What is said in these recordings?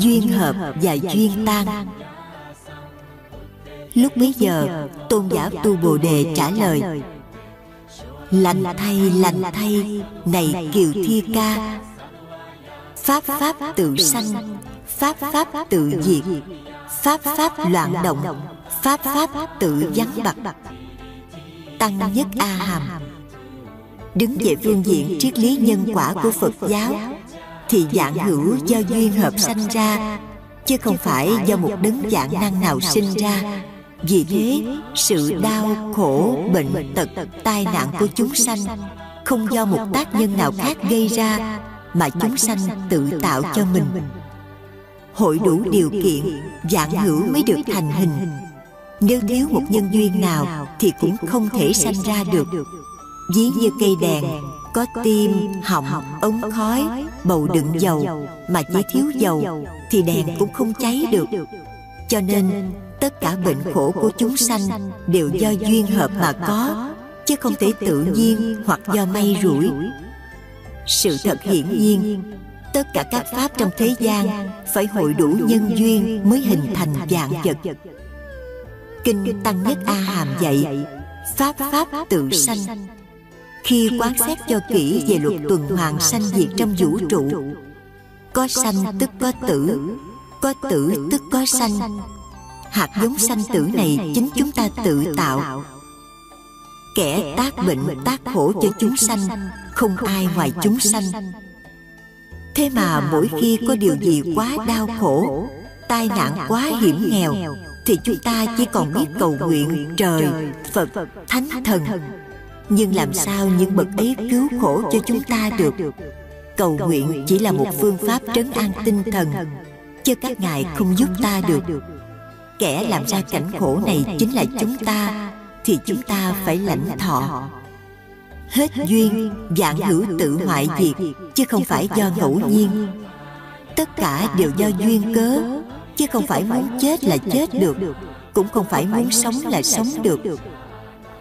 duyên hợp và duyên tan. Lúc bấy giờ, tôn giả tu bồ đề trả lời, lành thay lành thay, này kiều thi ca. Pháp pháp tự sanh, pháp pháp tự diệt, pháp pháp loạn động, pháp pháp tự vắng bặt tăng nhất a hàm. Đứng về phương diện triết lý nhân quả của phật giáo thì dạng hữu do duyên hợp sanh ra, chứ không phải do một đấng dạng năng nào sinh ra. Vì thế, sự đau khổ, bệnh tật, tai nạn của chúng sanh không do một tác nhân nào khác gây ra, mà chúng sanh tự tạo cho mình. Hội đủ điều kiện dạng hữu mới được thành hình. Nếu thiếu một nhân duyên nào thì cũng không thể sanh ra được. Ví như cây đèn có tim họng ống khói bầu đựng dầu mà chỉ thiếu dầu thì đèn cũng không cháy được. cho nên tất cả bệnh khổ của chúng sanh đều do duyên hợp mà có chứ không thể tự nhiên hoặc do may rủi. sự thật hiển nhiên tất cả các pháp trong thế gian phải hội đủ nhân duyên mới hình thành dạng vật kinh tăng nhất a hàm dạy pháp pháp tự sanh khi quán xét cho kỹ về luật tuần hoàn sanh diệt trong vũ trụ, có sanh tức có tử có tử tức có sanh. Hạt giống sanh tử này chính chúng ta tự tạo. Kẻ tác bệnh tác khổ cho chúng sanh, không ai ngoài chúng sanh. Thế mà mỗi khi có điều gì quá đau khổ, tai nạn quá hiểm nghèo, thì chúng ta chỉ còn biết cầu nguyện trời phật thánh thần nhưng làm sao những bậc ấy cứu khổ cho chúng ta được? Cầu nguyện chỉ là một phương pháp trấn an tinh thần chứ các ngài không giúp ta được. Kẻ làm ra cảnh khổ này chính là chúng ta, thì chúng ta phải lãnh thọ. Hết duyên dạng hữu tự hoại diệt, chứ không phải do ngẫu nhiên. Tất cả đều do duyên cớ, chứ không phải muốn chết là chết được, cũng không phải muốn sống là sống được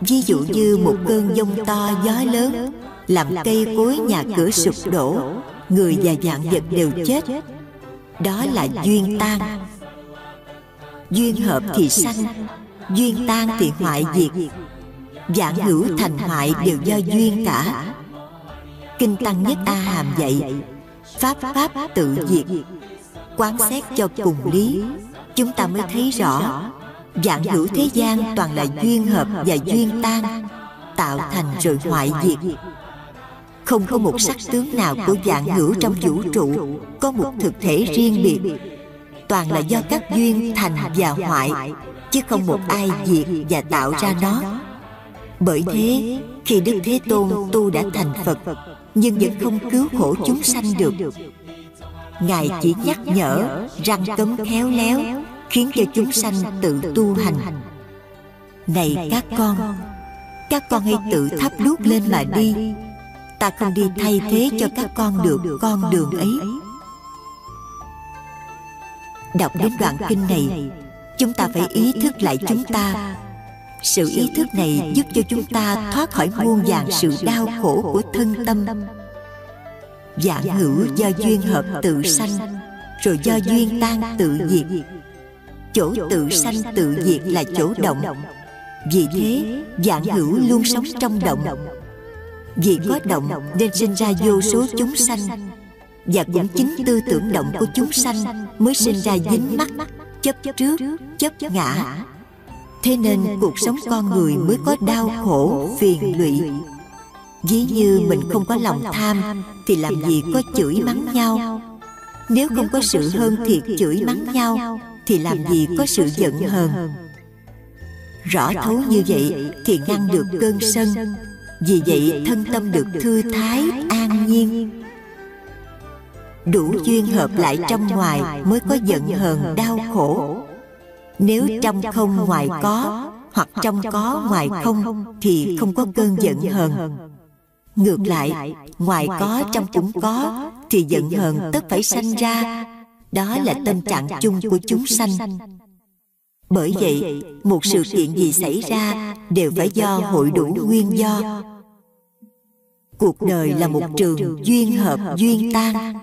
ví dụ như một cơn giông to gió lớn làm cây cối nhà cửa sụp đổ người và dạng vật đều chết. đó là duyên tan. duyên hợp thì sanh duyên tan thì hoại diệt. dạng hữu thành hoại đều do duyên cả. kinh tăng nhất a hàm dạy pháp pháp tự diệt quán xét cho cùng lý. chúng ta mới thấy rõ dạng hữu thế gian toàn là duyên hợp và duyên tan, tạo thành rồi hoại diệt. Không có một sắc tướng nào của dạng hữu trong vũ trụ có một thực thể riêng biệt. Toàn là do các duyên thành và hoại, chứ không một ai diệt và tạo ra nó. Bởi thế, khi đức thế tôn tu đã thành phật, nhưng vẫn không cứu khổ chúng sanh được. Ngài chỉ nhắc nhở răng cấm khéo léo khiến cho chúng sanh tự tu hành. này các con các con hãy tự thắp đuốc lên mà đi. ta không đi thay thế cho các con được con đường ấy. đọc đến đoạn kinh này chúng ta phải ý thức lại chúng ta. sự ý thức này giúp cho chúng ta thoát khỏi muôn vàn sự đau khổ của thân tâm. dạng hữu do duyên hợp tự sanh rồi do duyên tan tự diệt chỗ tự sanh tự diệt là chỗ động. vì thế dạng hữu luôn sống trong động. vì có động nên sinh ra vô số chúng sanh. và cũng chính tư tưởng động của chúng sanh mới sinh ra dính mắc chấp trước chấp ngã. thế nên cuộc sống con người mới có đau khổ phiền lụy. ví như mình không có lòng tham thì làm gì có chửi mắng nhau? nếu không có sự hơn thiệt chửi mắng nhau thì làm gì có sự giận hờn? rõ thấu như vậy thì ngăn được cơn sân. vì vậy thân tâm được thư thái an nhiên. đủ duyên hợp lại trong ngoài mới có giận hờn đau khổ. nếu trong không ngoài có hoặc trong có ngoài không thì không có cơn giận hờn. ngược lại ngoài có trong cũng có thì giận hờn tất phải sanh ra đó là tâm trạng chung của chúng sanh. bởi vậy một sự kiện gì xảy ra đều phải do hội đủ nguyên do. cuộc đời là một trường duyên hợp duyên tan.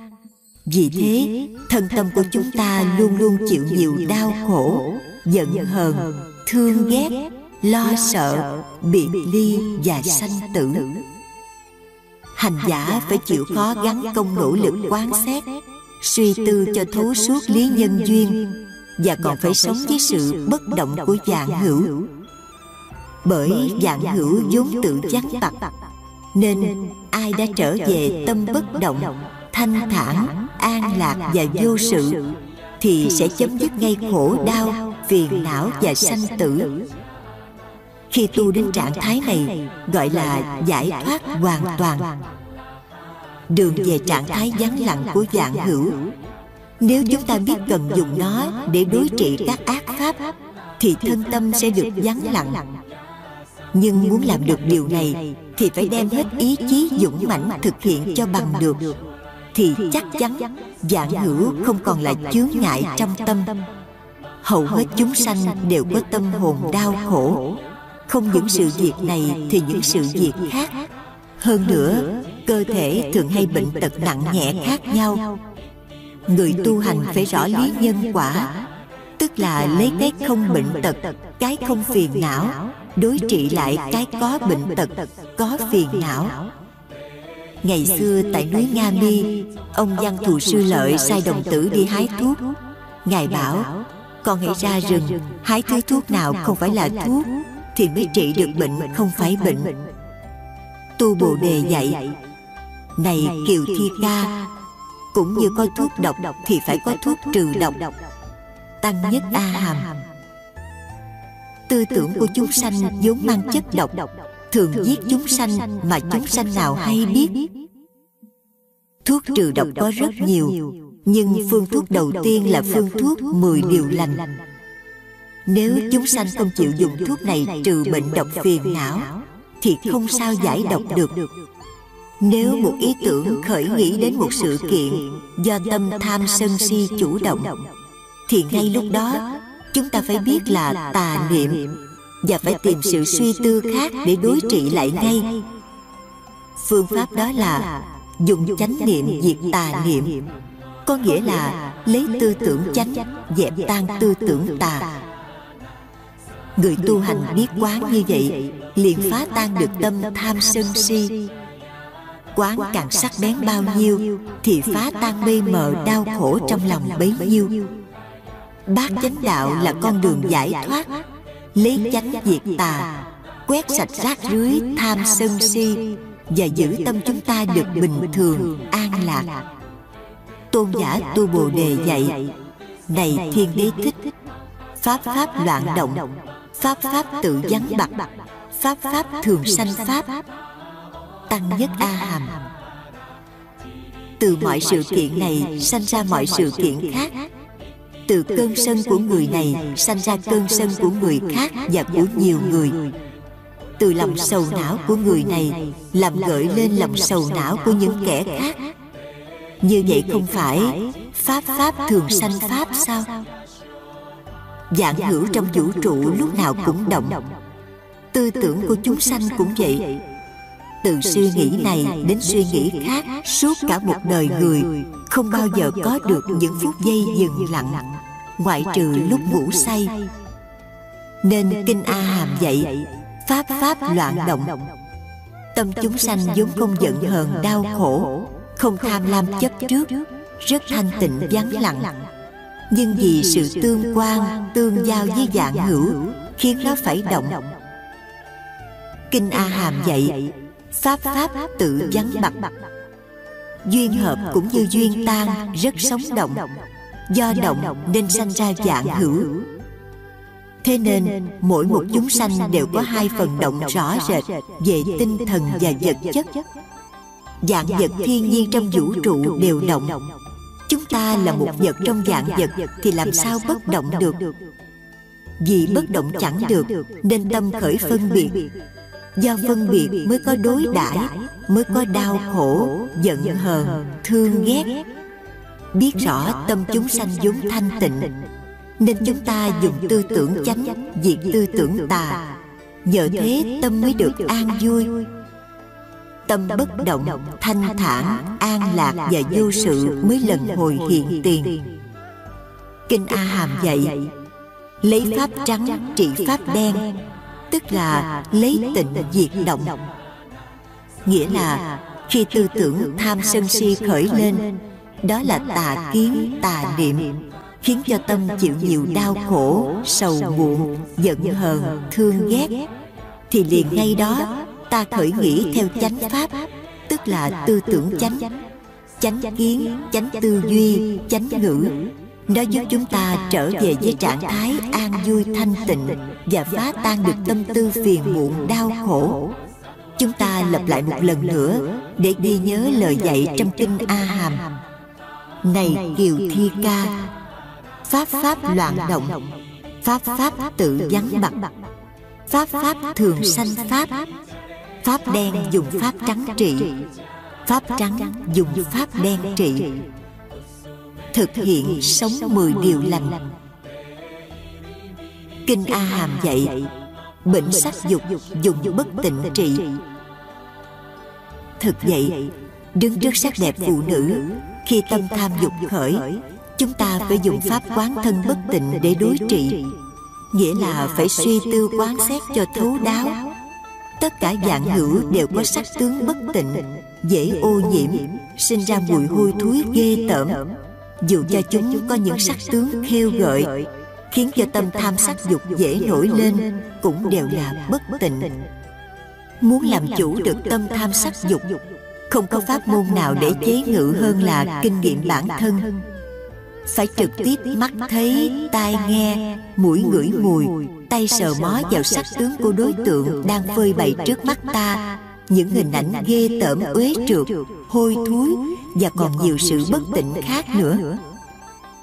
vì thế thân tâm của chúng ta luôn luôn chịu nhiều đau khổ giận hờn thương ghét lo sợ biệt ly và sanh tử. hành giả phải chịu khó gắn công nỗ lực quán xét suy tư cho thấu suốt lý nhân duyên và còn phải sống với sự bất động của dạng hữu. bởi dạng hữu vốn tự vắng tặc nên ai đã trở về tâm bất động thanh thản an lạc và vô sự thì sẽ chấm dứt ngay khổ đau phiền não và sanh tử. khi tu đến trạng thái này gọi là giải thoát hoàn toàn đường về trạng thái vắng lặng của dạng hữu. Nếu chúng ta biết cần dùng nó để đối trị các ác pháp, thì thân tâm sẽ được vắng lặng. Nhưng muốn làm được điều này, thì phải đem hết ý chí dũng mãnh thực hiện cho bằng được. Thì chắc chắn, dạng hữu không còn là chướng ngại trong tâm. Hầu hết chúng sanh đều có tâm hồn đau khổ. Không những sự việc này thì những sự việc khác. Hơn nữa cơ thể thường hay bệnh tật nặng nhẹ khác nhau. Người tu hành phải rõ lý nhân quả, tức là lấy cái không bệnh tật, cái không phiền não, đối trị lại cái có bệnh tật, có phiền não. Ngày xưa tại núi nga mi, ông văn thù sư lợi sai đồng tử đi hái thuốc. Ngài bảo, con hãy ra rừng, hái thứ thuốc nào không phải là thuốc thì mới trị được bệnh không phải bệnh. Tu bồ đề dạy này kiều thi ca cũng như có thuốc độc thì phải có thuốc trừ độc. tăng nhất a hàm. Tư tưởng của chúng sanh vốn mang chất độc thường giết chúng sanh mà chúng sanh nào hay biết. thuốc trừ độc có rất nhiều nhưng phương thuốc đầu tiên là phương thuốc 10 điều lành. nếu chúng sanh không chịu dùng thuốc này trừ bệnh độc phiền não thì không sao giải độc được nếu một ý tưởng khởi nghĩ đến một sự kiện do tâm tham sân si chủ động thì ngay lúc đó chúng ta phải biết là tà niệm và phải tìm sự suy tư khác để đối trị lại ngay. phương pháp đó là dùng chánh niệm diệt tà niệm. có nghĩa là lấy tư tưởng chánh dẹp tan tư tưởng tà. người tu hành biết quán như vậy liền phá tan được tâm tham sân si quán càng sắc bén bao nhiêu, thì phá tan mê mờ đau khổ trong lòng bấy nhiêu. Bát chánh đạo là con đường giải thoát, lấy chánh diệt tà, quét sạch rác rưới, tham sân si và giữ tâm chúng ta được bình thường, an lạc. Tôn giả tu bồ đề dạy, này thiên đế thích, pháp pháp loạn động, pháp pháp tự vắng bặt pháp pháp thường sanh pháp tăng nhất a hàm. Từ mọi sự kiện này sanh ra mọi sự kiện khác. Từ cơn sân của người này sanh ra cơn sân của người khác và của nhiều người. Từ lòng sầu não của người này làm gợi lên lòng sầu não của những kẻ khác. Như vậy không phải pháp pháp thường sanh pháp sao? Dạng hữu trong vũ trụ lúc nào cũng động. Tư tưởng của chúng sanh cũng vậy từ suy nghĩ này đến suy nghĩ khác suốt cả một đời người. không bao giờ có được những phút giây dừng lặng. ngoại trừ lúc ngủ say. nên kinh a hàm dạy pháp pháp loạn động. tâm chúng sanh vốn không giận hờn đau khổ không tham lam chấp trước rất thanh tịnh vắng lặng. nhưng vì sự tương quan tương giao với dạng hữu khiến nó phải động kinh a hàm dạy pháp pháp tự vắng mặt. Duyên hợp cũng như duyên tan rất sống động. Do động nên sanh ra dạng hữu. Thế nên mỗi một chúng sanh đều có hai phần động rõ rệt về tinh thần và vật chất. Dạng vật thiên nhiên trong vũ trụ đều động. Chúng ta là một vật trong dạng vật thì làm sao bất động được? Vì bất động chẳng được, nên tâm khởi phân biệt do phân biệt mới có đối đãi mới có đau khổ giận hờn thương ghét. biết rõ tâm chúng sanh vốn thanh tịnh nên chúng ta dùng tư tưởng chánh diệt tư tưởng tà. nhờ thế tâm mới được an vui. tâm bất động thanh thản an lạc và vô sự mới lần hồi hiện tiền. kinh a hàm dạy lấy pháp trắng trị pháp đen tức là lấy tịnh diệt động. Nghĩa là khi tư tưởng tham sân si khởi lên, đó là tà kiến, tà niệm, khiến cho tâm chịu nhiều đau khổ, sầu muộn, giận hờn, thương ghét. Thì liền ngay đó, ta khởi nghĩ theo chánh pháp, tức là tư tưởng chánh. Chánh kiến, chánh tư duy, chánh ngữ nó giúp chúng ta trở về với trạng thái an vui thanh tịnh và phá tan được tâm tư phiền muộn, đau khổ. Chúng ta lặp lại một lần nữa để ghi nhớ lời dạy trong kinh a hàm này kiều thi ca, pháp pháp loạn động, pháp pháp tự vắng bặt pháp pháp thường sanh pháp pháp đen dùng pháp trắng trị. Pháp trắng dùng pháp đen trị. Thực hiện sống mười điều lành kinh a hàm dạy, bệnh sắc dục dùng bất tịnh trị. Thực vậy đứng trước sắc đẹp phụ nữ, khi tâm tham dục khởi, chúng ta phải dùng pháp quán thân bất tịnh để đối trị. Nghĩa là phải suy tư quán xét cho thấu đáo. Tất cả dạng hữu đều có sắc tướng bất tịnh, dễ ô nhiễm, sinh ra mùi hôi thối ghê tởm. Dù cho chúng có những sắc tướng khêu gợi khiến cho tâm tham sắc dục dễ nổi lên, cũng đều là bất tịnh. Muốn làm chủ được tâm tham sắc dục, không có pháp môn nào để chế ngự hơn là kinh nghiệm bản thân. Phải trực tiếp mắt thấy, tai nghe, mũi ngửi mùi, tay sờ mó vào sắc tướng của đối tượng đang phơi bày trước mắt ta, những hình ảnh ghê tởm uế trượt, hôi thối và còn nhiều sự bất tịnh khác nữa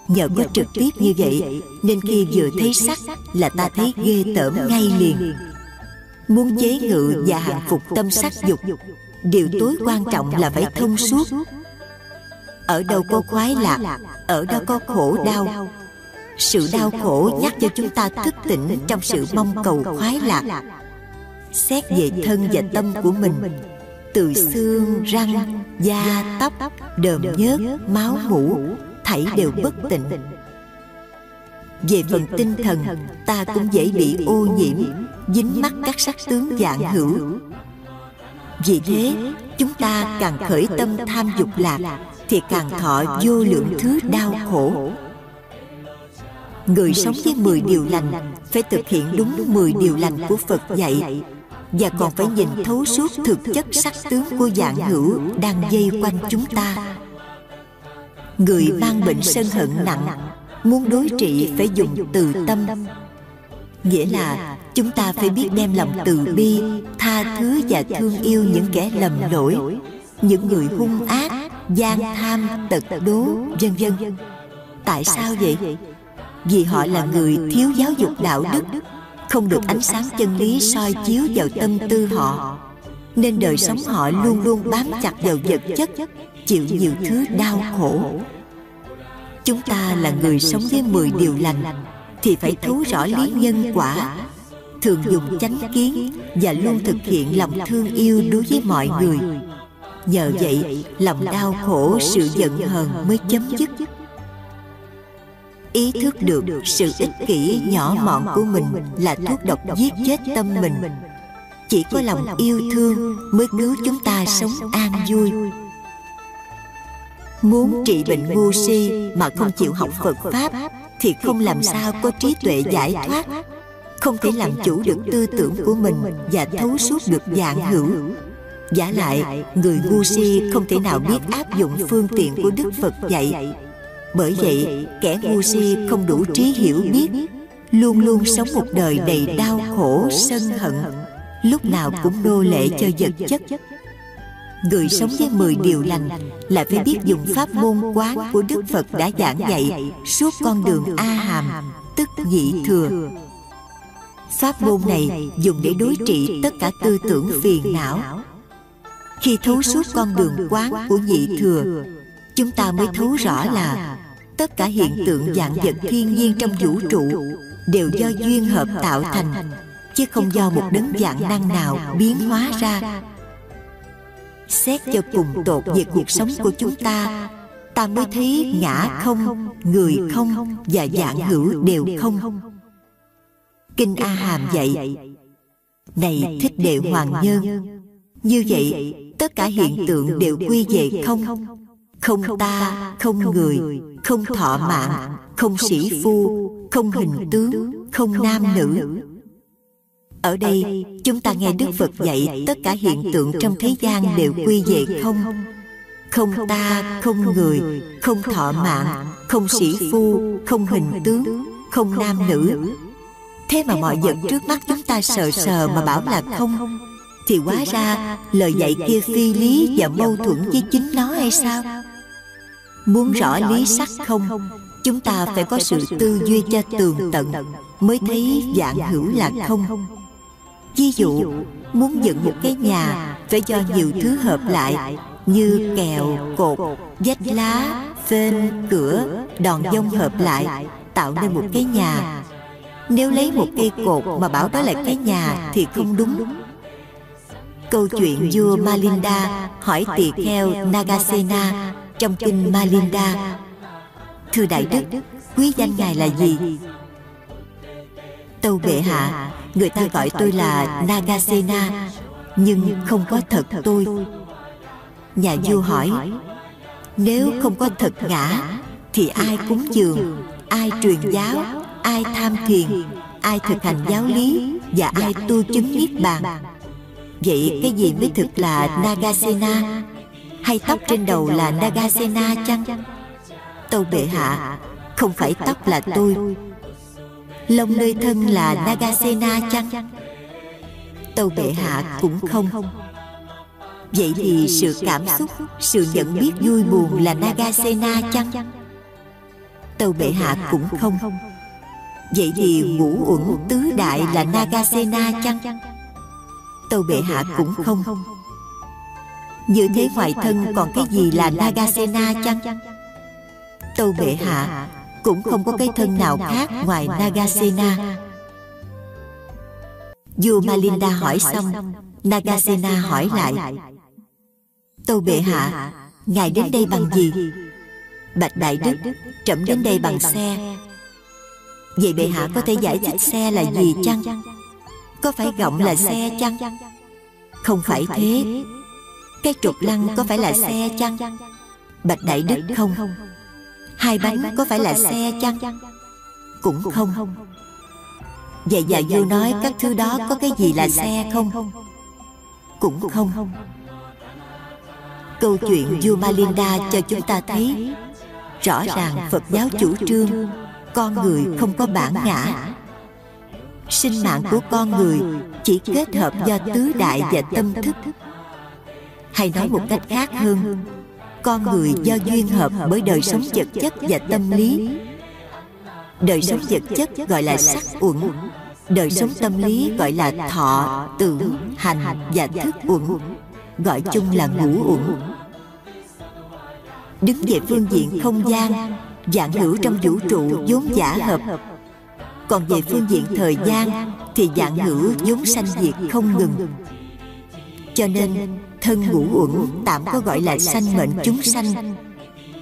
nhờ có trực tiếp như vậy, nên khi vừa thấy sắc là ta thấy ghê tởm ngay liền. Muốn chế ngự và hàng phục tâm sắc dục, điều tối quan trọng là phải thông suốt. Ở đâu có khoái lạc, ở đó có khổ đau. Sự đau khổ nhắc cho chúng ta thức tỉnh trong sự mong cầu khoái lạc. Xét về thân và tâm của mình, từ xương, răng, da, tóc, đờm nhớt, máu mủ thảy đều bất tịnh. về phần tinh thần ta cũng dễ bị ô nhiễm dính mắc các sắc tướng dạng hữu. vì thế chúng ta càng khởi tâm tham dục lạc thì càng thọ vô lượng thứ đau khổ. người sống với 10 điều lành phải thực hiện đúng 10 điều lành của Phật dạy. và còn phải nhìn thấu suốt thực chất sắc tướng của dạng hữu đang dây quanh chúng ta người mang bệnh sân hận nặng muốn đối trị phải dùng từ tâm. nghĩa là chúng ta phải biết đem lòng từ bi tha thứ và thương yêu những kẻ lầm lỗi. những người hung ác gian tham tật đố vân vân. tại sao vậy? vì họ là người thiếu giáo dục đạo đức không được ánh sáng chân lý soi chiếu vào tâm tư họ. nên đời sống họ luôn luôn bám chặt vào vật chất chịu nhiều thứ đau khổ. Chúng ta là người sống với 10 điều lành, thì phải thấu rõ lý nhân quả, thường dùng chánh kiến và luôn thực hiện lòng thương yêu đối với mọi người. Nhờ vậy, lòng đau khổ sự giận hờn mới chấm dứt. Ý thức được sự ích kỷ nhỏ mọn của mình là thuốc độc giết chết tâm mình. Chỉ có lòng yêu thương mới cứu chúng ta sống an vui muốn trị bệnh ngu si mà không chịu học phật pháp thì không làm sao có trí tuệ giải thoát. không thể làm chủ được tư tưởng của mình và thấu suốt được dạng hữu. giả lại người ngu si không thể nào biết áp dụng phương tiện của đức phật dạy. bởi vậy kẻ ngu si không đủ trí hiểu biết luôn luôn sống một đời đầy đau khổ sân hận. lúc nào cũng nô lệ cho vật chất người sống với 10 điều lành là phải biết dùng pháp môn quán của đức phật đã giảng dạy suốt con đường a hàm tức nhị thừa. Pháp môn này dùng để đối trị tất cả tư tưởng phiền não. khi thấu suốt con đường quán của nhị thừa chúng ta mới thấu rõ là tất cả hiện tượng dạng vật thiên nhiên trong vũ trụ đều do duyên hợp tạo thành chứ không do một đấng dạng năng nào biến hóa ra xét cho cùng tột về cuộc sống của chúng ta ta mới thấy ngã không người không và dạng hữu đều không. kinh a hàm dạy này thích đệ hoàng nhân như vậy tất cả hiện tượng đều quy về không. không. Ta không người không thọ mạng không sĩ phu không hình tướng không nam nữ ở đây, chúng ta nghe đức phật dạy tất cả hiện tượng trong thế gian đều quy về không. Không ta, không người, không thọ mạng, không sĩ phu, không hình tướng, không nam nữ. Thế mà mọi vật trước mắt chúng ta sờ sờ mà bảo là không. Thì hóa ra, lời dạy kia phi lý và mâu thuẫn với chính nó hay sao? Muốn rõ lý sắc không, chúng ta phải có sự tư duy cho tường tận, mới thấy dạng hữu là không ví dụ, muốn dựng một cái nhà phải do nhiều thứ hợp lại, như kèo cột, vách lá, phên, cửa, đòn dông hợp lại, tạo nên một cái nhà. Nếu lấy một cây cột mà bảo đó là cái nhà thì không đúng. Câu chuyện vua Malinda hỏi tỳ kheo Nagasena trong kinh Malinda, thưa đại đức, quý danh ngài là gì? Tâu bệ hạ. người ta gọi tôi là Nagasena nhưng không có thật tôi. nhà vua hỏi nếu không có thật ngã thì ai cúng dường? ai truyền giáo? ai tham thiền? ai thực hành giáo lý? và ai tu chứng niết bàn? Vậy cái gì mới thực là nagasena? Hay tóc trên đầu là nagasena chăng? tâu bệ hạ không phải tóc là tôi lông nơi thân là nagasena chăng? Tâu bệ hạ cũng không. Vậy thì sự cảm xúc, sự nhận biết vui buồn là nagasena chăng? Tâu bệ hạ cũng không. Vậy thì ngũ uẩn tứ đại là nagasena chăng? Tâu bệ hạ cũng không. Như thế ngoài thân còn cái gì là nagasena chăng? Tâu bệ hạ cũng không có cái thân nào khác ngoài nagasena. Vua malinda hỏi xong nagasena hỏi lại. tâu bệ hạ ngài đến đây bằng gì? bạch đại đức trẫm đến đây bằng xe. vậy bệ hạ có thể giải thích xe là gì chăng? có phải gọng là xe chăng? không phải thế. cái trục lăng có phải là xe chăng? bạch đại đức không hai bánh có phải là xe chăng? cũng không. vậy dạ vua nói các thứ đó có cái gì là xe không? cũng không. câu chuyện vua malinda cho chúng ta thấy rõ ràng phật giáo chủ trương con người không có bản ngã. sinh mạng của con người chỉ kết hợp do tứ đại và tâm thức. hay nói một cách khác hơn con người do duyên hợp bởi đời sống vật chất và tâm lý. đời sống vật chất gọi là sắc uẩn. đời sống tâm lý gọi là thọ tưởng hành và thức uẩn. gọi chung là ngũ uẩn. đứng về phương diện không gian dạng hữu trong vũ trụ vốn giả hợp. còn về phương diện thời gian thì dạng hữu vốn sanh diệt không ngừng. cho nên thân ngũ uẩn tạm có gọi là sanh mệnh chúng sanh.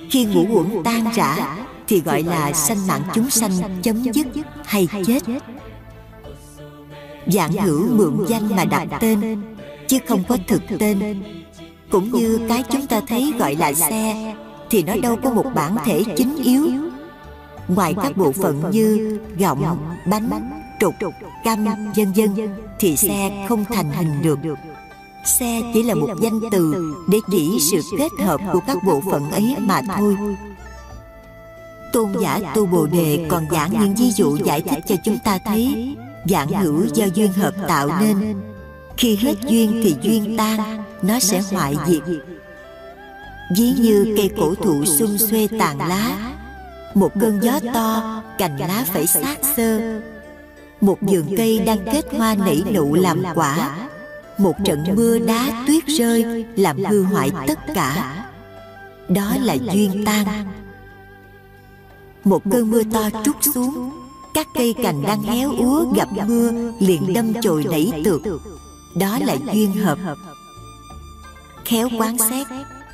khi ngũ uẩn tan rã thì gọi là sanh mạng chúng sanh chấm dứt hay chết. dạng hữu mượn danh mà đặt tên chứ không có thực tên. cũng như cái chúng ta thấy gọi là xe thì nó đâu có một bản thể chính yếu. ngoài các bộ phận như gọng bánh trục căm vân vân thì xe không thành hình được xe chỉ là một danh từ để chỉ sự kết hợp của các bộ phận ấy mà thôi. Tôn giả tu bồ đề còn giảng những ví dụ giải thích cho chúng ta thấy dạng hữu do duyên hợp tạo nên. Khi hết duyên thì duyên tan, nó sẽ hoại diệt. Ví như cây cổ thụ xung xuê tàn lá, một cơn gió to, cành lá phải sát sơ. Một vườn cây đang kết hoa nảy nụ làm quả một trận mưa đá tuyết rơi làm hư hoại tất cả. đó là duyên tan. một cơn mưa to trút xuống các cây cành đang héo úa gặp mưa liền đâm chồi nảy tược đó là duyên hợp. khéo quán xét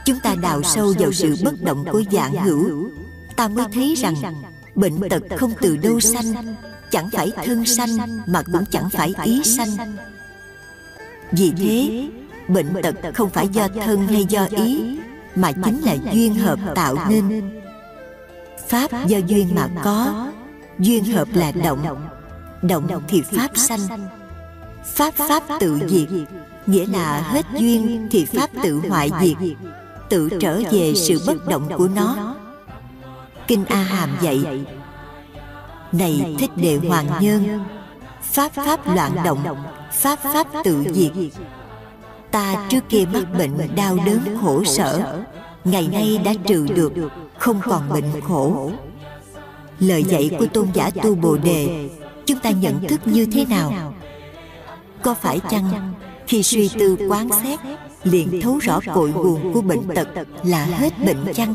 chúng ta đào sâu vào sự bất động của dạng hữu. ta mới thấy rằng bệnh tật không từ đâu sanh chẳng phải thân sanh mà cũng chẳng phải ý sanh vì thế, bệnh tật không phải do thân hay do ý, mà chính là duyên hợp tạo nên. Pháp do duyên mà có, duyên hợp là động. Động thì pháp sanh. Pháp pháp tự diệt, nghĩa là hết duyên thì pháp tự hoại diệt, tự trở về sự bất động của nó. Kinh a hàm dạy, này thích đệ hoàng nhân, pháp pháp loạn động pháp pháp tự diệt. Ta trước kia mắc bệnh đau đớn khổ sở, ngày nay đã trừ được, không còn bệnh khổ. Lời dạy của tôn giả tu bồ đề, chúng ta nhận thức như thế nào? Có phải chăng khi suy tư quán xét, liền thấu rõ cội nguồn của bệnh tật là hết bệnh chăng?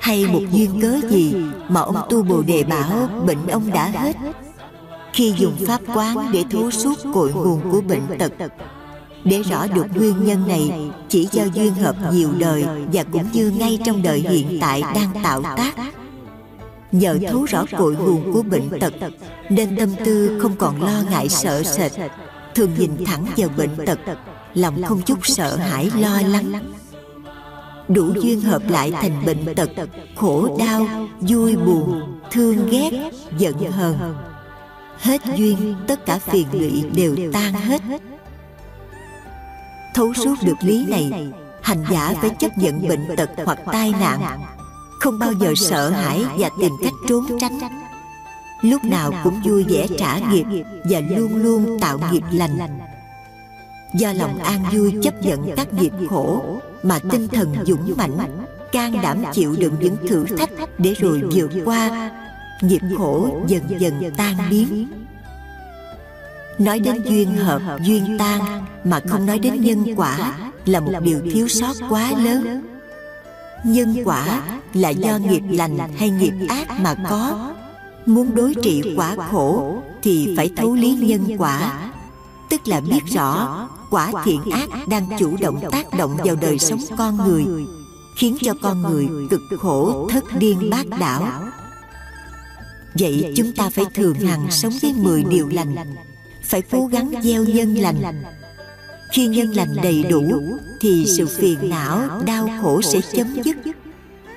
Hay một duyên cớ gì mà ông tu bồ đề bảo bệnh ông đã hết? Khi dùng pháp quán để thấu suốt cội nguồn của bệnh tật. Để rõ được nguyên nhân này, chỉ do duyên hợp nhiều đời và cũng như ngay trong đời hiện tại đang tạo tác. Nhờ thấu rõ cội nguồn của bệnh tật, nên tâm tư không còn lo ngại sợ sệt, thường nhìn thẳng vào bệnh tật, lòng không chút sợ hãi lo lắng. Đủ duyên hợp lại thành bệnh tật, khổ đau, vui buồn, thương ghét, giận hờn hết duyên tất cả phiền lụy đều tan hết. Thấu suốt được lý này hành giả phải chấp nhận bệnh tật hoặc tai nạn. không bao giờ sợ hãi và tìm cách trốn tránh. lúc nào cũng vui vẻ trả nghiệp và luôn luôn tạo nghiệp lành. do lòng an vui chấp nhận các nghiệp khổ mà tinh thần dũng mãnh can đảm chịu đựng những thử thách để rồi vượt qua nghiệp khổ dần dần tan biến. Nói đến duyên hợp, duyên tan mà không nói đến nhân quả là một điều thiếu sót quá lớn. Nhân quả là do nghiệp lành hay nghiệp ác mà có. Muốn đối trị quả khổ thì phải thấu lý nhân quả. Tức là biết rõ quả thiện ác đang chủ động tác động vào đời sống con người, khiến cho con người cực khổ, thất điên bát đảo vậy chúng ta phải thường hằng sống với 10 điều lành. phải cố gắng gieo nhân lành. khi nhân lành đầy đủ thì sự phiền não đau khổ sẽ chấm dứt.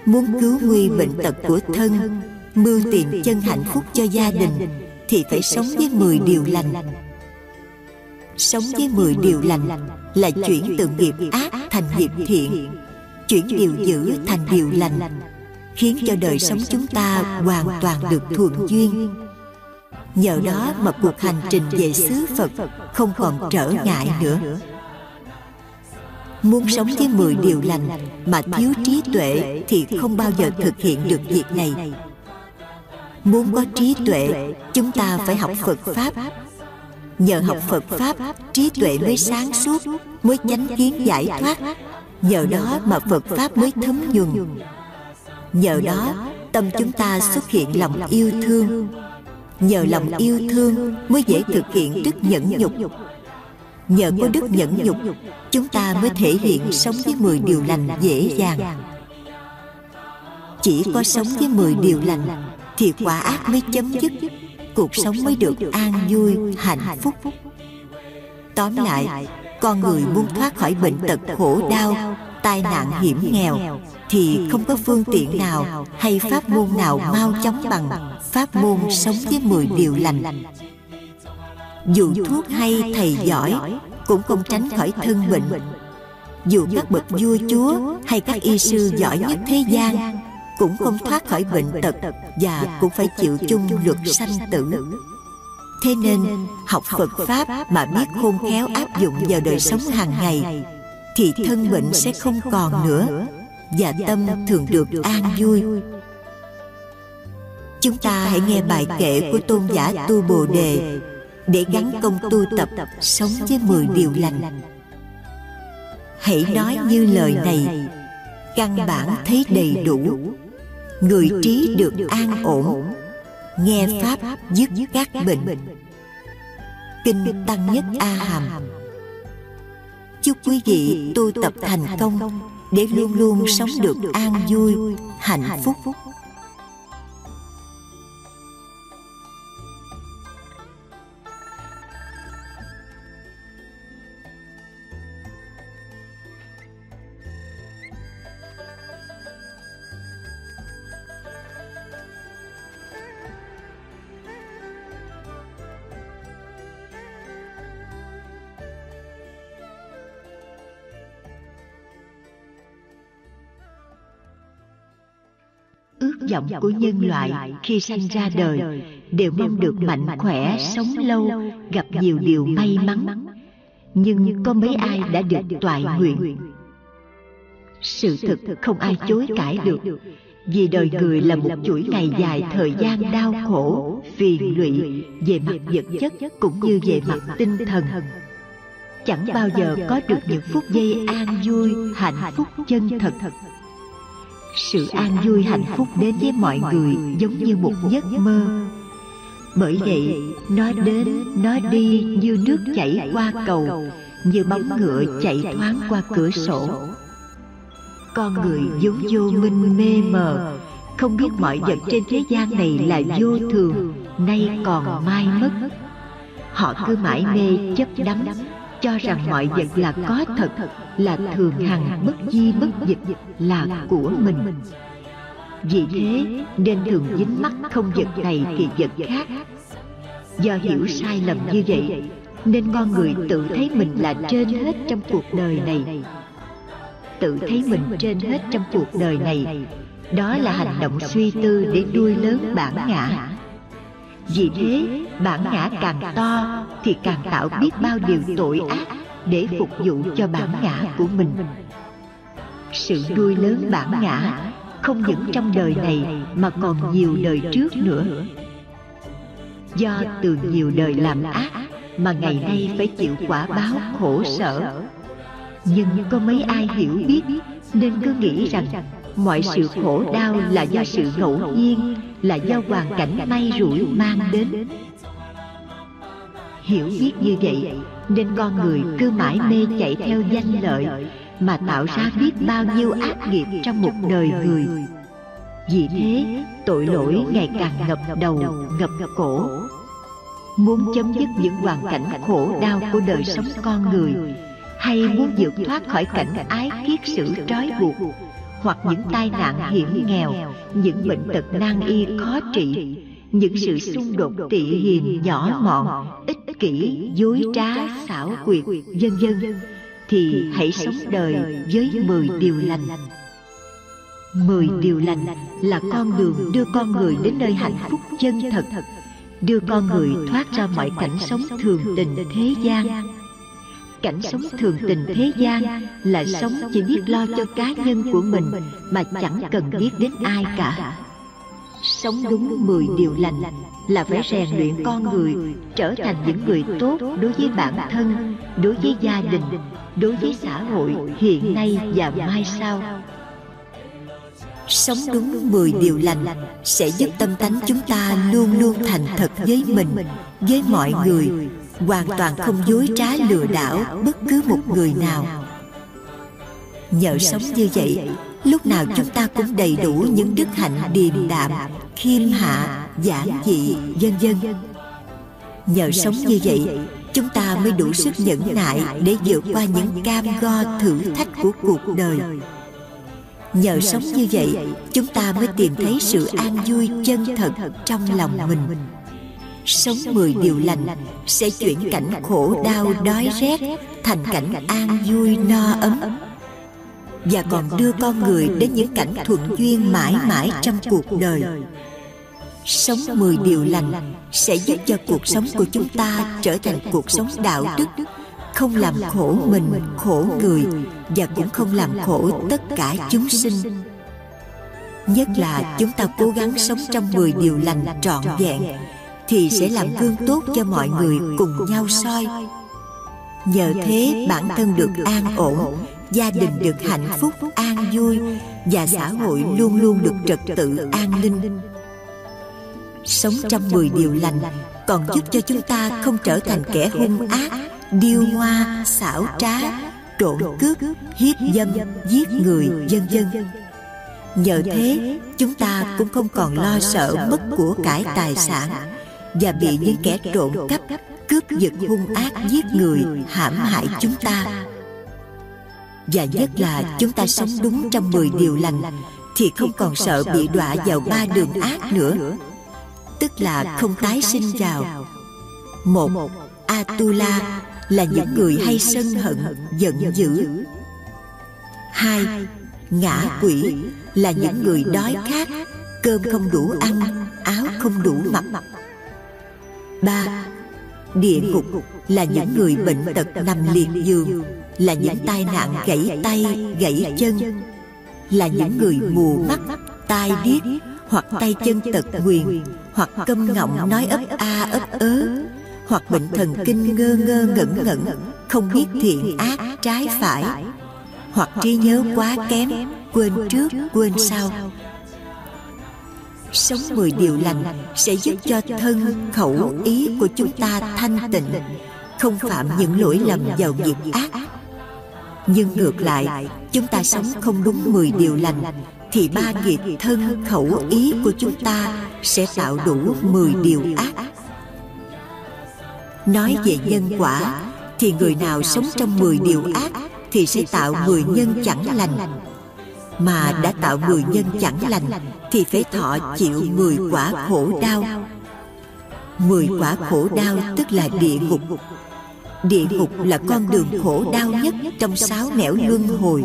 muốn cứu nguy bệnh tật của thân mưu tìm chân hạnh phúc cho gia đình thì phải sống với 10 điều lành. sống với 10 điều lành là chuyển từ nghiệp ác thành nghiệp thiện. chuyển điều dữ thành điều lành khiến cho đời sống chúng ta hoàn toàn được thuận duyên. Nhờ đó mà cuộc hành trình về xứ phật không còn trở ngại nữa. Muốn sống với 10 điều lành mà thiếu trí tuệ thì không bao giờ thực hiện được việc này. Muốn có trí tuệ, chúng ta phải học phật pháp. Nhờ học phật pháp, trí tuệ mới sáng suốt, mới chánh kiến giải thoát. Nhờ đó mà phật pháp mới thấm nhuần nhờ đó tâm chúng ta xuất hiện lòng yêu thương. nhờ lòng yêu thương mới dễ thực hiện đức nhẫn nhục. nhờ có đức nhẫn nhục chúng ta mới thể hiện sống với 10 điều lành dễ dàng. chỉ có sống với 10 điều lành thì quả ác mới chấm dứt. cuộc sống mới được an vui hạnh phúc. tóm lại con người muốn thoát khỏi bệnh tật khổ đau tai nạn hiểm nghèo thì không có phương tiện nào hay pháp môn nào mau chóng bằng pháp môn sống với 10 điều lành. dù thuốc hay thầy giỏi cũng không tránh khỏi thân bệnh. dù các bậc vua chúa hay các y sư giỏi nhất thế gian cũng không thoát khỏi bệnh tật và cũng phải chịu chung luật sanh tử. thế nên học phật pháp mà biết khôn khéo áp dụng vào đời sống hàng ngày thì thân bệnh sẽ không còn nữa và tâm thường được an vui. chúng ta hãy nghe bài kệ của tôn giả tu bồ đề để gắn công tu tập sống với 10 điều lành. hãy nói như lời này. căn bản thấy đầy đủ. người trí được an ổn. nghe pháp dứt các bệnh. kinh tăng nhất a hàm chúc quý vị tu tập thành công để luôn luôn sống được an vui, hạnh phúc. Vọng của nhân loại khi sanh ra đời đều mong được mạnh khỏe sống lâu gặp nhiều điều may mắn. nhưng có mấy ai đã được toại nguyện? sự thực không ai chối cãi được. vì đời người là một chuỗi ngày dài thời gian đau khổ phiền lụy về mặt vật chất cũng như về mặt tinh thần. chẳng bao giờ có được những phút giây an vui hạnh phúc chân thật sự an vui hạnh phúc đến với mọi người giống như một giấc mơ. Bởi vậy, nó đến, nó đi như nước chảy qua cầu, như bóng ngựa chạy thoáng qua cửa sổ. Con người vốn vô minh mê mờ, không biết mọi vật trên thế gian này là vô thường, nay còn mai mất. Họ cứ mãi mê chấp đắm cho rằng mọi vật là có thật là thường hằng bất di bất dịch là của mình. vì thế nên thường dính mắc không vật này thì vật khác. do hiểu sai lầm như vậy nên con người tự thấy mình là trên hết trong cuộc đời này. tự thấy mình trên hết trong cuộc đời này. đó là hành động suy tư để nuôi lớn bản ngã vì thế, bản ngã càng to thì càng tạo biết bao điều tội ác để phục vụ cho bản ngã của mình. Sự nuôi lớn bản ngã không những trong đời này mà còn nhiều đời trước nữa. Do từ nhiều đời làm ác mà ngày nay phải chịu quả báo khổ sở. Nhưng có mấy ai hiểu biết, nên cứ nghĩ rằng mọi sự khổ đau là do sự ngẫu nhiên là do hoàn cảnh may rủi mang đến. hiểu biết như vậy nên con người cứ mãi mê chạy theo danh lợi mà tạo ra biết bao nhiêu ác nghiệp trong một đời người. vì thế tội lỗi ngày càng ngập đầu ngập cổ. muốn chấm dứt những hoàn cảnh khổ đau của đời sống con người. hay muốn vượt thoát khỏi cảnh ái kiết sử trói buộc hoặc những tai nạn hiểm nghèo những bệnh tật nan y khó trị những sự xung đột tị hiềm nhỏ mọn ích kỷ dối trá xảo quyệt vân vân thì hãy sống đời với mười điều lành. mười điều lành là con đường đưa con người đến nơi hạnh phúc chân thật đưa con người thoát ra mọi cảnh sống thường tình thế gian cảnh sống thường tình thế gian là sống chỉ biết lo cho cá nhân của mình mà chẳng cần biết đến ai cả. sống đúng mười điều lành là phải rèn luyện con người trở thành những người tốt đối với bản thân đối với gia đình đối với xã hội hiện nay và mai sau. Sống đúng mười điều lành sẽ giúp tâm tánh chúng ta luôn luôn thành thật với mình, với mọi người, hoàn toàn không dối trá lừa đảo bất cứ một người nào. Nhờ sống như vậy, lúc nào chúng ta cũng đầy đủ những đức hạnh điềm đạm, khiêm hạ, giản dị, vân vân. Nhờ sống như vậy, chúng ta mới đủ sức nhẫn nại để vượt qua những cam go thử thách của cuộc đời. Nhờ sống như vậy Chúng ta mới tìm thấy sự an vui chân thật trong lòng mình Sống mười điều lành Sẽ chuyển cảnh khổ đau đói rét Thành cảnh an vui no ấm. Và còn đưa con người đến những cảnh thuận duyên mãi mãi trong cuộc đời. Sống mười điều lành Sẽ giúp cho cuộc sống của chúng ta trở thành cuộc sống đạo đức, không làm khổ mình, khổ người và cũng không làm khổ tất cả chúng sinh. Nhất là chúng ta cố gắng sống trong 10 điều lành trọn vẹn thì sẽ làm gương tốt cho mọi người cùng nhau soi. nhờ thế bản thân được an ổn gia đình được hạnh phúc an vui và xã hội luôn luôn được trật tự an ninh. sống trong 10 điều lành còn giúp cho chúng ta không trở thành kẻ hung ác điêu hoa xảo trá trộn cướp hiếp dâm giết người vân vân nhờ thế chúng ta cũng không còn lo sợ mất của cải tài sản và bị những kẻ trộm cắp, cướp giật hung ác giết người, hãm hại chúng ta. Và nhất là chúng ta sống đúng trong 10 điều lành, thì không còn sợ bị đọa vào ba đường ác nữa. Tức là không tái sinh vào. Một, atula là những người hay sân hận, giận dữ. Hai, ngã quỷ là những người đói khát, cơm không đủ ăn, áo không đủ mặc ba địa ngục là những người bệnh tật nằm liệt giường là những tai nạn gãy tay gãy chân là những người mù mắt tai điếc hoặc tay chân tật nguyền hoặc câm ngọng nói ấp a ấp ớ hoặc bệnh thần kinh ngơ ngơ ngẩn ngẩn không biết thiện ác trái phải hoặc trí nhớ quá kém quên trước quên sau sống mười điều lành sẽ giúp cho thân, khẩu ý của chúng ta thanh tịnh, không phạm những lỗi lầm vào nghiệp ác. Nhưng ngược lại, chúng ta sống không đúng mười điều lành, thì ba nghiệp thân, khẩu ý của chúng ta sẽ tạo đủ mười điều ác. Nói về nhân quả, thì người nào sống trong mười điều ác thì sẽ tạo mười nhân chẳng lành mà đã tạo mười nhân chẳng lành, thì phải thọ chịu mười quả khổ đau. Mười quả khổ đau tức là địa ngục. Địa ngục là con đường khổ đau nhất trong sáu nẻo luân hồi.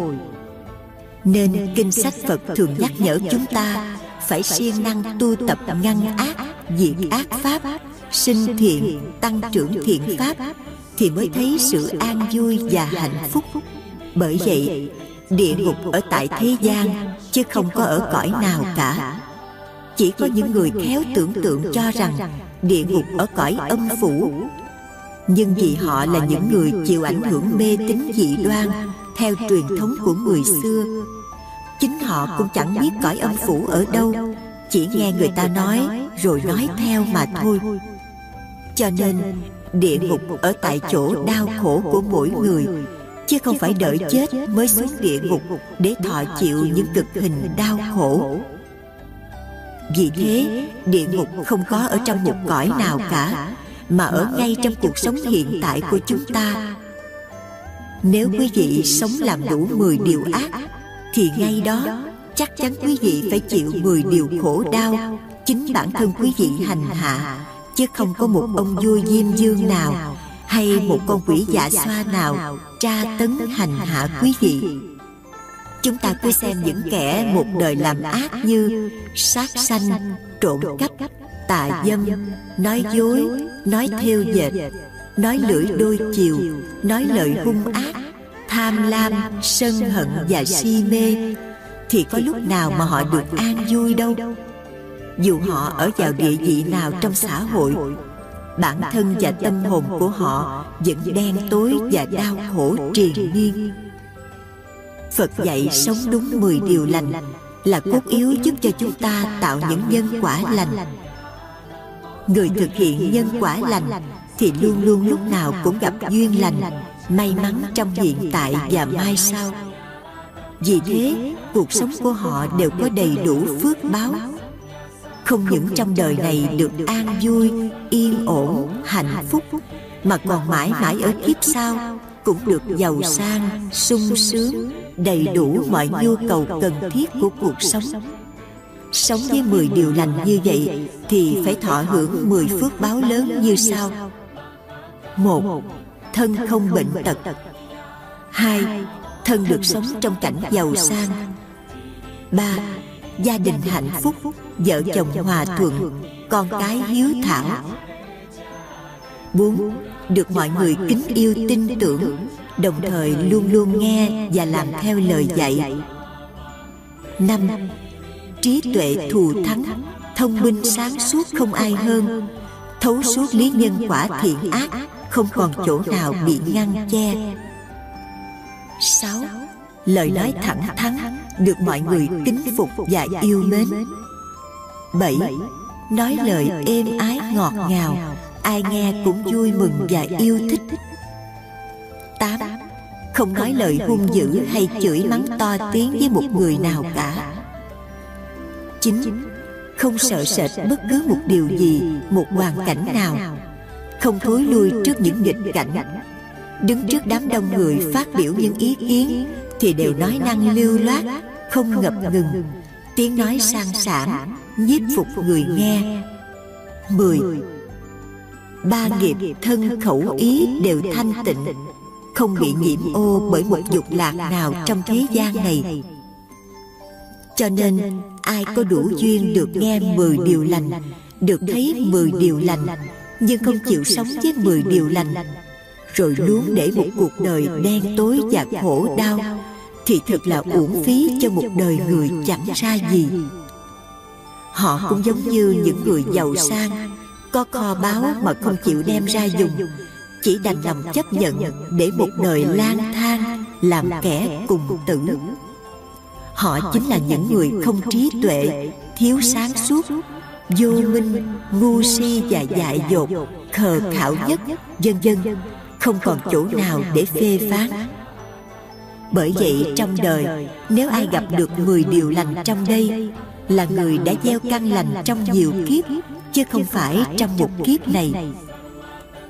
Nên kinh sách phật thường nhắc nhở chúng ta phải siêng năng tu tập ngăn ác, diệt ác pháp, sinh thiện, tăng trưởng thiện pháp thì mới thấy sự an vui và hạnh phúc. Bởi vậy địa ngục ở tại thế gian, chứ không có ở cõi nào cả. Chỉ có những người khéo tưởng tượng cho rằng địa ngục ở cõi âm phủ. Nhưng vì họ là những người chịu ảnh hưởng mê tín dị đoan, theo truyền thống của người xưa, chính họ cũng chẳng biết cõi âm phủ ở đâu. Chỉ nghe người ta nói, rồi nói theo mà thôi. Cho nên, địa ngục ở tại chỗ đau khổ của mỗi người chứ không phải đợi chết mới xuống địa ngục để thọ chịu những cực hình đau khổ. vì thế địa ngục không có ở trong một cõi nào cả mà ở ngay trong cuộc sống hiện tại của chúng ta. nếu quý vị sống làm đủ 10 điều ác thì ngay đó chắc chắn quý vị phải chịu 10 điều khổ đau. chính bản thân quý vị hành hạ chứ không có một ông vua diêm dương nào hay một con quỷ dạ xoa nào tra tấn hành hạ quý vị? chúng ta cứ xem những kẻ một đời làm ác như sát sanh trộm cắp tà dâm nói dối nói theo dệt nói lưỡi đôi chiều nói lời hung ác tham lam sân hận và si mê. thì có lúc nào mà họ được an vui đâu? dù họ ở vào địa vị nào trong xã hội bản thân và tâm hồn của họ vẫn đen tối và đau khổ triền miên. phật dạy sống đúng 10 điều lành là cốt yếu giúp cho chúng ta tạo những nhân quả lành. người thực hiện nhân quả lành thì luôn luôn lúc nào cũng gặp duyên lành may mắn trong hiện tại và mai sau. vì thế cuộc sống của họ đều có đầy đủ phước báo không những trong đời này được an vui yên ổn hạnh phúc mà còn mãi mãi ở kiếp sau cũng được giàu sang sung sướng đầy đủ mọi nhu cầu cần thiết của cuộc sống. sống. Với 10 điều lành như vậy thì phải thọ hưởng 10 phước báo lớn như sau. một thân không bệnh tật. hai thân được sống trong cảnh giàu sang. ba gia đình hạnh phúc vợ chồng hòa thuận, con cái hiếu thảo. Bốn được mọi người kính yêu, tin tưởng, đồng thời luôn luôn nghe và làm theo lời dạy. Năm, trí tuệ thù thắng, thông minh sáng suốt không ai hơn. Thấu suốt lý nhân quả thiện ác, không còn chỗ nào bị ngăn che. Sáu, lời nói thẳng thắn, được mọi người kính phục và yêu mến bảy nói lời êm ái ngọt ngào. ai nghe cũng vui mừng và yêu thích. tám không nói lời hung dữ hay chửi mắng to tiếng với một người nào cả. chín không sợ sệt bất cứ một điều gì một hoàn cảnh nào. không thối lui trước những nghịch cảnh. đứng trước đám đông người phát biểu những ý kiến thì đều nói năng lưu loát không ngập ngừng. tiếng nói sang sảng nhiếp phục người nghe. Mười. Ba nghiệp thân khẩu ý đều thanh tịnh không bị nhiễm ô bởi một dục lạc nào trong thế gian này. cho nên ai có đủ duyên được nghe mười điều lành được thấy mười điều lành nhưng không chịu sống với mười điều lành. rồi luôn để một cuộc đời đen tối và khổ đau thì thật là uổng phí cho một đời người chẳng ra gì họ cũng giống như những người giàu sang, có kho báu mà không chịu đem ra dùng, chỉ đành lòng chấp nhận để một đời lang thang làm kẻ cùng tử. Họ chính là những người không trí tuệ, thiếu sáng suốt, vô minh, ngu si và dại dột, khờ khảo nhất, vân vân, không còn chỗ nào để phê phán. Bởi vậy trong đời, nếu ai gặp được 10 điều lành trong đây là người đã gieo căn lành trong nhiều kiếp chứ không phải trong một kiếp này.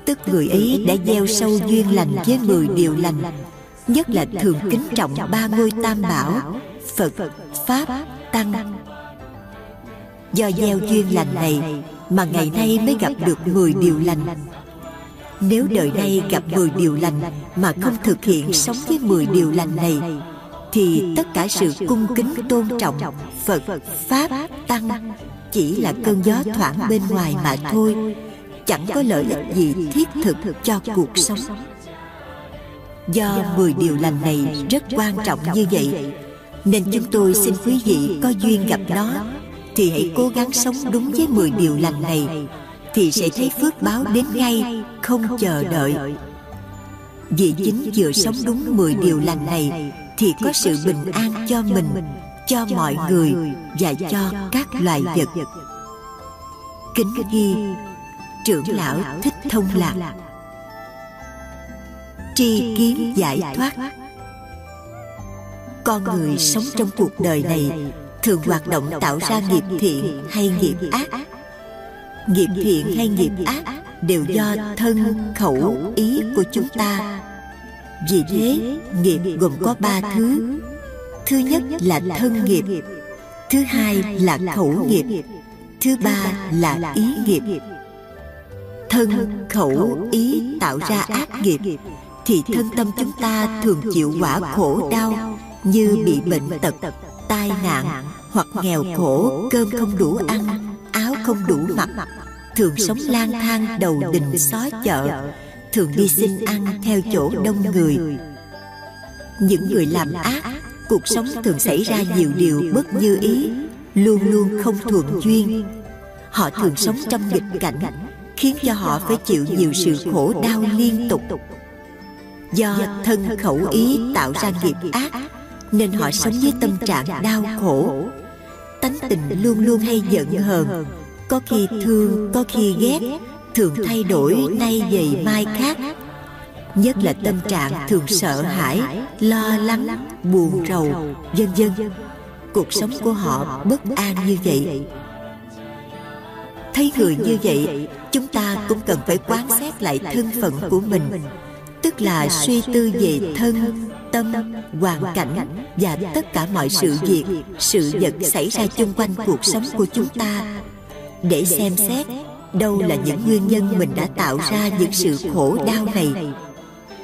tức người ấy đã gieo sâu duyên lành với 10 điều lành nhất là thường kính trọng ba ngôi tam bảo phật pháp tăng. Do gieo duyên lành này mà ngày nay mới gặp được 10 điều lành. nếu đời nay gặp 10 điều lành mà không thực hiện sống với 10 điều lành này thì tất cả sự cung kính tôn trọng Phật, Pháp, Tăng chỉ là cơn gió thoảng bên ngoài mà thôi. chẳng có lợi ích gì thiết thực cho cuộc sống. do 10 điều lành này rất quan trọng như vậy nên chúng tôi xin quý vị có duyên gặp nó. thì hãy cố gắng sống đúng với 10 điều lành này. thì sẽ thấy phước báo đến ngay không chờ đợi. vì chính vừa sống đúng 10 điều lành này thì có sự bình an cho mình cho mọi người và cho các loài vật. kính ghi trưởng lão thích thông lạc. Tri kiến giải thoát. con người sống trong cuộc đời này thường hoạt động tạo ra nghiệp thiện hay nghiệp ác. nghiệp thiện hay nghiệp ác đều do thân khẩu ý của chúng ta vì thế nghiệp gồm có ba thứ. thứ. Nhất là thân nghiệp. thứ hai là khẩu nghiệp. thứ ba là ý nghiệp. thân khẩu ý tạo ra ác nghiệp. thì thân tâm chúng ta thường chịu quả khổ đau như bị bệnh tật tai nạn hoặc nghèo khổ cơm không đủ ăn áo không đủ mặc thường sống lang thang đầu đình xó chợ thường đi xin ăn theo chỗ đông người. những người làm ác cuộc sống thường xảy ra nhiều điều bất như ý luôn luôn không thuận duyên. họ thường sống trong nghịch cảnh khiến cho họ phải chịu nhiều sự khổ đau liên tục. do thân khẩu ý tạo ra nghiệp ác nên họ sống với tâm trạng đau khổ. tánh tình luôn luôn hay giận hờn có khi thương có khi ghét thường thay đổi nay vậy mai khác. nhất là tâm trạng thường sợ hãi lo lắng buồn rầu vân vân. cuộc sống của họ bất an như vậy. thấy người như vậy chúng ta cũng cần phải quán xét lại thân phận của mình tức là suy tư về thân tâm hoàn cảnh và tất cả mọi sự việc sự vật xảy ra chung quanh cuộc sống của chúng ta để xem xét đâu là những nguyên nhân mình đã tạo ra những sự khổ đau này?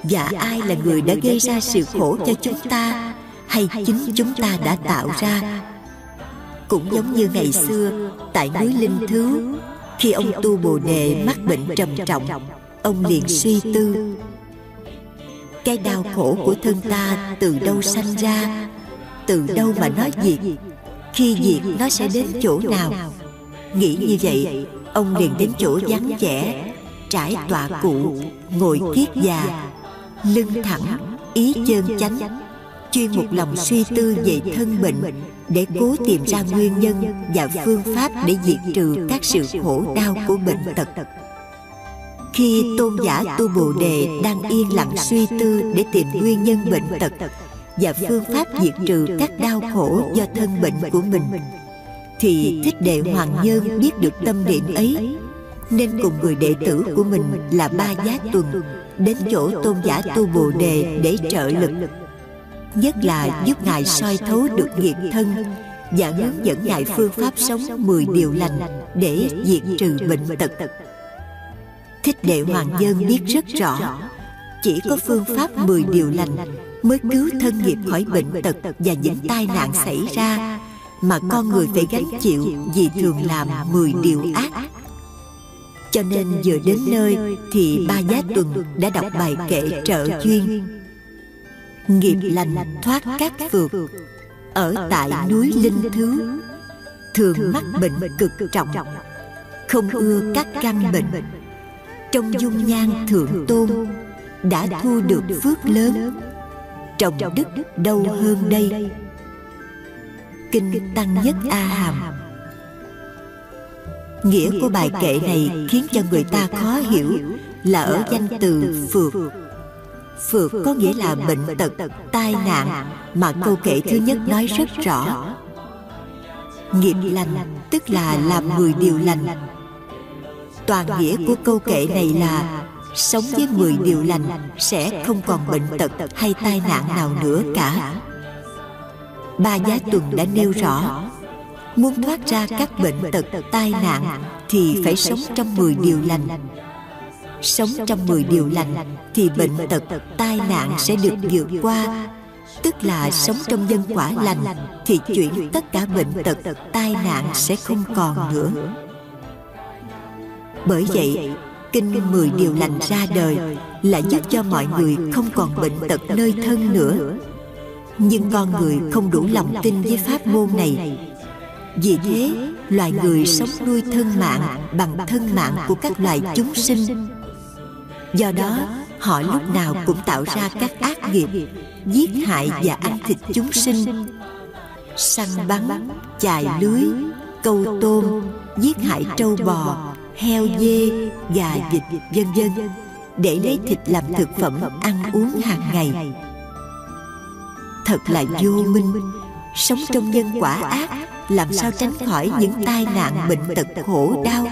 Và ai là người đã gây ra sự khổ cho chúng ta hay chính chúng ta đã tạo ra? Cũng giống như ngày xưa, tại núi linh thứ, khi ông tu bồ đề mắc bệnh trầm trọng, ông liền suy tư. Cái đau khổ của thân ta từ đâu sanh ra? Từ đâu mà nó diệt? Khi diệt, nó sẽ đến chỗ nào? Nghĩ như vậy ông liền đến chỗ vắng vẻ trải tọa cụ ngồi kiết già lưng thẳng ý chân chánh chuyên một lòng suy tư về thân bệnh để cố tìm ra nguyên nhân và phương pháp để diệt trừ các sự khổ đau của bệnh tật. khi tôn giả tu bồ đề đang yên lặng suy tư để tìm nguyên nhân bệnh tật và phương pháp diệt trừ các đau khổ do thân bệnh của mình thì thích đệ hoàng nhân biết được tâm niệm ấy. Nên cùng người đệ tử của mình là ba giá tuần đến chỗ tôn giả tu bồ đề để trợ lực. Nhất là giúp ngài soi thấu được nghiệp thân và hướng dẫn ngài phương pháp sống 10 điều lành để diệt trừ bệnh tật. Thích đệ hoàng dân biết rất rõ, chỉ có phương pháp 10 điều lành mới cứu thân nghiệp khỏi bệnh tật và những tai nạn xảy ra mà con người phải gánh chịu vì thường làm 10 điều ác. cho nên vừa đến nơi thì ba giá tuần đã đọc bài kệ trợ duyên. nghiệp lành thoát các phược. ở tại núi linh thứ thường mắc bệnh cực trọng. không ưa các căn bệnh. trong dung nhan thượng tôn đã thu được phước lớn. trồng đức đâu hơn đây kinh tăng nhất a hàm. Nghĩa của bài kệ này khiến cho người ta khó hiểu là ở danh từ phược. phược. Có nghĩa là bệnh tật tai nạn mà câu kệ thứ nhất nói rất rõ. nghiệp lành tức là làm mười điều lành. toàn nghĩa của câu kệ này là sống với mười điều lành sẽ không còn bệnh tật hay tai nạn nào nữa cả ba giá tuần đã nêu rõ muốn thoát ra các bệnh tật tai nạn thì phải sống trong mười điều lành. sống trong mười điều lành thì bệnh tật tai nạn sẽ được vượt qua. tức là sống trong dân quả lành thì chuyển tất cả bệnh tật tai nạn sẽ không còn nữa. bởi vậy kinh mười điều lành ra đời là giúp cho mọi người không còn bệnh tật nơi thân nữa nhưng con người không đủ lòng tin với pháp môn này. Vì thế, loài người sống nuôi thân mạng bằng thân mạng của các loài chúng sinh. Do đó, họ lúc nào cũng tạo ra các ác nghiệp, giết hại và ăn thịt chúng sinh. Săn bắn, chài lưới, câu tôm, giết hại trâu bò, heo dê gà vịt, vân vân, để lấy thịt làm thực phẩm ăn uống hàng ngày thật là vô minh. sống trong nhân quả ác làm sao tránh khỏi những tai nạn bệnh tật khổ đau.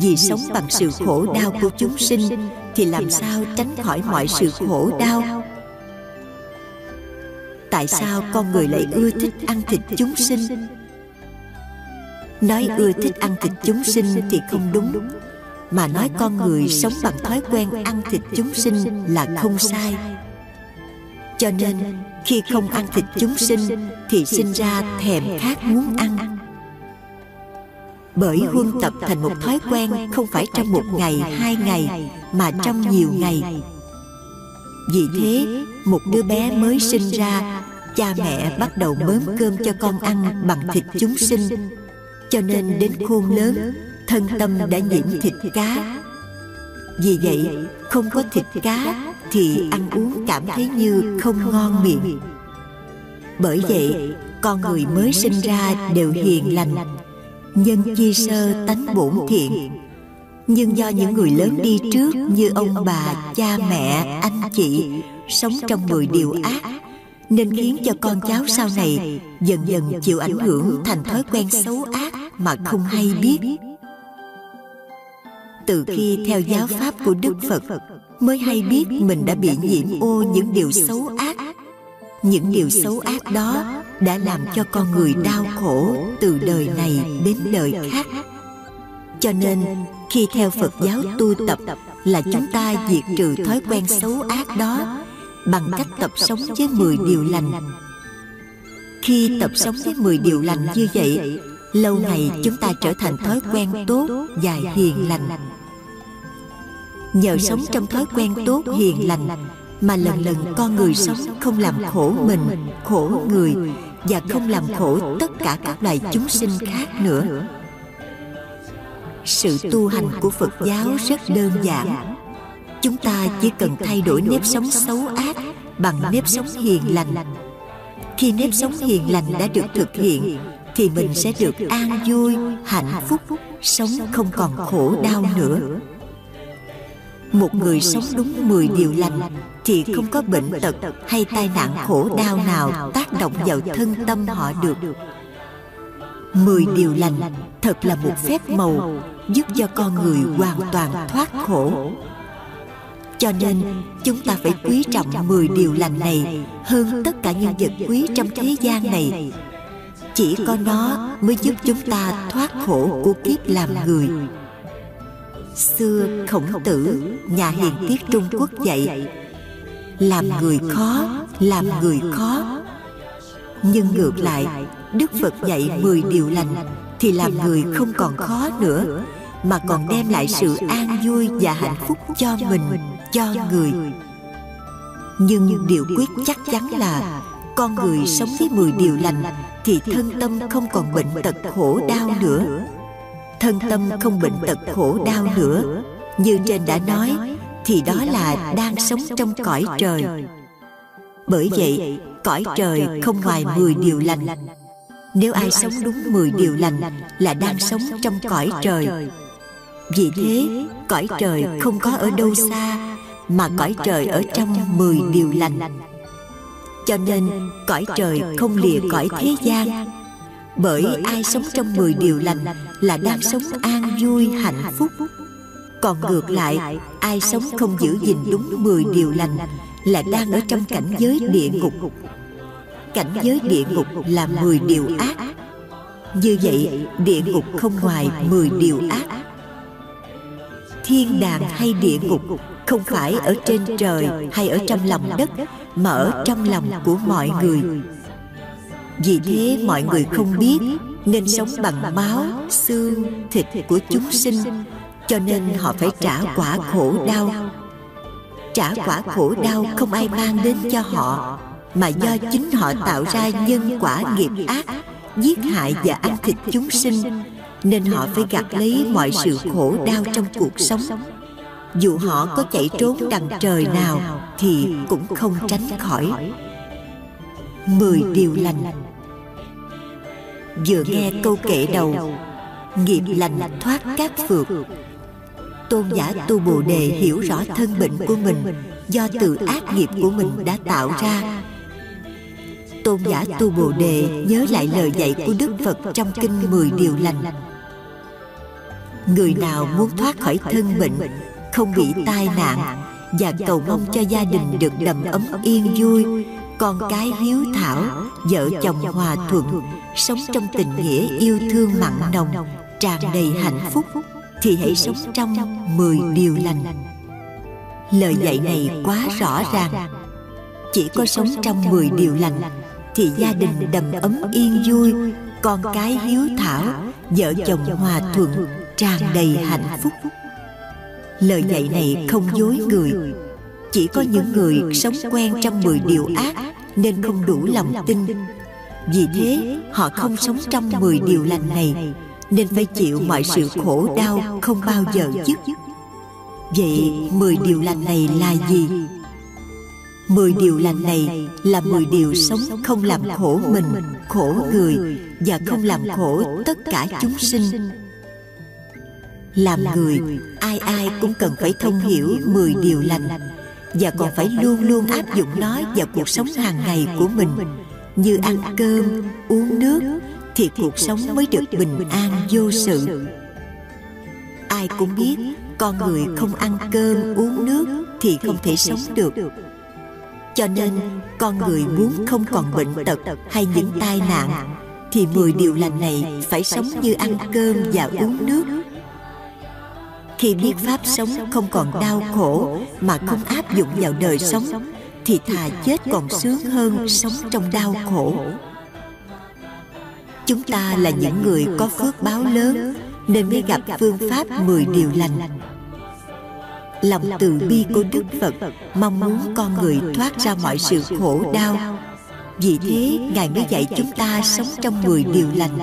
vì sống bằng sự khổ đau của chúng sinh thì làm sao tránh khỏi mọi sự khổ đau? tại sao con người lại ưa thích ăn thịt chúng sinh? nói ưa thích ăn thịt chúng sinh thì không đúng. mà nói con người sống bằng thói quen ăn thịt chúng sinh là không sai. cho nên khi không ăn thịt chúng sinh thì sinh ra thèm khát muốn ăn. bởi huân tập thành một thói quen không phải trong một ngày hai ngày mà trong nhiều ngày. vì thế một đứa bé mới sinh ra cha mẹ bắt đầu bớm cơm cho con ăn bằng thịt chúng sinh. cho nên đến khôn lớn thân tâm đã nhiễm thịt cá. vì vậy không có thịt cá thì ăn uống cảm thấy như không ngon miệng. Bởi vậy, con người mới sinh ra đều hiền lành, nhân chi sơ tánh bổn thiện. Nhưng do những người lớn đi trước như ông bà, cha, mẹ, anh chị sống trong mười điều ác, nên khiến cho con cháu sau này dần dần chịu ảnh hưởng thành thói quen xấu ác mà không hay biết. Từ khi theo giáo pháp của đức phật mới hay biết mình đã bị nhiễm ô những điều xấu ác. những điều xấu ác đó đã làm cho con người đau khổ từ đời này đến đời khác. cho nên khi theo phật giáo tu tập là chúng ta diệt trừ thói quen xấu ác đó bằng cách tập sống với 10 điều lành. khi tập sống với 10 điều lành như vậy lâu ngày chúng ta trở thành thói quen tốt và hiền lành nhờ sống trong thói quen tốt hiền lành mà lần lần con người sống không làm khổ mình, khổ người và không làm khổ tất cả các loài chúng sinh khác nữa. Sự tu hành của phật giáo rất đơn giản. Chúng ta chỉ cần thay đổi nếp sống xấu ác bằng nếp sống hiền lành. Khi nếp sống hiền lành đã được thực hiện, thì mình sẽ được an vui, hạnh phúc, sống không còn khổ đau nữa một người sống đúng 10 điều lành thì không có bệnh tật hay tai nạn khổ đau nào tác động vào thân tâm họ được. Mười điều lành thật là một phép màu giúp cho con người hoàn toàn thoát khổ. cho nên chúng ta phải quý trọng mười điều lành này hơn tất cả những vật quý trong thế gian này. chỉ có nó mới giúp chúng ta thoát khổ của kiếp làm người xưa khổng tử nhà hiền tiết trung quốc dạy làm người khó làm người khó. nhưng ngược lại đức phật dạy mười điều lành thì làm người không còn khó nữa mà còn đem lại sự an vui và hạnh phúc cho mình cho người. nhưng điều quyết chắc chắn là con người sống với mười điều lành thì thân tâm không còn bệnh tật khổ đau nữa thân tâm không bệnh tật khổ đau nữa. như trên đã nói thì đó là đang sống trong cõi trời. bởi vậy cõi trời không ngoài mười điều lành. nếu ai sống đúng mười điều lành là đang sống trong cõi trời. vì thế cõi trời không có ở đâu xa mà cõi trời ở trong mười điều lành. cho nên cõi trời không lìa cõi thế gian. bởi ai sống trong mười điều lành là đang sống an vui hạnh phúc. còn ngược lại ai sống không giữ gìn đúng mười điều lành là đang ở trong cảnh giới địa ngục. cảnh giới địa ngục là mười điều ác. như vậy địa ngục không ngoài mười điều ác. thiên đàng hay địa ngục không phải ở trên trời hay ở trong lòng đất mà ở trong lòng của mọi người. vì thế mọi người không biết nên sống bằng máu, xương, thịt của chúng sinh. Cho nên họ phải trả quả khổ đau. Trả quả khổ đau không ai mang đến cho họ, mà do chính họ tạo ra nhân quả nghiệp ác, giết hại và ăn thịt chúng sinh. Nên họ phải gặt lấy mọi sự khổ đau trong cuộc sống. Dù họ có chạy trốn đằng trời nào thì cũng không tránh khỏi. Mười điều lành vừa nghe câu kệ đầu nghiệp lành thoát các phược. tôn giả tu bồ đề hiểu rõ thân bệnh của mình do từ ác nghiệp của mình đã tạo ra. tôn giả tu bồ đề nhớ lại lời dạy của đức phật trong kinh mười điều lành. Người nào muốn thoát khỏi thân bệnh không bị tai nạn và cầu mong cho gia đình được đầm ấm yên vui con cái hiếu thảo vợ chồng hòa thuận sống trong tình nghĩa yêu thương mặn nồng tràn đầy hạnh phúc thì hãy sống trong mười điều lành. lời dạy này quá rõ ràng. chỉ có sống trong mười điều lành thì gia đình đầm ấm yên vui. con cái hiếu thảo vợ chồng hòa thuận tràn đầy hạnh phúc. lời dạy này không dối người chỉ có những người sống quen trong mười điều ác nên không đủ lòng tin. vì thế họ không sống trong mười điều lành này nên phải chịu mọi sự khổ đau không bao giờ dứt. vậy mười điều lành này là gì? mười điều lành này là mười điều sống không làm khổ mình khổ người và không làm khổ tất cả chúng sinh. làm người ai ai cũng cần phải thông hiểu mười điều lành và còn phải luôn luôn áp dụng nó vào cuộc sống hàng ngày của mình. như ăn cơm uống nước thì cuộc sống mới được bình an vô sự. ai cũng biết con người không ăn cơm uống nước thì không thể sống được. cho nên con người muốn không còn bệnh tật hay những tai nạn thì mười điều lành này phải sống như ăn cơm và uống nước khi biết pháp sống không còn đau khổ mà không áp dụng vào đời sống thì thà chết còn sướng hơn sống trong đau khổ. chúng ta là những người có phước báo lớn nên mới gặp phương pháp mười điều lành. lòng từ bi của đức phật mong muốn con người thoát ra mọi sự khổ đau. vì thế ngài mới dạy chúng ta sống trong mười điều lành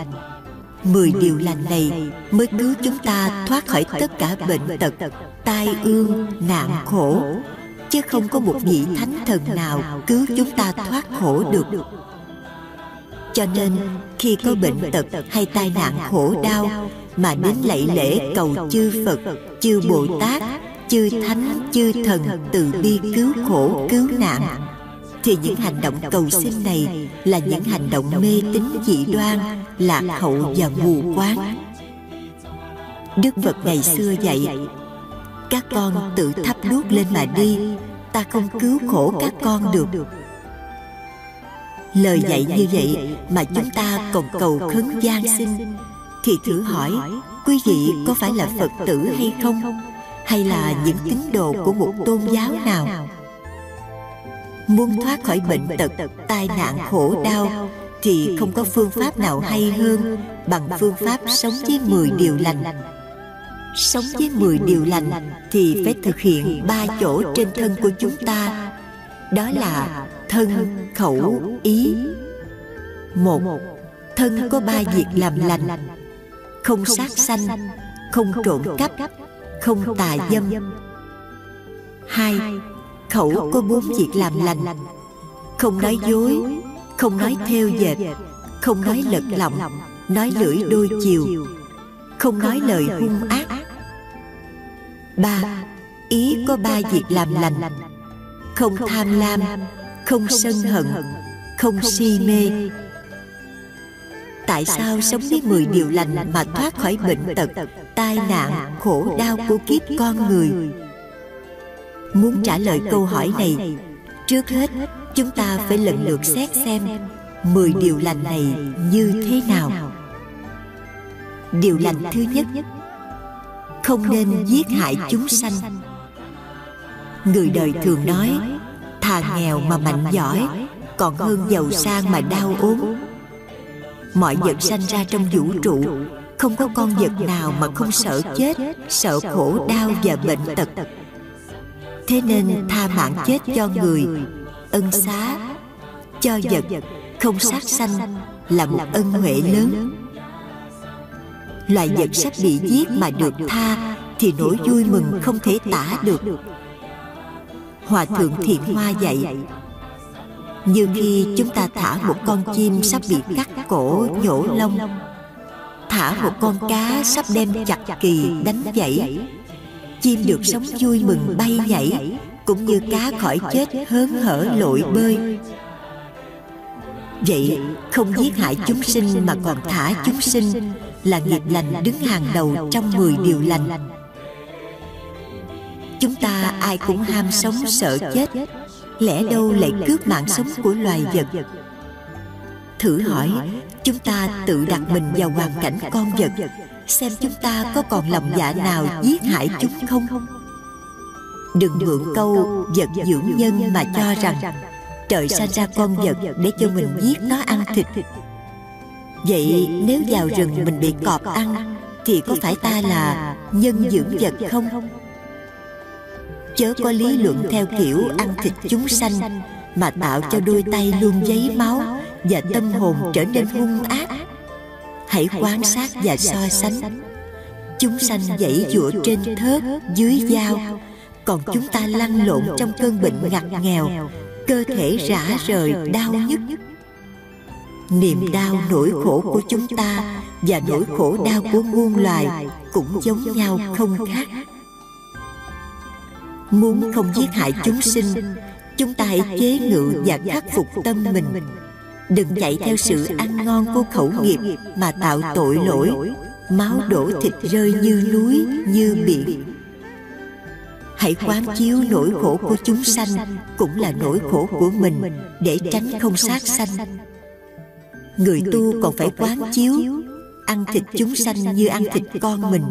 mười điều lành này mới cứu chúng ta thoát khỏi tất cả bệnh tật tai ương nạn khổ. chứ không có một vị thánh thần nào cứu chúng ta thoát khổ được. cho nên khi có bệnh tật hay tai nạn khổ đau mà đến lạy lễ cầu chư phật chư bồ tát chư thánh chư thần từ bi cứu khổ cứu nạn thì những hành động cầu xin này là những hành động mê tín dị đoan, lạc hậu và mù quáng. Đức phật ngày xưa dạy, các con tự thắp đuốc lên mà đi, ta không cứu khổ các con được. Lời dạy như vậy mà chúng ta còn cầu khấn gian sinh thì thử hỏi, quý vị có phải là phật tử hay không? Hay là những tín đồ của một tôn giáo nào? Muốn thoát khỏi bệnh tật, tai nạn khổ đau, thì không có phương pháp nào hay hơn bằng phương pháp sống với 10 điều lành. Sống với 10 điều lành thì phải thực hiện ba chỗ trên thân của chúng ta. Đó là thân, khẩu, ý. Một, thân có ba việc làm lành. Không sát sanh, không trộm cắp, không tà dâm. Hai khẩu có bốn việc làm lành. không nói dối không nói theo dệt không nói lật lọng nói lưỡi đôi chiều không nói lời hung ác. ba ý có ba việc làm lành. không tham lam không sân hận không si mê. tại sao sống với 10 điều lành mà thoát khỏi bệnh tật tai nạn khổ đau của kiếp con người muốn trả lời câu hỏi này trước hết chúng ta phải lần lượt xét xem 10 điều lành này như thế nào. điều lành thứ nhất không nên giết hại chúng sanh. người đời thường nói thà nghèo mà mạnh giỏi còn hơn giàu sang mà đau ốm. mọi vật sanh ra trong vũ trụ không có con vật nào mà không sợ chết sợ khổ đau và bệnh tật thế nên tha mạng chết cho người. ân xá cho vật không sát sanh là một ân huệ lớn. loài vật sắp bị giết mà được tha thì nỗi vui mừng không thể tả được. hòa thượng thiện hoa dạy như khi chúng ta thả một con chim sắp bị cắt cổ nhổ lông. thả một con cá sắp đem chặt kỳ đánh dãy chim được sống vui mừng bay nhảy, cũng như cá khỏi chết hớn hở lội bơi. Vậy không giết hại chúng sinh mà còn thả chúng sinh là nghiệp lành đứng hàng đầu trong 10 điều lành. Chúng ta ai cũng ham sống sợ chết, lẽ đâu lại cướp mạng sống của loài vật? Thử hỏi, chúng ta tự đặt mình vào hoàn cảnh con vật xem chúng ta có còn lòng dạ nào giết hại chúng không? đừng mượn câu vật dưỡng nhân mà cho rằng trời sanh ra con vật để cho mình giết nó ăn thịt. vậy nếu vào rừng mình bị cọp ăn thì có phải ta là nhân dưỡng vật không? chớ có lý luận theo kiểu ăn thịt chúng sanh mà tạo cho đôi tay luôn giấy máu và tâm hồn trở nên hung ác hãy quan sát và so sánh. chúng sanh dãy dụa trên thớt dưới dao. còn chúng ta lăn lộn trong cơn bệnh ngặt nghèo cơ thể rã rời đau nhức. niềm đau nỗi khổ của chúng ta và nỗi khổ đau của muôn loài cũng giống nhau không khác. muốn không giết hại chúng sinh chúng ta hãy chế ngự và khắc phục tâm mình đừng chạy theo sự ăn ngon của khẩu nghiệp mà tạo tội lỗi. Máu đổ thịt rơi như núi như biển. Hãy quán chiếu nỗi khổ của chúng sanh cũng là nỗi khổ của mình. để tránh không sát sanh. người tu còn phải quán chiếu ăn thịt chúng sanh như ăn thịt con mình.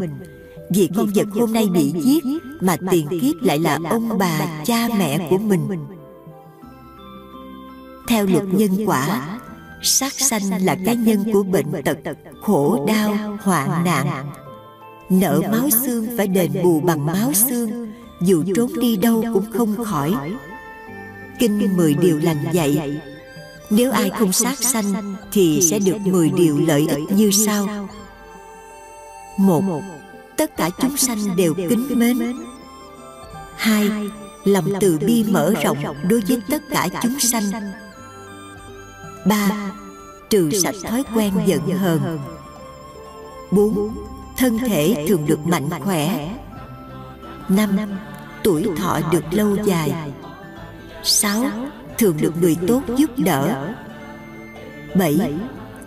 vì con vật hôm nay bị giết mà tiền kiếp lại là ông bà cha mẹ của mình theo luật nhân quả sát sanh là cái nhân của bệnh tật khổ đau hoạn nạn. nợ máu xương phải đền bù bằng máu xương. dù trốn đi đâu cũng không khỏi. kinh mười điều lành dạy nếu ai không sát sanh thì sẽ được mười điều lợi ích như sau. một tất cả chúng sanh đều kính mến. hai lòng từ bi mở rộng đối với tất cả chúng sanh ba trừ sạch thói quen giận hờn. bốn thân thể thường được mạnh khỏe. năm tuổi thọ được lâu dài. sáu thường được người tốt giúp đỡ. bảy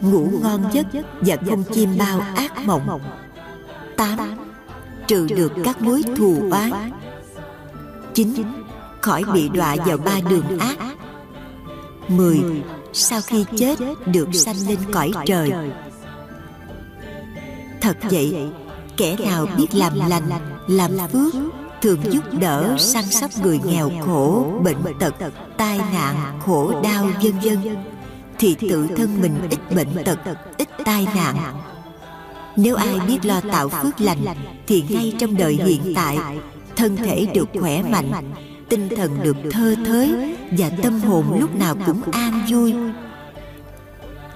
ngủ ngon giấc và không chim bao ác mộng. tám trừ được các mối thù oán. chín khỏi bị đọa vào ba đường ác. mười sau khi chết được sanh lên cõi trời. thật vậy kẻ nào biết làm lành làm phước thường giúp đỡ săn sóc người nghèo khổ bệnh tật tai nạn khổ đau vân vân thì tự thân mình ít bệnh tật ít tai nạn. nếu ai biết lo tạo phước lành thì ngay trong đời hiện tại thân thể được khỏe mạnh tinh thần được thơ thới và tâm hồn lúc nào cũng an vui.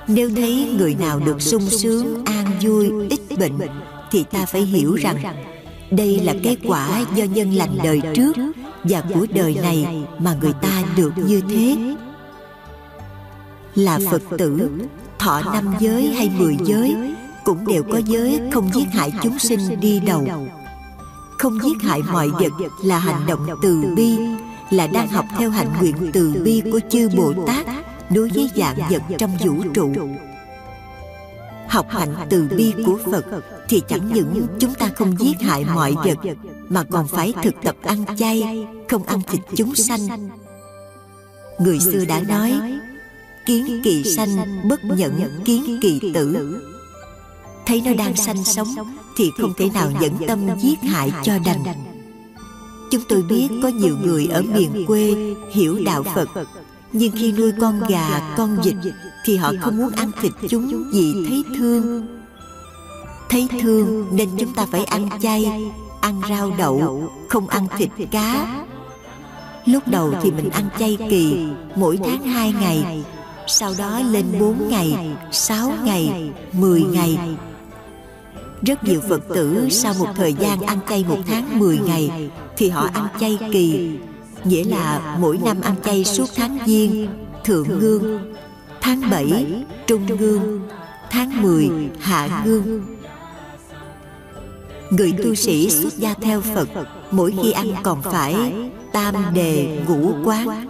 Nếu thấy người nào được sung sướng, an vui, ít bệnh, thì ta phải hiểu rằng đây là kết quả do nhân lành đời trước và của đời này mà người ta được như thế. Là phật tử, thọ năm giới hay mười giới cũng đều có giới không giết hại chúng sinh đi đầu không giết hại mọi vật là hành động từ bi, là đang học theo hạnh nguyện từ bi của chư bồ tát đối với dạng vật trong vũ trụ. Học hạnh từ bi của phật thì chẳng những chúng ta không giết hại mọi vật, mà còn phải thực tập ăn chay, không ăn thịt chúng sanh. Người xưa đã nói, kiến kỳ sanh bất nhận kiến kỳ tử. Thấy nó đang sanh sống thì không thể nào nhẫn tâm giết hại cho đành. chúng tôi biết có nhiều người ở miền quê hiểu đạo phật. Nhưng khi nuôi con gà con vịt thì họ không muốn ăn thịt chúng vì thấy thương. thấy thương nên chúng ta phải ăn chay ăn rau đậu không ăn thịt cá. lúc đầu thì mình ăn chay kỳ mỗi tháng hai ngày. sau đó lên bốn ngày sáu ngày mười ngày rất nhiều Phật tử sau một thời gian ăn chay một tháng 10 ngày thì họ ăn chay kỳ, nghĩa là mỗi năm ăn chay suốt tháng Giêng, Thượng Ngương, tháng 7, Trung Ngương, tháng 10, Hạ Ngương. Người tu sĩ xuất gia theo Phật mỗi khi ăn còn phải tam đề ngũ quán.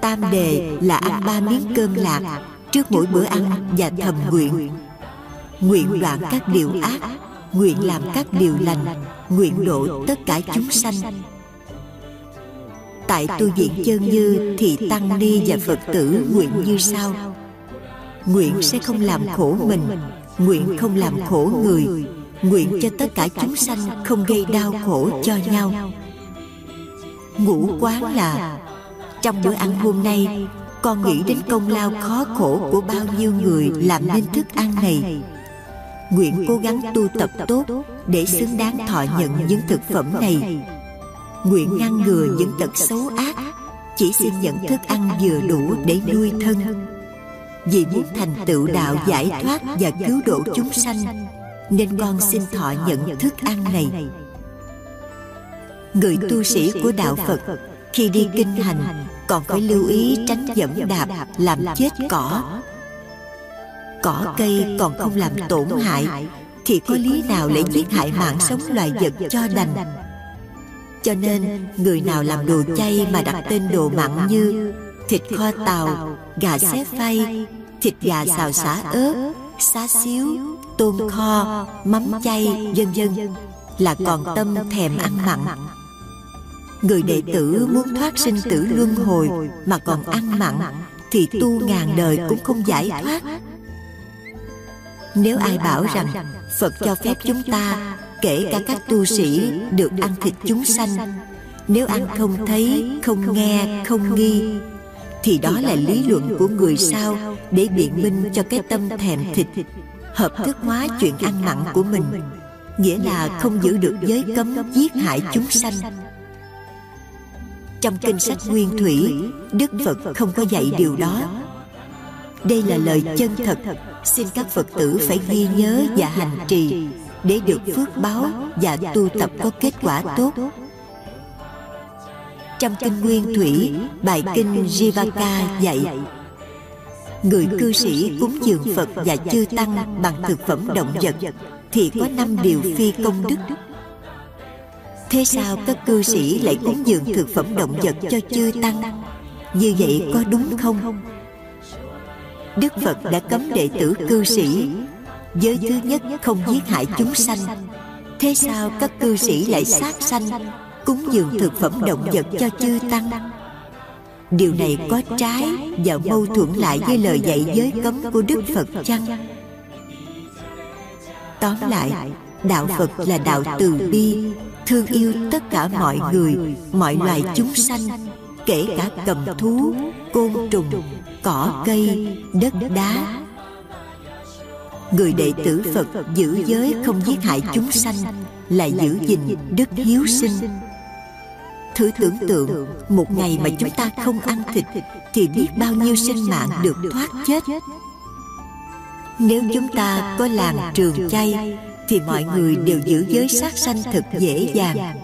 Tam đề là ăn ba miếng cơm lạc trước mỗi bữa ăn và thầm nguyện nguyện đoạn các điều ác, nguyện làm các điều lành, nguyện độ tất cả chúng sanh. Tại tu viện chân như thì tăng ni và phật tử nguyện như sau. Nguyện sẽ không làm khổ mình, nguyện không làm khổ người, nguyện cho tất cả chúng sanh không gây đau khổ cho nhau. Ngũ quán là, trong bữa ăn hôm nay, con nghĩ đến công lao khó khổ của bao nhiêu người làm nên thức ăn này nguyện cố gắng tu tập tốt để xứng đáng thọ nhận những thực phẩm này. nguyện ngăn ngừa những tật xấu ác chỉ xin nhận thức ăn vừa đủ để nuôi thân. vì muốn thành tựu đạo giải thoát và cứu độ chúng sanh nên con xin thọ nhận thức ăn này. người tu sĩ của đạo phật khi đi kinh hành còn phải lưu ý tránh dẫm đạp làm chết cỏ cỏ cây còn không làm tổn hại thì có lý nào lại giết hại mạng sống loài vật cho đành? cho nên người nào làm đồ chay mà đặt tên đồ mặn như thịt kho tàu gà xé phay thịt gà xào xả ớt xá xíu tôm kho mắm chay vân vân là còn tâm thèm ăn mặn. người đệ tử muốn thoát sinh tử luân hồi mà còn ăn mặn thì tu ngàn đời cũng không giải thoát nếu ai bảo rằng Phật cho phép chúng ta Kể cả các tu sĩ Được ăn thịt chúng sanh. Nếu ăn không thấy, không nghe, không nghi Thì đó là lý luận của người sao Để biện minh cho cái tâm thèm thịt Hợp thức hóa chuyện ăn mặn của mình. Nghĩa là không giữ được giới cấm Giết hại chúng sanh. Trong kinh sách Nguyên Thủy Đức Phật không có dạy điều đó. Đây là lời chân thật xin các phật tử phải ghi nhớ và hành trì để được phước báo và tu tập có kết quả tốt. Trong kinh nguyên thủy, bài kinh jivaka dạy, người cư sĩ cúng dường phật và chư tăng bằng thực phẩm động vật thì có năm điều phi công đức. Thế sao các cư sĩ lại cúng dường thực phẩm động vật cho chư tăng? Như vậy có đúng không? Đức phật đã cấm đệ tử cư sĩ. Giới thứ nhất không giết hại chúng sanh. Thế sao các cư sĩ lại sát sanh, cúng dường thực phẩm động vật cho chư tăng? Điều này có trái và mâu thuẫn lại với lời dạy giới cấm của đức phật chăng? Tóm lại, đạo phật là đạo từ bi, thương yêu tất cả mọi người, mọi loài chúng sanh, kể cả cầm thú, côn trùng cỏ cây, đất đá. Người đệ tử phật giữ giới không giết hại chúng sanh là giữ gìn đức hiếu sinh. Thử tưởng tượng, một ngày mà chúng ta không ăn thịt thì biết bao nhiêu sinh mạng được thoát chết. Nếu chúng ta có làng trường chay thì mọi người đều giữ giới sát sanh thật dễ dàng.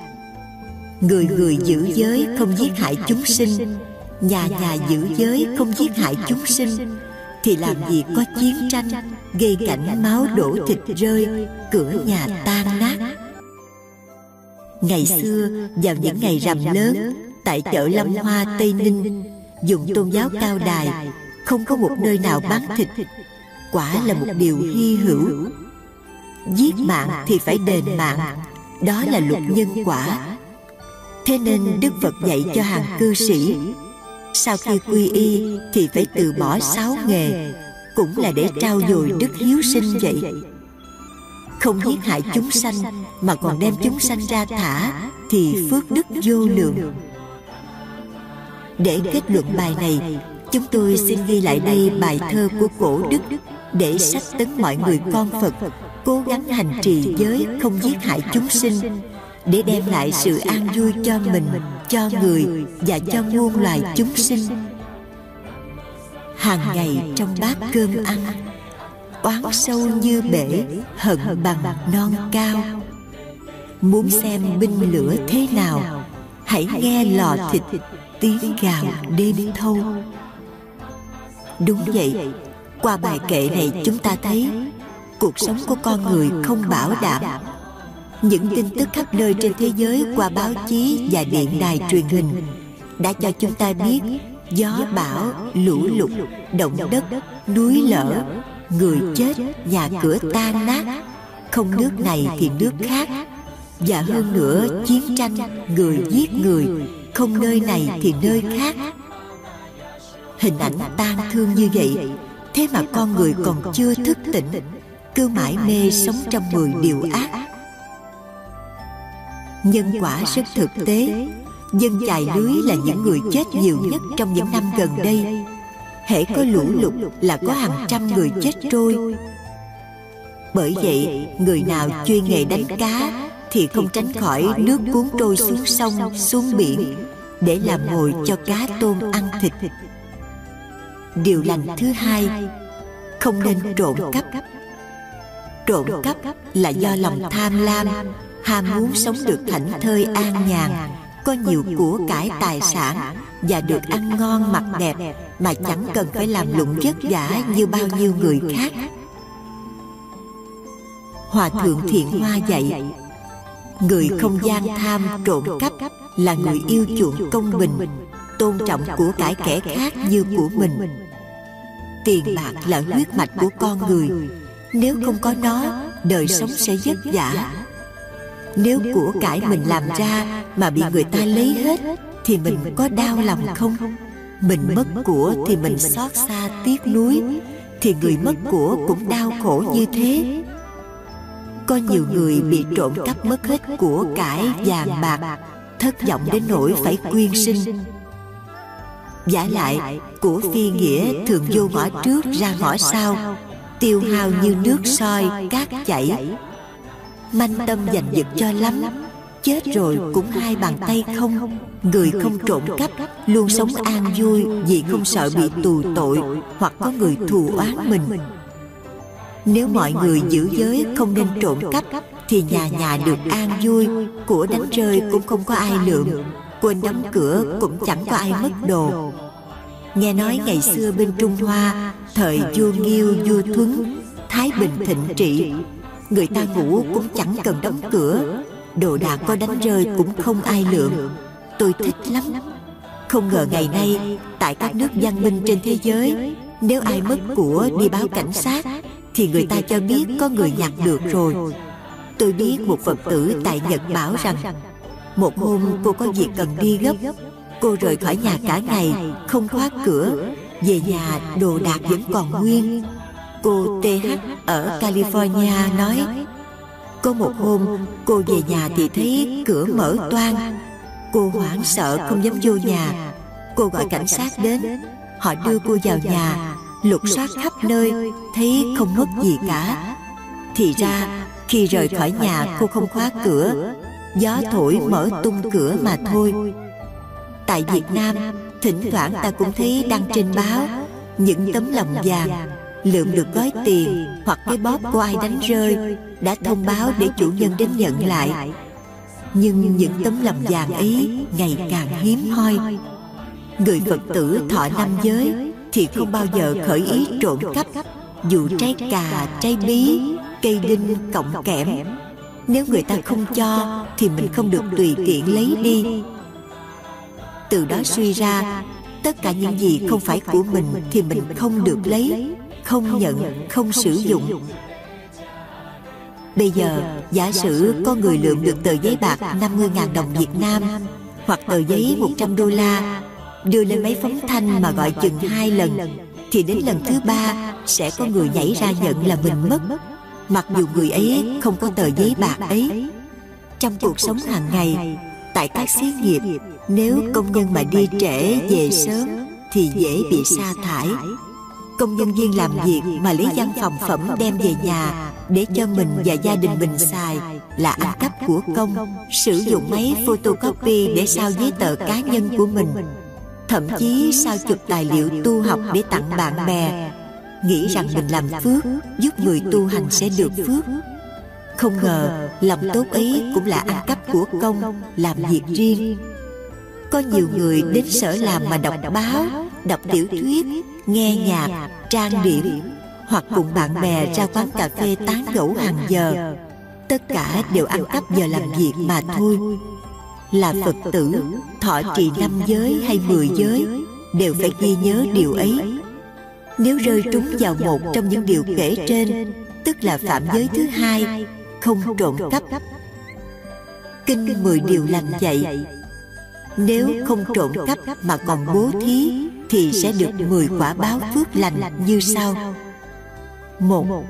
Người người giữ giới không giết hại chúng sinh nhà nhà giữ giới không giết hại chúng sinh thì làm gì có chiến tranh gây cảnh máu đổ thịt rơi cửa nhà tan nát. ngày xưa vào những ngày rằm lớn tại chợ lâm hoa tây ninh dùng tôn giáo cao đài không có một nơi nào bán thịt. quả là một điều hy hữu. giết mạng thì phải đền mạng. đó là luật nhân quả. thế nên đức phật dạy cho hàng cư sĩ sau khi quy y, thì phải từ bỏ sáu nghề, cũng là để trao dồi đức hiếu sinh vậy. Không giết hại chúng sanh, mà còn đem chúng sanh ra thả, thì phước đức vô lượng. Để kết luận bài này, chúng tôi xin ghi lại đây bài thơ của cổ đức, để sách tấn mọi người con phật, cố gắng hành trì giới không giết hại chúng sinh để đem lại sự an vui cho mình cho người và cho muôn loài chúng sinh. hàng ngày trong bát cơm ăn oán sâu như bể hận bằng non cao. muốn xem binh lửa thế nào hãy nghe lò thịt tiếng gào đêm thâu. đúng vậy. qua bài kệ này chúng ta thấy cuộc sống của con người không bảo đảm những tin tức khắp nơi trên thế giới qua báo chí và điện đài truyền hình đã cho chúng ta biết gió bão, lũ lụt, động đất, núi lở, người chết, nhà cửa tan nát, không nước này thì nước khác. Và hơn nữa, chiến tranh, người giết người, không nơi này thì nơi khác. Hình ảnh tan thương như vậy, thế mà con người còn chưa thức tỉnh, cứ mãi mê sống trong mười điều ác nhân quả rất thực tế. Dân chài lưới là những người chết nhiều nhất trong những năm gần đây. Hễ có lũ lụt là có hàng trăm người chết trôi. Bởi vậy, người nào chuyên nghề đánh cá thì không tránh khỏi nước cuốn trôi xuống sông, xuống biển để làm mồi cho cá tôm ăn thịt. Điều lành thứ hai, không nên trộm cắp. Trộm cắp là do lòng tham lam ham muốn sống được thảnh thơi an nhàn có nhiều của cải tài sản và được ăn ngon mặc đẹp mà chẳng cần phải làm lụng vất vả như bao nhiêu người khác. hòa thượng thiện hoa dạy người không gian tham trộm cắp là người yêu chuộng công bình tôn trọng của cải kẻ khác như của mình. tiền bạc là huyết mạch của con người. nếu không có nó đời sống sẽ vất vả nếu của cải mình làm ra mà bị người ta lấy hết thì mình có đau lòng không? mình mất của thì mình xót xa tiếc nuối thì người mất của cũng đau khổ như thế. có nhiều người bị trộm cắp mất hết của cải vàng bạc thất vọng đến nỗi phải quyên sinh. giả lại của phi nghĩa thường vô ngõ trước ra ngõ sau tiêu hao như nước soi cát chảy manh tâm giành giật cho lắm. chết rồi cũng hai bàn tay không người không trộm cắp luôn sống an vui vì không sợ bị tù tội hoặc có người thù oán mình. nếu mọi người giữ giới không nên trộm cắp thì nhà nhà được an vui của đánh rơi cũng không có ai lượm quên đóng cửa cũng chẳng có ai mất đồ. nghe nói ngày xưa bên trung hoa thời vua nghiêu vua thuấn thái bình thịnh trị người ta ngủ cũng chẳng cần đóng cửa. Đồ đạc có đánh rơi cũng không ai lượng Tôi thích lắm. Không ngờ ngày nay, Tại các nước văn minh trên thế giới, Nếu ai mất của đi báo cảnh sát, Thì người ta cho biết có người nhặt được rồi. Tôi biết một Phật tử tại Nhật bảo rằng, Một hôm cô có việc cần đi gấp. Cô rời khỏi nhà cả ngày, Không khóa cửa. Về nhà, đồ đạc vẫn còn nguyên. Cô TH ở California nói, Có một hôm, cô về nhà thì thấy cửa mở toang. Cô hoảng sợ không dám vô nhà. Cô gọi cảnh sát đến. Họ đưa cô vào nhà. Lục soát khắp nơi, Thấy không mất gì cả. Thì ra, khi rời khỏi nhà, cô không khóa cửa. Gió thổi mở tung cửa mà thôi. Tại Việt Nam, Thỉnh thoảng ta cũng thấy đăng trên báo, Những tấm lòng vàng Lượng được gói tiền Hoặc cái bóp của ai đánh rơi Đã thông báo để chủ nhân đến nhận lại. Nhưng những tấm lòng vàng ấy Ngày càng hiếm hoi. Người Phật tử thọ năm giới Thì không bao giờ khởi ý trộm cắp. Dù trái cà, trái bí Cây đinh, cọng kẽm. Nếu người ta không cho Thì mình không được tùy tiện lấy đi. từ đó suy ra tất cả những gì không phải của mình thì mình không được lấy không nhận không sử dụng. bây giờ giả sử có người lượm được tờ giấy bạc 50.000 đồng Việt Nam hoặc tờ giấy 100 đô la đưa lên máy phóng thanh mà gọi chừng hai lần. thì đến lần thứ ba sẽ có người nhảy ra nhận là mình mất. mặc dù người ấy không có tờ giấy bạc ấy. trong cuộc sống hàng ngày tại các xí nghiệp nếu công nhân mà đi trễ về sớm thì dễ bị sa thải công nhân viên làm việc mà lấy văn phòng phẩm đem về nhà để cho mình và gia đình mình xài là ăn cắp của công, sử dụng máy photocopy để sao giấy tờ cá nhân của mình, thậm chí sao chụp tài liệu tu học để tặng bạn bè. Nghĩ rằng mình làm phước, giúp người tu hành sẽ được phước. Không ngờ, lòng tốt ấy cũng là ăn cắp của công, làm việc riêng. Có nhiều người đến sở làm mà đọc báo đọc tiểu thuyết, nghe nhạc, trang điểm, hoặc cùng bạn bè ra quán cà phê tán gẫu hàng giờ. Tất cả đều ăn cắp giờ làm việc mà thôi. Là phật tử, thọ trì năm giới hay mười giới, đều phải ghi nhớ điều ấy. Nếu rơi trúng vào một trong những điều kể trên, tức là phạm giới thứ hai, không trộm cắp. Kinh mười điều lành dạy nếu không trộm cắp mà còn bố thí Thì sẽ được mười quả báo phước lành như sau. một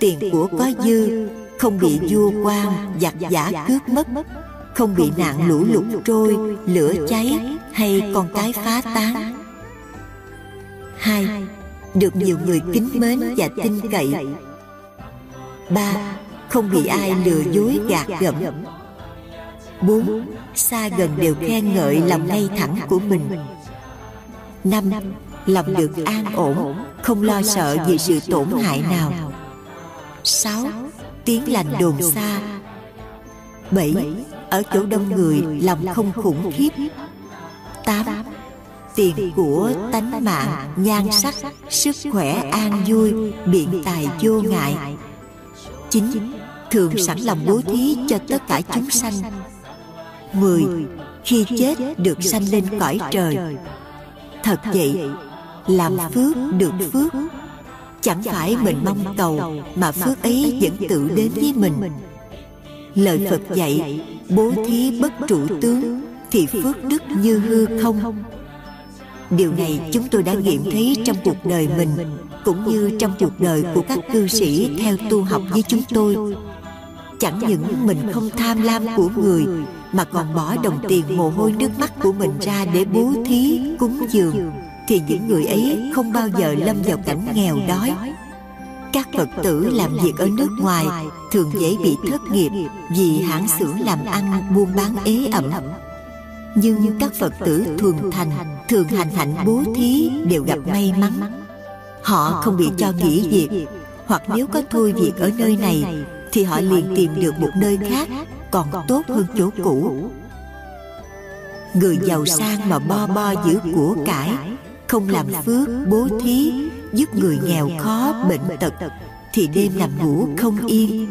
Tiền của có dư Không bị vua quan giặc giả cướp mất Không bị nạn lũ lụt trôi Lửa cháy Hay con cái phá tán. hai Được nhiều người kính mến và tin cậy. ba Không bị ai lừa dối gạt gẫm. Bốn xa gần đều khen ngợi lòng ngay thẳng của mình. Năm, lòng được an ổn, không lo sợ vì sự tổn hại nào. Sáu, tiếng lành đồn xa. Bảy, ở chỗ đông người, lòng không khủng khiếp. Tám, tiền của tánh mạng, nhan sắc, sức khỏe an vui, biện tài vô ngại. Chín, thường sẵn lòng bố thí cho tất cả chúng sanh. 10. Khi chết được sanh lên cõi trời. Thật vậy Làm phước được phước. Chẳng phải mình mong cầu Mà phước ấy vẫn tự đến với mình. Lời Phật dạy Bố thí bất trụ tướng Thì phước đức như hư không. Điều này chúng tôi đã nghiệm thấy trong cuộc đời mình Cũng như trong cuộc đời của các cư sĩ Theo tu học với chúng tôi. Chẳng những mình không tham lam của người mà còn bỏ đồng tiền mồ hôi nước mắt của mình ra để bố thí, cúng dường, thì những người ấy không bao giờ lâm vào cảnh nghèo đói. Các phật tử làm việc ở nước ngoài thường dễ bị thất nghiệp vì hãng xưởng làm ăn buôn bán ế ẩm. Nhưng các phật tử thuần thành, thường hành hạnh bố thí đều gặp may mắn. Họ không bị cho nghỉ việc, hoặc nếu có thôi việc ở nơi này thì họ liền tìm được một nơi khác còn tốt hơn chỗ cũ. Người giàu sang mà bo bo giữ của cải, không làm phước, bố thí, giúp người nghèo khó, bệnh tật, thì đêm nằm ngủ không yên.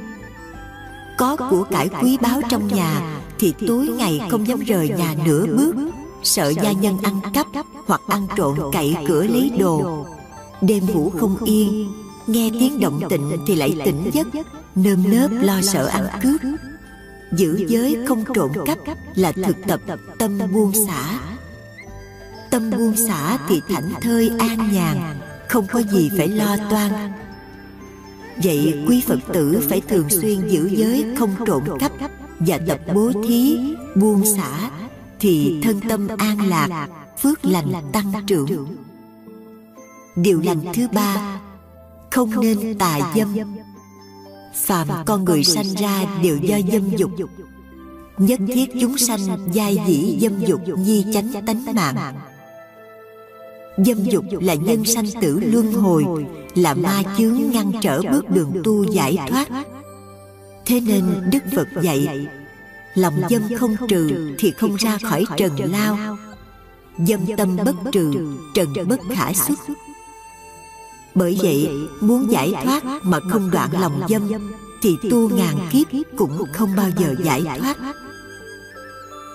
Có của cải quý báu trong nhà, thì tối ngày không dám rời nhà nửa bước. Sợ gia nhân ăn cắp hoặc ăn trộm cậy cửa lấy đồ. Đêm ngủ không yên, nghe tiếng động tịnh thì lại tỉnh giấc, nơm nớp lo sợ ăn cướp giữ giới không trộm cắp là thực tập tâm buông xả. tâm buông xả thì thảnh thơi an nhàn không có gì phải lo toan. vậy quý phật tử phải thường xuyên giữ giới không trộm cắp và tập bố thí buông xả thì thân tâm an lạc phước lành tăng trưởng. điều lành thứ ba không nên tà dâm phàm con người sanh ra đều do dâm dục. nhất thiết chúng sanh giai dĩ dâm dục nhi chánh tánh mạng. dâm dục là nhân sanh tử luân hồi là ma chướng ngăn trở bước đường tu giải thoát. thế nên đức phật dạy lòng dâm không trừ thì không ra khỏi trần lao. dâm tâm bất trừ trần bất khả xuất bởi vậy muốn giải thoát mà không đoạn lòng dâm thì tu ngàn kiếp cũng không bao giờ giải thoát.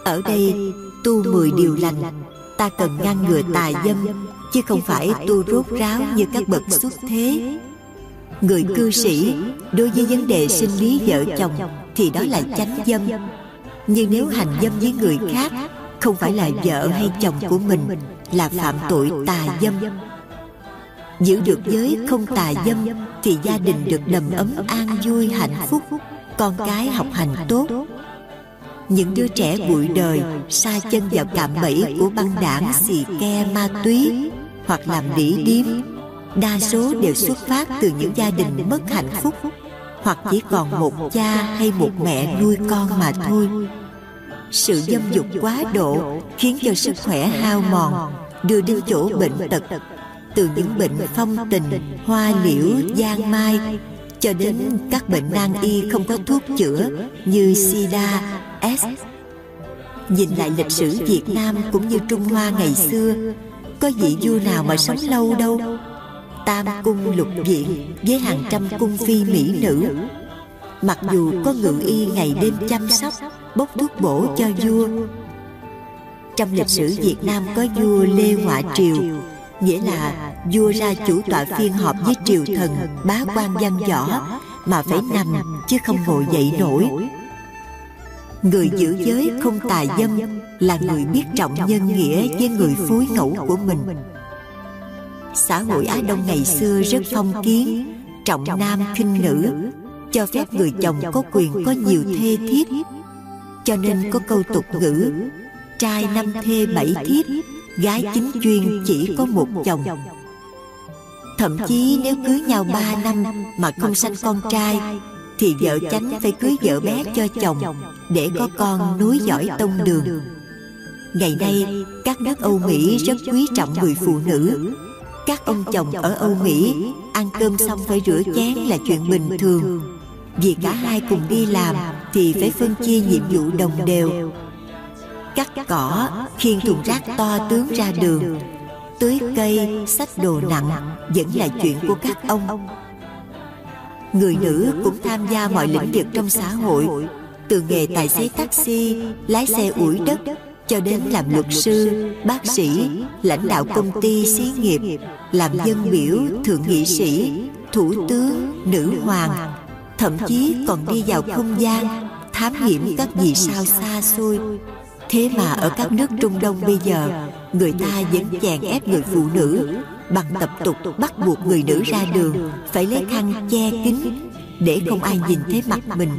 ở đây tu mười điều lành ta cần ngăn ngừa tà dâm chứ không phải tu rốt ráo như các bậc xuất thế. người cư sĩ đối với vấn đề sinh lý vợ chồng thì đó là chánh dâm. nhưng nếu hành dâm với người khác không phải là vợ hay chồng của mình là phạm tội tà dâm giữ được giới không tà dâm, thì gia đình được đầm ấm an vui, hạnh phúc. Con cái học hành tốt. Những đứa trẻ bụi đời, sa chân vào cạm bẫy của băng đảng, xì ke, ma túy hoặc làm đĩ điếm, đa số đều xuất phát từ những gia đình mất hạnh phúc hoặc chỉ còn một cha hay một mẹ nuôi con mà thôi. Sự dâm dục quá độ khiến cho sức khỏe hao mòn, đưa đến chỗ bệnh tật từ những bệnh phong tình, hoa liễu, giang mai, cho đến các bệnh nan y không có thuốc chữa như sida, s. Nhìn lại lịch sử việt nam cũng như trung hoa ngày xưa, có vị vua nào mà sống lâu đâu? Tam cung lục viện với hàng trăm cung phi mỹ nữ. Mặc dù có ngự y ngày đêm chăm sóc, bốc thuốc bổ cho vua. Trong lịch sử việt nam có vua lê họa triều nghĩa là vua ra chủ tọa phiên họp với triều thần bá quan văn võ mà phải nằm chứ không ngồi dậy nổi. người giữ giới không tà dâm là người biết trọng nhân nghĩa với người phối ngẫu của mình. xã hội á đông ngày xưa rất phong kiến trọng nam khinh nữ cho phép người chồng có quyền có nhiều thê thiếp cho nên có câu tục ngữ trai năm thê bảy thiếp gái chính chuyên chỉ có một chồng. thậm chí nếu cưới nhau ba năm mà không sanh con trai thì vợ chánh phải cưới vợ bé cho chồng để có con nối dõi tông đường. ngày nay các nước âu mỹ rất quý trọng người phụ nữ. các ông chồng ở âu mỹ ăn cơm xong phải rửa chén là chuyện bình thường. vì cả hai cùng đi làm thì phải phân chia nhiệm vụ đồng đều cắt cỏ khiêng thùng rác to tướng ra đường. Tưới cây, xách đồ nặng, vẫn là chuyện của các ông. Người nữ cũng tham gia mọi lĩnh vực trong xã hội, từ nghề tài xế taxi, lái xe ủi đất, cho đến làm luật sư, bác sĩ, lãnh đạo công ty xí nghiệp, làm dân biểu, thượng nghị sĩ, thủ tướng, nữ hoàng, thậm chí còn đi vào không gian, thám hiểm các vì sao xa xôi thế mà ở các nước trung đông bây giờ, người ta vẫn chèn ép người phụ nữ bằng tập tục bắt buộc người nữ ra đường, phải lấy khăn che kín để không ai nhìn thấy mặt mình.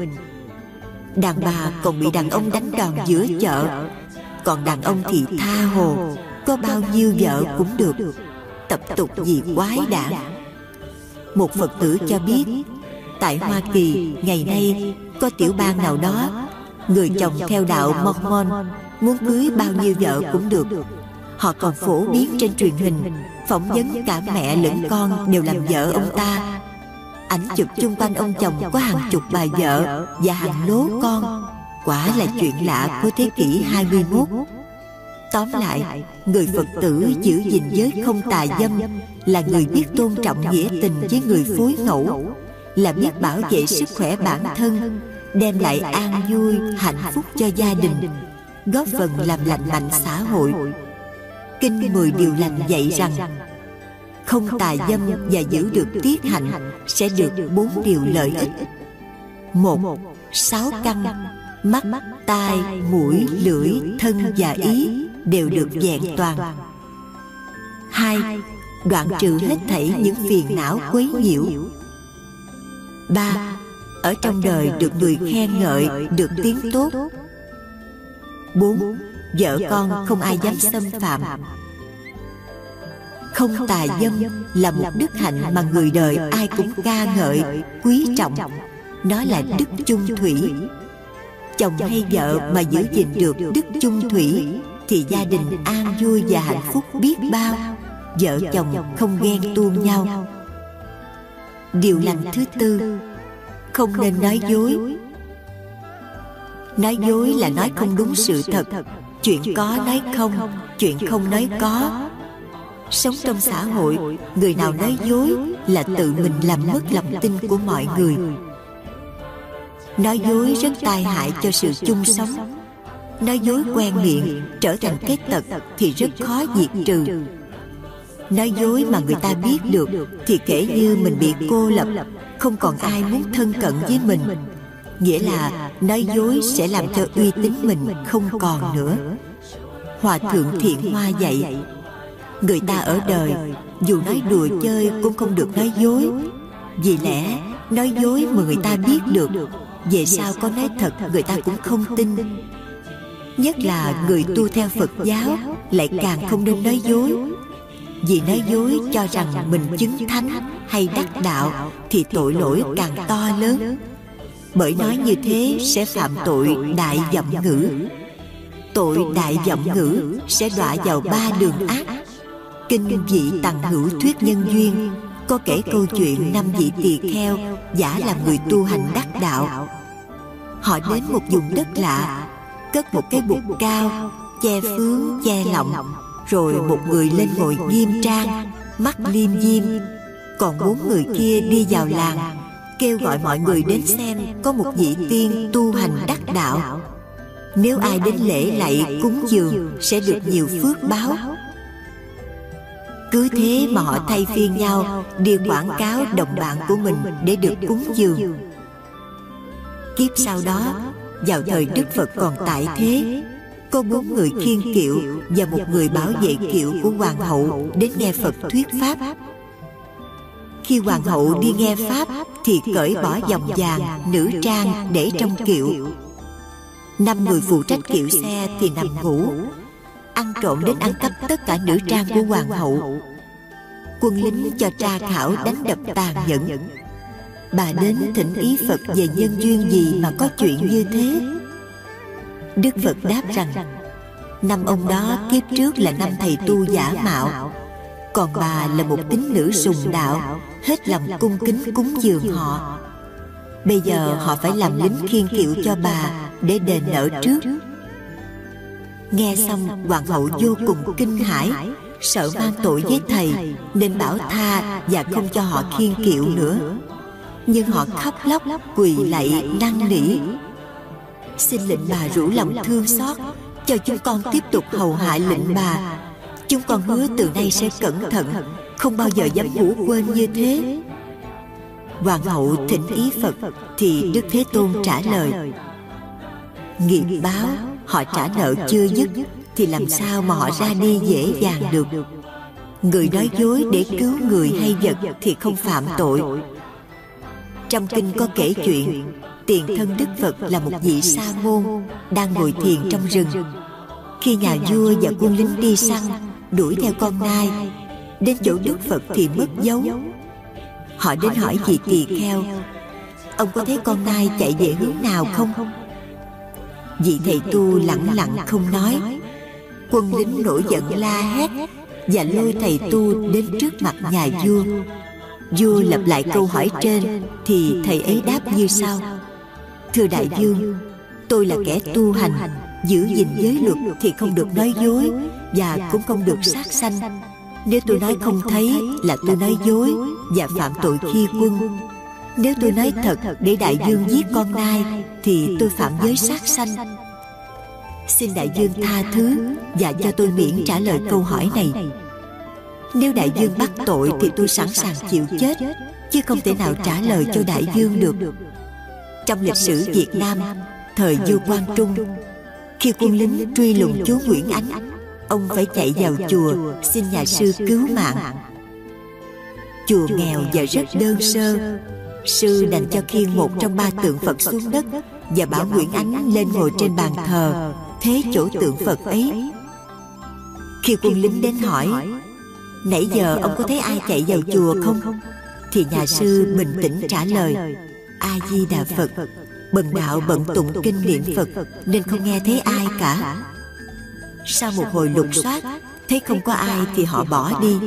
Đàn bà còn bị đàn ông đánh đòn giữa chợ. Còn đàn ông thì tha hồ, có bao nhiêu vợ cũng được. Tập tục gì quái đản. Một phật tử cho biết, tại hoa kỳ, ngày nay có tiểu bang nào đó người chồng theo đạo mormon muốn cưới bao nhiêu vợ cũng được. Họ còn phổ biến trên truyền hình phỏng vấn cả mẹ lẫn con đều làm vợ ông ta. Ảnh chụp chung quanh ông chồng có hàng chục bà vợ và hàng lố con. Quả là chuyện lạ của thế kỷ 21 Tóm lại, người Phật tử giữ gìn giới không tà dâm là người biết tôn trọng nghĩa tình với người phối ngẫu, là biết bảo vệ sức khỏe bản thân đem lại an vui hạnh phúc cho gia đình góp phần làm lành mạnh xã hội. kinh mười điều lành dạy rằng không tà dâm và giữ được tiết hạnh sẽ được bốn điều lợi ích. một sáu căn mắt tai mũi lưỡi thân và ý đều được vẹn toàn. hai đoạn trừ hết thảy những phiền não quấy nhiễu. ba ở trong đời được người khen ngợi được tiếng tốt. bốn vợ con không ai dám xâm phạm. không tà dâm là một đức hạnh mà người đời ai cũng ca ngợi quý trọng. nó là đức chung thủy. chồng hay vợ mà giữ gìn được đức chung thủy thì gia đình an vui và hạnh phúc biết bao. vợ chồng không ghen tuông nhau. điều lành thứ tư không nên nói dối. nói dối. Là nói không đúng sự thật. chuyện có nói không chuyện không nói có. sống trong xã hội người nào nói dối là tự mình làm mất lòng tin của mọi người. nói dối rất tai hại cho sự chung sống. nói dối quen miệng trở thành cái tật thì rất khó diệt trừ. nói dối mà người ta biết được thì kể như mình bị cô lập không còn ai muốn thân cận với mình. Nghĩa là nói dối sẽ làm cho uy tín mình không còn nữa. Hòa thượng thiện hoa dạy, người ta ở đời, dù nói đùa chơi cũng không được nói dối. Vì lẽ, nói dối mà người ta biết được, về sau có nói thật người ta cũng không tin. Nhất là người tu theo phật giáo lại càng không nên nói dối vì nói dối cho rằng mình chứng thánh hay đắc đạo thì tội lỗi càng to lớn. Bởi nói như thế sẽ phạm tội đại vọng ngữ. Tội đại vọng ngữ sẽ đọa vào ba đường ác. Kinh vị tằng hữu thuyết nhân duyên có kể câu chuyện năm vị tỳ kheo giả làm người tu hành đắc đạo. Họ đến một vùng đất lạ, cất một cái bục cao, che phướng, che lọng rồi một người lên ngồi nghiêm trang mắt liêm diêm. còn bốn người kia đi vào làng kêu gọi mọi người đến xem có một vị tiên tu hành đắc đạo. nếu ai đến lễ lạy cúng dường sẽ được nhiều phước báo. cứ thế mà họ thay phiên nhau đi quảng cáo đồng bạn của mình để được cúng dường. kiếp sau đó vào thời đức phật còn tại thế có bốn người khiên kiệu và một người bảo vệ kiệu của hoàng hậu đến nghe phật thuyết pháp. khi hoàng hậu đi nghe pháp thì cởi bỏ vòng vàng nữ trang để trong kiệu năm người phụ trách kiệu xe thì nằm ngủ ăn trộm đến ăn cắp tất cả nữ trang của hoàng hậu. quân lính cho tra khảo đánh đập tàn nhẫn. bà đến thỉnh ý phật về nhân duyên gì mà có chuyện như thế đức phật đáp rằng năm ông đó kiếp trước là năm thầy tu giả mạo. còn bà là một tín nữ sùng đạo hết lòng cung kính cúng dường họ. bây giờ họ phải làm lính khiên kiệu cho bà để đền nợ trước. nghe xong hoàng hậu vô cùng kinh hãi sợ mang tội với thầy nên bảo tha và không cho họ khiên kiệu nữa. nhưng họ khóc lóc quỳ lạy năn nỉ xin lệnh bà rủ lòng thương xót. Cho chúng con tiếp tục hầu hạ lệnh bà. Chúng con hứa từ nay sẽ cẩn thận. Không bao giờ dám ngủ quên như thế. Hoàng hậu thỉnh ý phật thì đức thế tôn trả lời. Nghiệp báo, họ trả nợ chưa dứt, thì làm sao mà họ ra đi dễ dàng được? Người nói dối để cứu người hay vật thì không phạm tội. Trong kinh có kể chuyện tiền thân đức phật là một vị sa môn đang ngồi thiền trong rừng. Khi nhà vua và quân lính đi săn, đuổi theo con nai, đến chỗ đức phật thì mất dấu. Họ đến hỏi vị tỳ kheo, ông có thấy con nai chạy về hướng nào không? Vị thầy tu lặng lặng không nói. Quân lính nổi giận la hét và lôi thầy tu đến trước mặt nhà vua. Vua lặp lại câu hỏi trên thì thầy ấy đáp như sau thưa đại vương tôi là kẻ tu hành giữ gìn giới luật thì không được nói dối và cũng không được sát sanh. nếu tôi nói không thấy là tôi nói dối và phạm tội khi quân. Nếu tôi nói thật để đại dương giết con nai Thì tôi phạm giới sát sanh. Xin đại dương tha thứ Và cho tôi miễn trả lời câu hỏi này. Nếu đại dương bắt tội Thì tôi sẵn sàng chịu chết Chứ không thể nào trả lời cho đại dương được Trong lịch sử Việt Nam Thời vua Quang Trung Khi quân lính truy lùng chúa Nguyễn Ánh Ông phải chạy vào chùa Xin nhà sư cứu mạng. Chùa nghèo và rất đơn sơ. Sư đành cho khiêng một trong ba tượng Phật xuống đất Và bảo Nguyễn Ánh lên ngồi trên bàn thờ. Thế chỗ tượng Phật ấy Khi quân lính đến hỏi Nãy giờ ông có thấy ai chạy vào chùa không? Thì nhà sư bình tĩnh trả lời A-di-đà Phật, Bần đạo bận tụng kinh niệm Phật, Nên không nghe thấy ai cả. Sau một hồi lục soát, Thấy không có ai thì họ bỏ đi.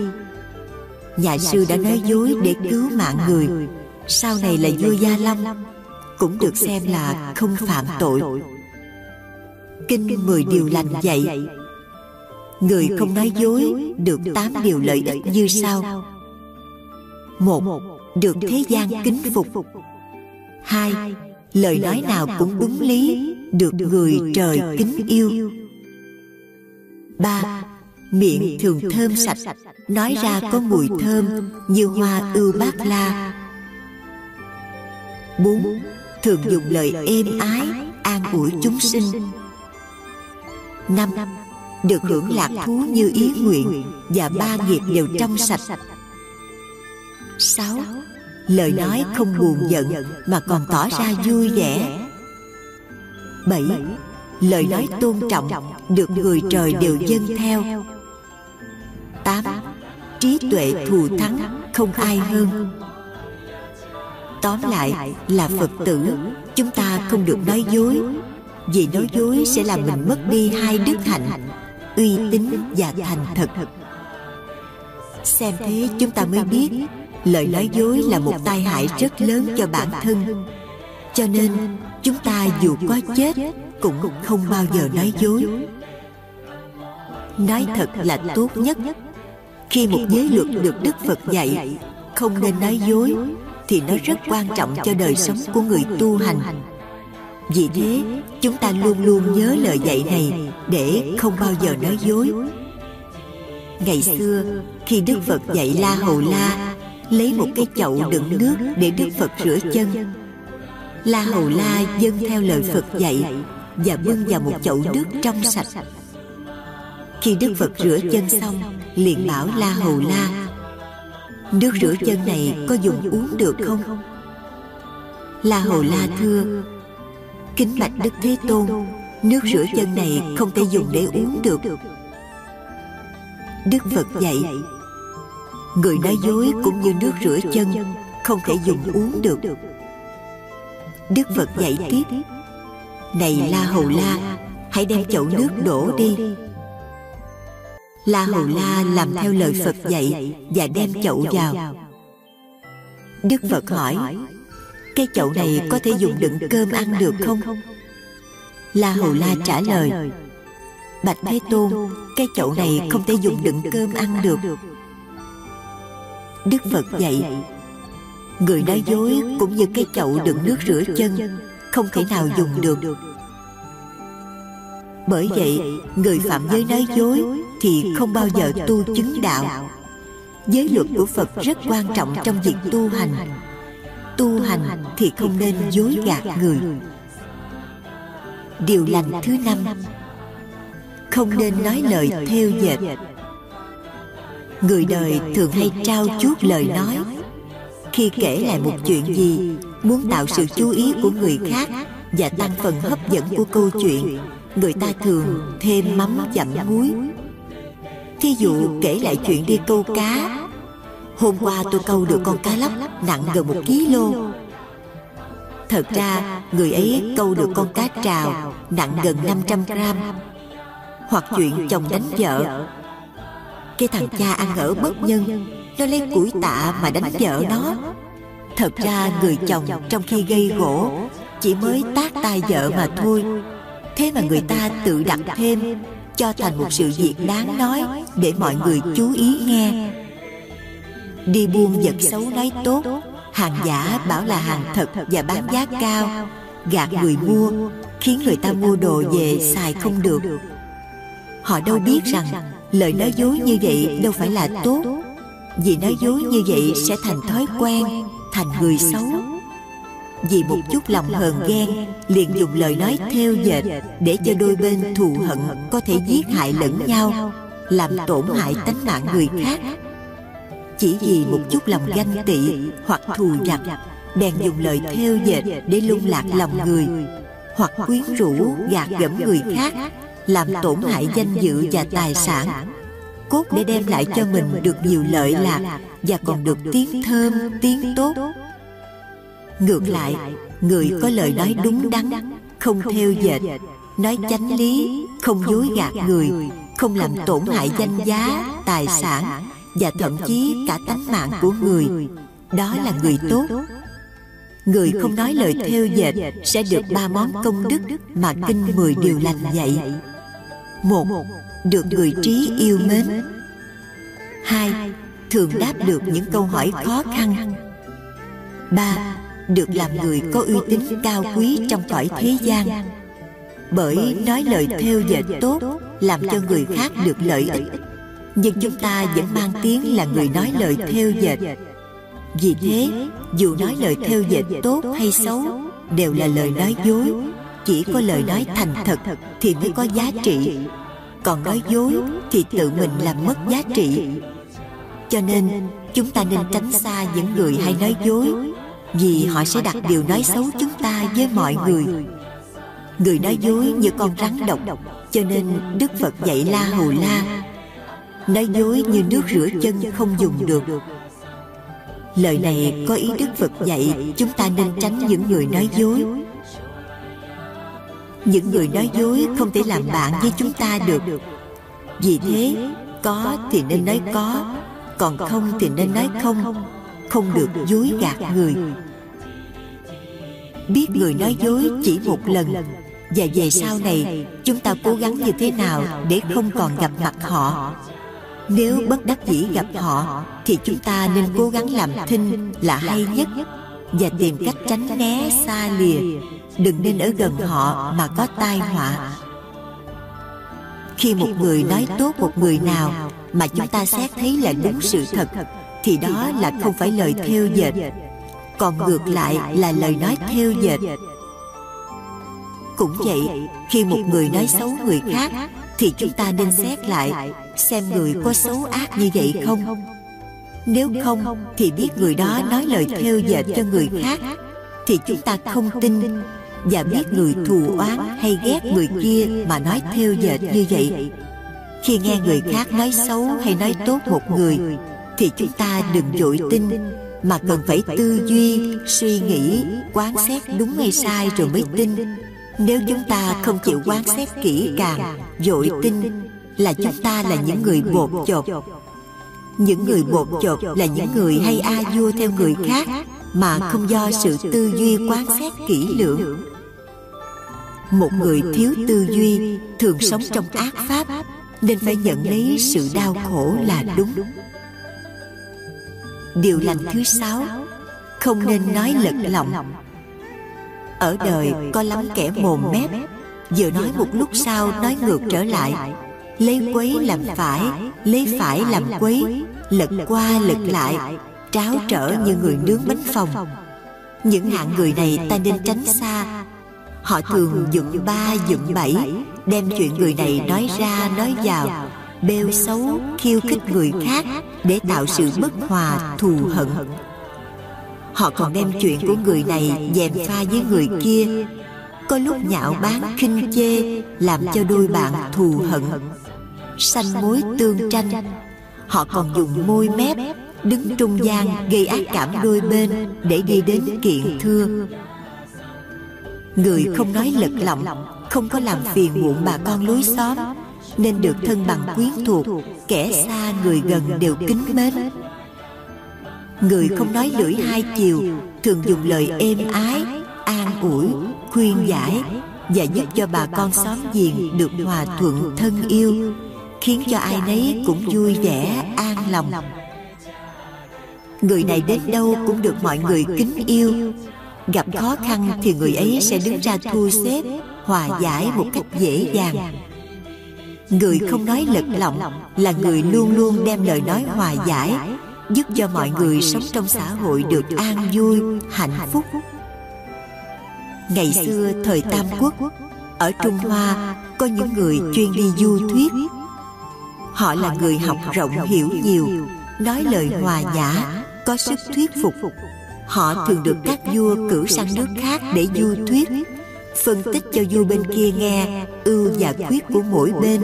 Nhà sư đã nói dối để cứu mạng người. Sau này là vua Gia Long Cũng được xem là không phạm tội. Kinh mười điều lành dạy, Người không nói dối Được tám điều lợi ích như sau. Một, Được thế gian kính phục hai, Lời nói nào cũng đúng lý, Được người trời kính yêu. Ba, Miệng thường thơm sạch, Nói ra có mùi thơm Như hoa ưu bát la. Bốn, Thường dùng lời êm ái, An ủi chúng sinh. Năm, Được hưởng lạc thú như ý nguyện Và ba nghiệp đều trong sạch. 6. Lời nói không buồn giận Mà còn tỏ ra vui vẻ. 7. Lời nói tôn trọng Được người trời đều dâng theo. 8. Trí tuệ thù thắng Không ai hơn. Tóm lại là Phật tử Chúng ta không được nói dối. Vì nói dối sẽ làm mình mất đi hai đức hạnh Uy tín và thành thật. Xem thế chúng ta mới biết lời nói dối là một tai hại rất lớn cho bản thân. Cho nên, chúng ta dù có chết cũng không bao giờ nói dối. Nói thật là tốt nhất. Khi một giới luật được đức phật dạy, không nên nói dối, thì nó rất quan trọng cho đời sống của người tu hành. Vì thế, chúng ta luôn luôn nhớ lời dạy này để không bao giờ nói dối. Ngày xưa, khi đức phật dạy la hầu la lấy một cái chậu đựng nước để đức phật rửa chân. la hầu la dâng theo lời phật dạy và bưng vào một chậu nước trong sạch. khi đức phật rửa chân xong liền bảo la hầu la nước rửa chân này có dùng uống được không? la hầu la thưa kính bạch đức thế tôn nước rửa chân này không thể dùng để uống được. đức phật dạy Người nói dối cũng như nước rửa chân Không thể dùng uống được. Đức Phật dạy tiếp Này La Hầu La Hãy đem chậu nước đổ đi. La Hầu La làm theo lời Phật dạy Và đem chậu vào. Đức Phật hỏi Cái chậu này có thể dùng đựng cơm ăn được không? La Hầu La trả lời Bạch Thế Tôn Cái chậu này không thể dùng đựng cơm ăn được Đức Phật dạy Người nói dối cũng như cái chậu đựng nước rửa chân Không thể nào dùng được. Bởi vậy Người phạm giới nói dối Thì không bao giờ tu chứng đạo. Giới luật của Phật rất quan trọng trong việc tu hành. Tu hành thì không nên dối gạt người. Điều lành thứ năm Không nên nói lời theo dệt người đời thường hay trao chuốt lời nói. Khi kể lại một chuyện gì, muốn tạo sự chú ý của người khác và tăng phần hấp dẫn của câu chuyện, người ta thường thêm mắm chậm muối. Thí dụ kể lại chuyện đi câu cá. Hôm qua tôi câu được con cá lóc nặng gần một ký lô. Thật ra, người ấy câu được con cá trào nặng gần 500 gram. Hoặc chuyện chồng đánh vợ cái thằng cha ăn ở bất nhân, Nó lấy củi tạ mà đánh vợ nó. Thật ra người chồng trong khi gây gỗ, Chỉ mới tác tay vợ mà thôi. Thế mà người ta tự đặt thêm, Cho thành một sự việc đáng nói Để mọi người chú ý nghe. Đi buôn vật xấu nói tốt, hàng giả bảo là hàng thật và bán giá cao. Gạt người mua, khiến người ta mua đồ về xài không được. Họ đâu biết rằng lời nói dối như vậy đâu phải là tốt. Vì nói dối như vậy sẽ thành thói quen, thành người xấu. Vì một chút lòng hờn ghen, liền dùng lời nói theo dệt để cho đôi bên thù hận có thể giết hại lẫn nhau, làm tổn hại tánh mạng người khác. Chỉ vì một chút lòng ganh tị hoặc thù giặc bèn dùng lời theo dệt để lung lạc lòng người, hoặc quyến rũ gạt gẫm người khác làm tổn hại danh dự và tài sản. cốt để đem lại cho mình được nhiều lợi lạc và còn được tiếng thơm tiếng tốt. ngược lại người có lời nói đúng đắn không theo dệt nói chánh lý không dối gạt người không làm tổn hại danh giá tài sản và thậm chí cả tánh mạng của người. đó là người tốt. người không nói lời theo dệt sẽ được ba món công đức. mà kinh mười điều lành dạy một, được người trí yêu mến. Hai, thường đáp được những câu hỏi khó khăn. Ba, được làm người có uy tín cao quý trong cõi thế gian. Bởi nói lời theo dệt tốt, làm cho người khác được lợi ích. Nhưng chúng ta vẫn mang tiếng là người nói lời theo dệt vì thế, dù nói lời theo dệt tốt hay xấu, đều là lời nói dối chỉ có lời nói thành thật thì mới có giá trị. còn nói dối thì tự mình làm mất giá trị. cho nên chúng ta nên tránh xa những người hay nói dối vì họ sẽ đặt điều nói xấu chúng ta với mọi người. người. Nói dối như con rắn độc. cho nên đức phật dạy la hù la nói dối như nước rửa chân không dùng được. lời này có ý đức phật dạy chúng ta nên tránh những người nói dối những người nói dối không thể làm bạn với chúng ta được. Vì thế, có thì nên nói có, còn không thì nên nói không. Không được dối gạt người. Biết người nói dối chỉ một lần. Và về sau này, chúng ta cố gắng như thế nào để không còn gặp mặt họ? Nếu bất đắc dĩ gặp họ, thì chúng ta nên cố gắng làm thinh là hay nhất. Và tìm cách tránh né, xa lìa đừng nên ở gần họ mà có tai họa. Khi một người nói tốt một người nào mà chúng ta xét thấy là đúng sự thật thì đó là không phải lời theo dệt. còn ngược lại là lời nói theo dệt. cũng vậy khi một người nói xấu người khác thì chúng ta nên xét lại xem người có xấu ác như vậy không. nếu không thì biết người đó nói lời theo dệt cho người khác thì chúng ta không tin và biết người thù oán hay ghét người kia mà nói theo dệt như vậy. khi nghe người khác nói xấu hay nói tốt một người thì chúng ta đừng vội tin mà cần phải tư duy suy nghĩ quán xét đúng hay sai rồi mới tin. nếu chúng ta không chịu quán xét kỹ càng vội tin là chúng ta là những người bột chột những người bột chột là những người hay a vua theo người khác mà không do sự tư duy quán xét kỹ lưỡng. một người thiếu tư duy thường sống trong ác pháp nên phải nhận lấy sự đau khổ là đúng. điều lành thứ sáu không nên nói lật lọng ở đời có lắm kẻ mồm mép. vừa nói một lúc sau nói ngược trở lại. lấy quấy làm phải lấy phải làm quấy lật qua lật lại tráo trở như người nướng bánh phồng những hạng người này ta nên tránh xa. họ thường dựng ba dựng bảy đem chuyện người này nói ra nói vào. bêu xấu khiêu khích người khác để tạo sự bất hòa thù hận. họ còn đem chuyện của người này dèm pha với người kia. có lúc nhạo báng khinh chê làm cho đôi bạn thù hận. sanh mối tương tranh họ còn dùng môi mép đứng trung gian gây ác cảm đôi bên để đi đến kiện thưa. Người không nói lật lọng không có làm phiền muộn bà con lối xóm, nên được thân bằng quyến thuộc, kẻ xa người gần đều kính mến. Người không nói lưỡi hai chiều, thường dùng lời êm ái, an ủi, khuyên giải và giúp cho bà con xóm giềng được hòa thuận thân yêu, khiến cho ai nấy cũng vui vẻ, an lòng người này đến đâu cũng được mọi người kính yêu. Gặp khó khăn thì người ấy sẽ đứng ra thu xếp, hòa giải một cách dễ dàng. Người không nói lật lọng là người luôn luôn đem lời nói hòa giải, giúp cho mọi người sống trong xã hội được an vui, hạnh phúc. Ngày xưa, thời tam quốc, ở trung hoa, có những người chuyên đi du thuyết. Họ là người học rộng hiểu nhiều, nói lời hòa nhã có sức thuyết phục. Họ thường được các vua cử sang nước khác để du thuyết, phân tích cho vua bên kia nghe ưu và khuyết của mỗi bên,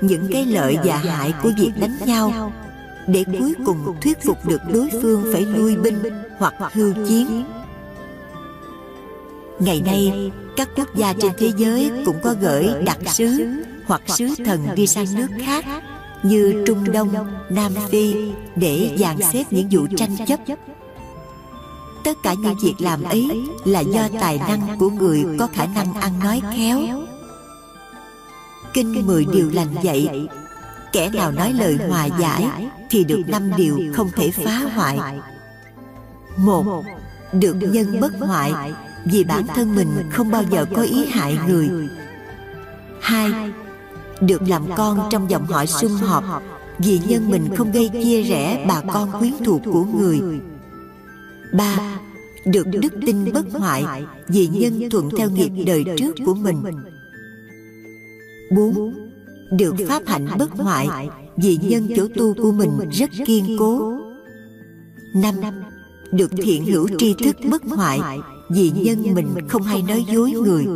những cái lợi và hại của việc đánh nhau. Để cuối cùng thuyết phục được đối phương phải lui binh hoặc hưu chiến. Ngày nay, các quốc gia trên thế giới cũng có gửi đặc sứ hoặc sứ thần đi sang nước khác như trung đông, nam phi, để dàn xếp những vụ tranh chấp. Tất cả những việc làm ấy là do tài năng của người có khả năng ăn nói khéo. Kinh mười điều lành dạy, kẻ nào nói lời hòa giải thì được năm điều không thể phá hoại. Một, được nhân bất hoại vì bản thân mình không bao giờ có ý hại người. Hai được làm con trong dòng họ sum họp. vì nhân mình không gây chia rẽ bà con quyến thuộc của người. ba được đức tin bất hoại vì nhân thuận theo nghiệp đời trước của mình. bốn được pháp hạnh bất hoại vì nhân chỗ tu của mình rất kiên cố. năm được thiện hữu tri thức bất hoại vì nhân mình không hay nói dối người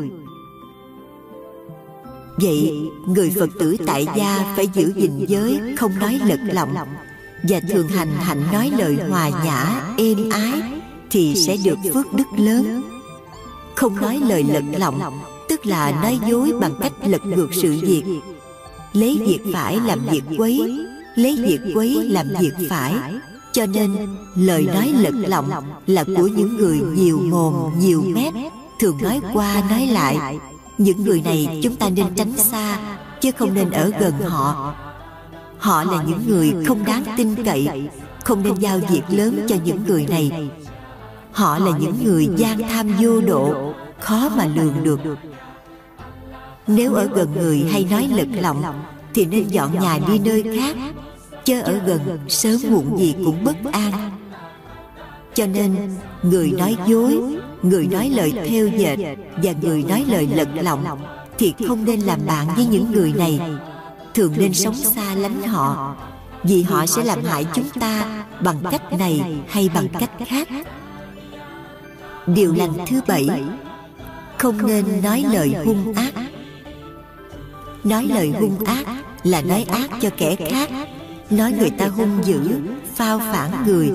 vậy, người phật tử tại gia phải giữ gìn giới, không nói lật lọng. Và thường hành hạnh nói lời hòa nhã, êm ái, thì sẽ được phước đức lớn. Không nói lời lật lọng, tức là nói dối bằng cách lật ngược sự việc. Lấy việc phải làm việc quấy, lấy việc quấy làm việc phải. Cho nên, lời nói lật lọng là của những người nhiều mồm, nhiều mép, thường nói qua nói lại những người này chúng ta nên tránh xa chứ không nên ở gần họ. Họ là những người không đáng tin cậy không nên giao việc lớn cho những người này. họ là những người gian tham vô độ khó mà lường được. nếu ở gần người hay nói lật lọng thì nên dọn nhà đi nơi khác chớ ở gần sớm muộn gì cũng bất an. cho nên người nói dối người nói lời theo dệt và người nói lời lật lọng thì không nên làm bạn với những người này. Thường nên sống xa lánh họ, vì họ sẽ làm hại chúng ta bằng cách này hay bằng cách khác. Điều lành thứ bảy, không nên nói lời hung ác. Nói lời hung ác là nói ác cho kẻ khác. Nói người ta hung dữ, phao phản người,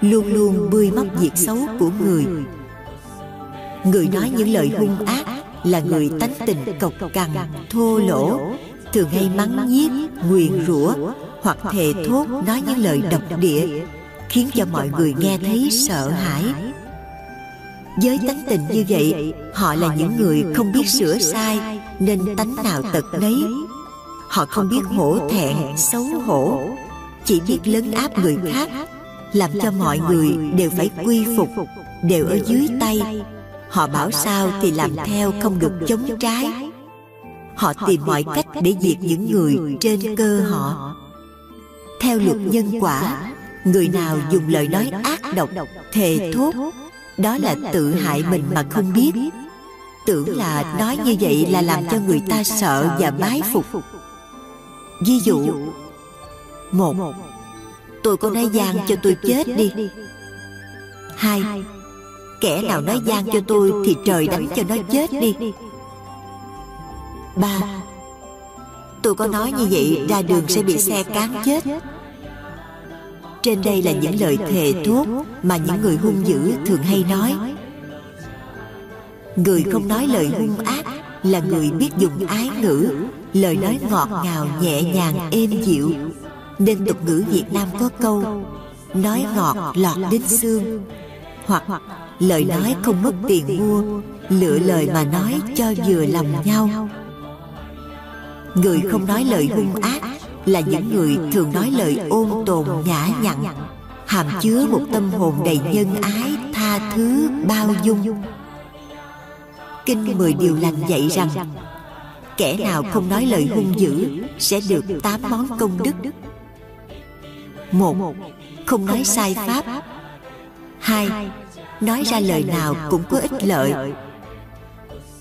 luôn luôn bươi móc việc xấu của người người nói những lời hung ác là người tánh tình cộc cằn, thô lỗ. Thường hay mắng nhiếc, nguyền rủa hoặc thề thốt nói những lời độc địa, khiến cho mọi người nghe thấy sợ hãi. Với tánh tình như vậy, họ là những người không biết sửa sai nên tánh nào tật nấy. Họ không biết hổ thẹn, xấu hổ. Chỉ biết lấn áp người khác, làm cho mọi người đều phải quy phục, đều ở dưới tay họ bảo sao thì làm theo không được chống trái. Họ tìm mọi cách để diệt những người trên cơ họ. theo luật nhân quả người nào dùng lời nói ác độc thề thốt đó là tự hại mình mà không biết. tưởng là nói như vậy là làm cho người ta sợ và bái phục. ví dụ một tôi có nói gian cho tôi chết đi. hai kẻ nào nói gian cho tôi thì trời đánh cho nó chết đi. Ba, tôi có nói như vậy ra đường sẽ bị xe cán chết. Trên đây là những lời thề thốt mà những người hung dữ thường hay nói. Người không nói lời hung ác là người biết dùng ái ngữ, lời nói ngọt ngào nhẹ nhàng, êm dịu. Nên tục ngữ việt nam có câu, nói ngọt lọt đến xương hoặc lời nói không mất tiền mua lựa lời mà nói cho vừa lòng nhau. người không nói lời hung ác là những người thường nói lời ôn tồn nhã nhặn. hàm chứa một tâm hồn đầy nhân ái tha thứ bao dung. kinh mười điều lành dạy rằng kẻ nào không nói lời hung dữ sẽ được tám món công đức. một không nói sai pháp. hai nói ra lời nào cũng có ích lợi.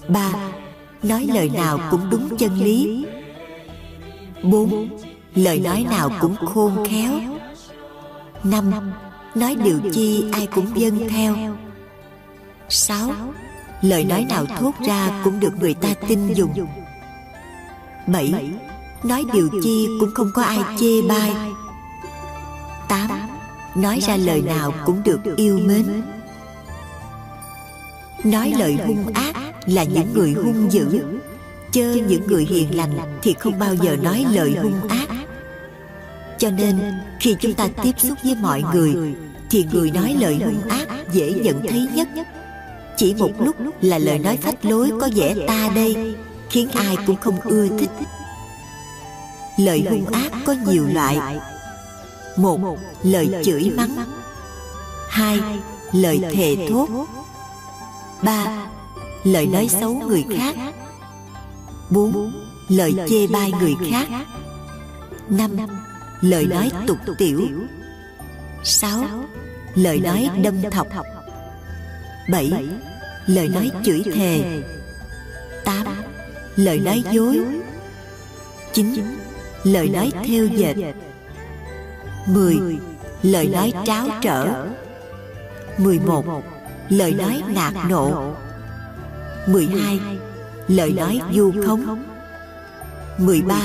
ba nói lời nào cũng đúng chân lý. bốn lời nói nào cũng khôn khéo. năm nói điều chi ai cũng dân theo. sáu lời nói nào thốt ra cũng được người ta tin dùng. bảy nói điều chi cũng không có ai chê bai. tám nói ra lời nào cũng được yêu mến nói lời hung ác là những người hung dữ. Chớ những người hiền lành thì không bao giờ nói lời hung ác. Cho nên, khi chúng ta tiếp xúc với mọi người, thì người nói lời hung ác dễ nhận thấy nhất. Chỉ một lúc là lời nói phách lối có vẻ ta đây, khiến ai cũng không ưa thích. Lời hung ác có nhiều loại. Một, lời chửi mắng. Hai, lời thề thốt ba, lời nói xấu người khác. Bốn, lời chê bai người khác. Năm, lời nói tục tiểu. Sáu, lời nói đâm thọc. Bảy, lời nói chửi thề. Tám, lời nói dối. Chín, lời nói theo dệt. Mười, lời nói tráo trở. Mười một lời nói nạt nộ. mười hai. Lời nói du khống. mười ba.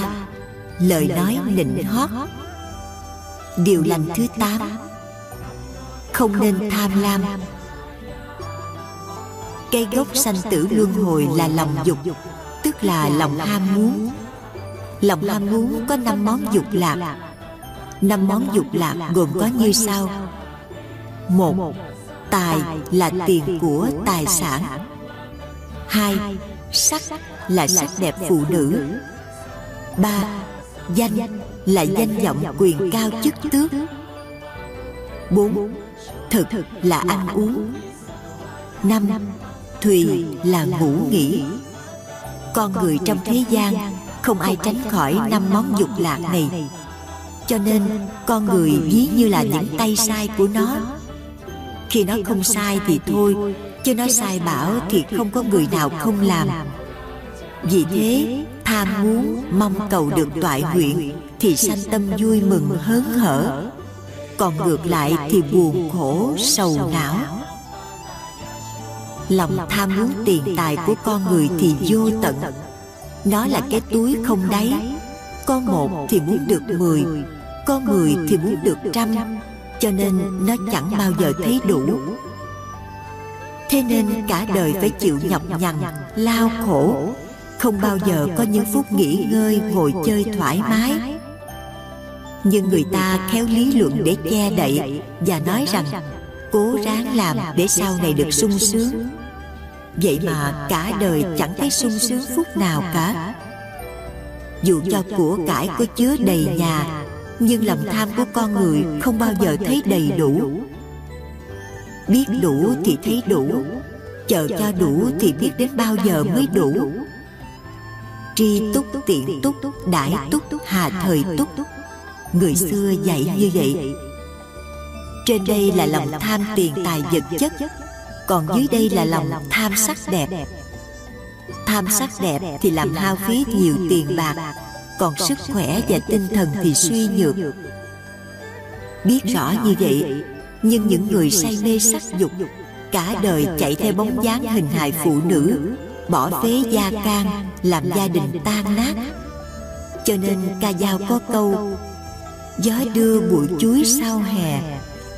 Lời nói nịnh hót. Điều lành thứ tám. Không nên tham lam. Cây gốc sanh tử luân hồi là lòng dục, tức là lòng ham muốn. Lòng ham muốn có năm món dục lạc. Năm món dục lạc gồm có như sau. Một tài là tiền của tài sản. hai sắc là sắc đẹp phụ nữ. ba danh là danh vọng quyền cao chức tước. bốn thực là ăn uống. năm thùy là ngủ nghỉ. con người trong thế gian không ai tránh khỏi năm món dục lạc này. cho nên con người ví như là những tay sai của nó khi nó không sai thì thôi, chứ nó sai bảo thì không có người nào không làm. Vì thế, tham muốn mong cầu được toại nguyện thì sanh tâm vui mừng hớn hở. Còn ngược lại thì buồn khổ, sầu não. Lòng tham muốn tiền tài của con người thì vô tận. Nó là cái túi không đáy. Có một thì muốn được mười, có mười thì muốn được trăm cho nên nó chẳng bao giờ thấy đủ. thế nên cả đời phải chịu nhọc nhằn lao khổ. không bao giờ có những phút nghỉ ngơi ngồi chơi thoải mái. nhưng người ta khéo lý luận để che đậy và nói rằng cố ráng làm để sau này được sung sướng. vậy mà cả đời chẳng thấy sung sướng phút nào cả. dù cho của cải có chứa đầy nhà nhưng lòng tham của con người không bao giờ thấy đầy đủ. Biết đủ thì thấy đủ. Chờ cho đủ thì biết đến bao giờ mới đủ. Tri túc, tiện túc, đại túc, hà thời túc. Người xưa dạy như vậy. Trên đây là lòng tham tiền tài vật chất. Còn dưới đây là lòng tham sắc đẹp. Tham sắc đẹp thì làm hao phí nhiều tiền bạc còn sức khỏe và tinh thần thì suy nhược. biết rõ như vậy nhưng những người say mê sắc dục cả đời chạy theo bóng dáng hình hài phụ nữ bỏ phế gia can làm gia đình tan nát. cho nên ca dao có câu gió đưa bụi chuối sau hè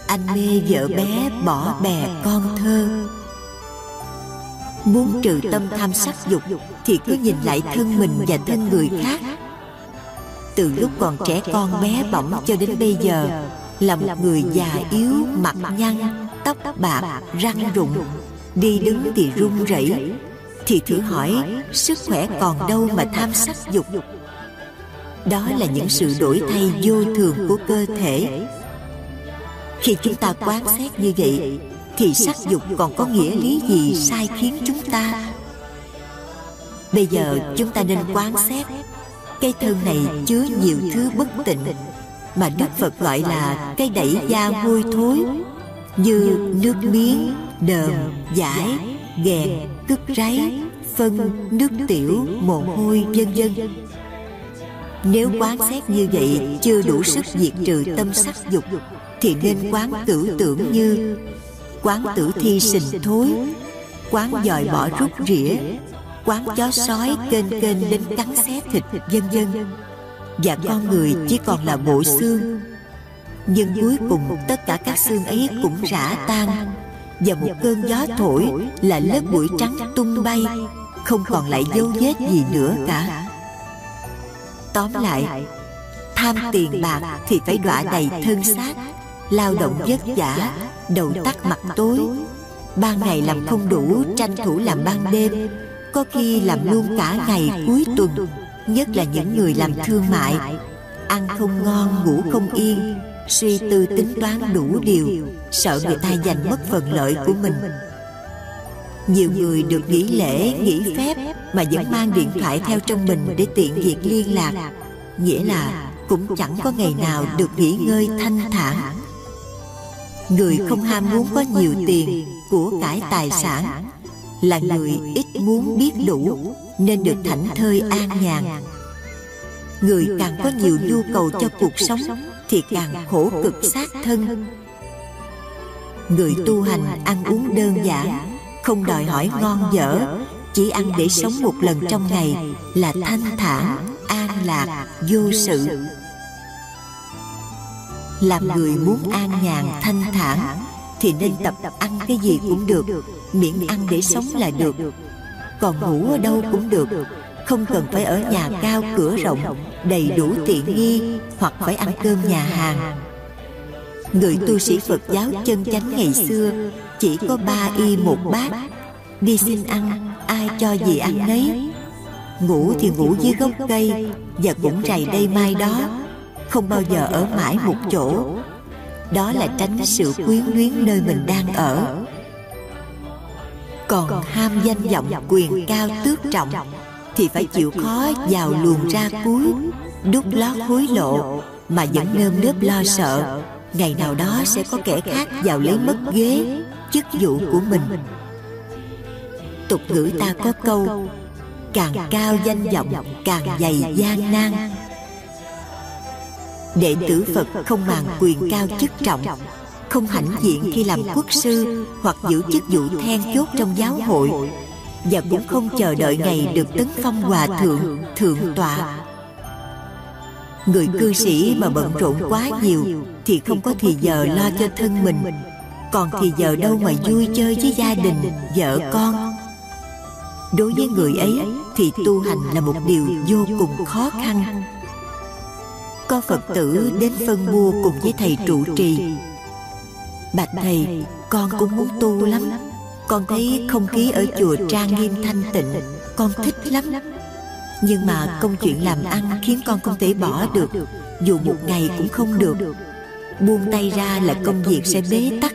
anh mê vợ bé bỏ bè con thơ. muốn trừ tâm tham sắc dục thì cứ nhìn lại thân mình và thân người khác từ lúc còn trẻ con bé bỏng cho đến bây giờ, là một người già yếu, mặt nhăn, tóc bạc, răng rụng, đi đứng thì run rẩy. Thì thử hỏi, sức khỏe còn đâu mà tham sắc dục? Đó là những sự đổi thay vô thường của cơ thể. Khi chúng ta quán xét như vậy, thì sắc dục còn có nghĩa lý gì sai khiến chúng ta? Bây giờ chúng ta nên quán xét cây thân này chứa nhiều thứ bất tịnh mà đức phật gọi là cây đẩy da hôi thối như nước miếng đờm giải ghẹt, cứt ráy phân nước tiểu mồ hôi vân vân. Nếu quán xét như vậy chưa đủ sức diệt trừ tâm sắc dục thì nên quán tử tưởng như quán tử thi sình thối quán dòi bỏ rút rỉa quán chó sói kênh kênh đến cắn xé thịt vân vân. Và con người chỉ còn là bộ xương. nhưng cuối cùng tất cả các xương ấy cũng rã tan. và một cơn gió thổi là lớp bụi trắng tung bay không còn lại dấu vết gì nữa cả. tóm lại tham tiền bạc thì phải đọa đầy thân xác lao động vất vả đầu tắt mặt tối. ban ngày làm không đủ tranh thủ làm ban đêm có khi làm luôn cả ngày cuối tuần nhất là những người làm thương mại. ăn không ngon ngủ không yên. suy tư tính toán đủ điều sợ người ta giành mất phần lợi của mình. nhiều người được nghỉ lễ nghỉ phép mà vẫn mang điện thoại theo trong mình để tiện việc liên lạc. nghĩa là cũng chẳng có ngày nào được nghỉ ngơi thanh thản. người không ham muốn có nhiều tiền của cải tài sản là người ít muốn biết đủ nên được thảnh thơi an nhàn. Người càng có nhiều nhu cầu cho cuộc sống thì càng khổ cực xác thân. người tu hành ăn uống đơn giản không đòi hỏi ngon dở chỉ ăn để sống một lần trong ngày là thanh thản an lạc vô sự. làm người muốn an nhàn thanh thản thì nên tập ăn cái gì cũng được miễn ăn để sống là được. còn ngủ ở đâu cũng được. không cần phải ở nhà cao cửa rộng. đầy đủ tiện nghi hoặc phải ăn cơm nhà hàng. người tu sĩ phật giáo chân chánh ngày xưa chỉ có ba y một bát. đi xin ăn ai cho gì ăn nấy. ngủ thì ngủ dưới gốc cây và cũng rày đây mai đó. không bao giờ ở mãi một chỗ. đó là tránh sự quyến luyến nơi mình đang ở còn ham danh vọng quyền cao tước trọng, thì phải chịu khó vào luồng ra cuối, đút lót hối lộ mà vẫn nơm nớp lo sợ. Ngày nào đó sẽ có kẻ khác vào lấy mất ghế, chức vụ của mình. Tục ngữ ta có câu, càng cao danh vọng, càng dày gian nan. Đệ tử phật không màng quyền cao chức trọng không hãnh diện khi làm quốc sư hoặc giữ chức vụ then chốt trong giáo hội và cũng không chờ đợi ngày được tấn phong hòa thượng thượng tọa. người cư sĩ mà bận rộn quá nhiều thì không có thì giờ lo cho thân mình. còn thì giờ đâu mà vui chơi với gia đình vợ con. đối với người ấy thì tu hành là một điều vô cùng khó khăn. có phật tử đến phân mua cùng với thầy trụ trì bạch thầy con cũng muốn tu lắm. con thấy không khí ở chùa trang nghiêm thanh tịnh con thích lắm. nhưng mà công chuyện làm ăn khiến con không thể bỏ được. dù một ngày cũng không được. buông tay ra là công việc sẽ bế tắc.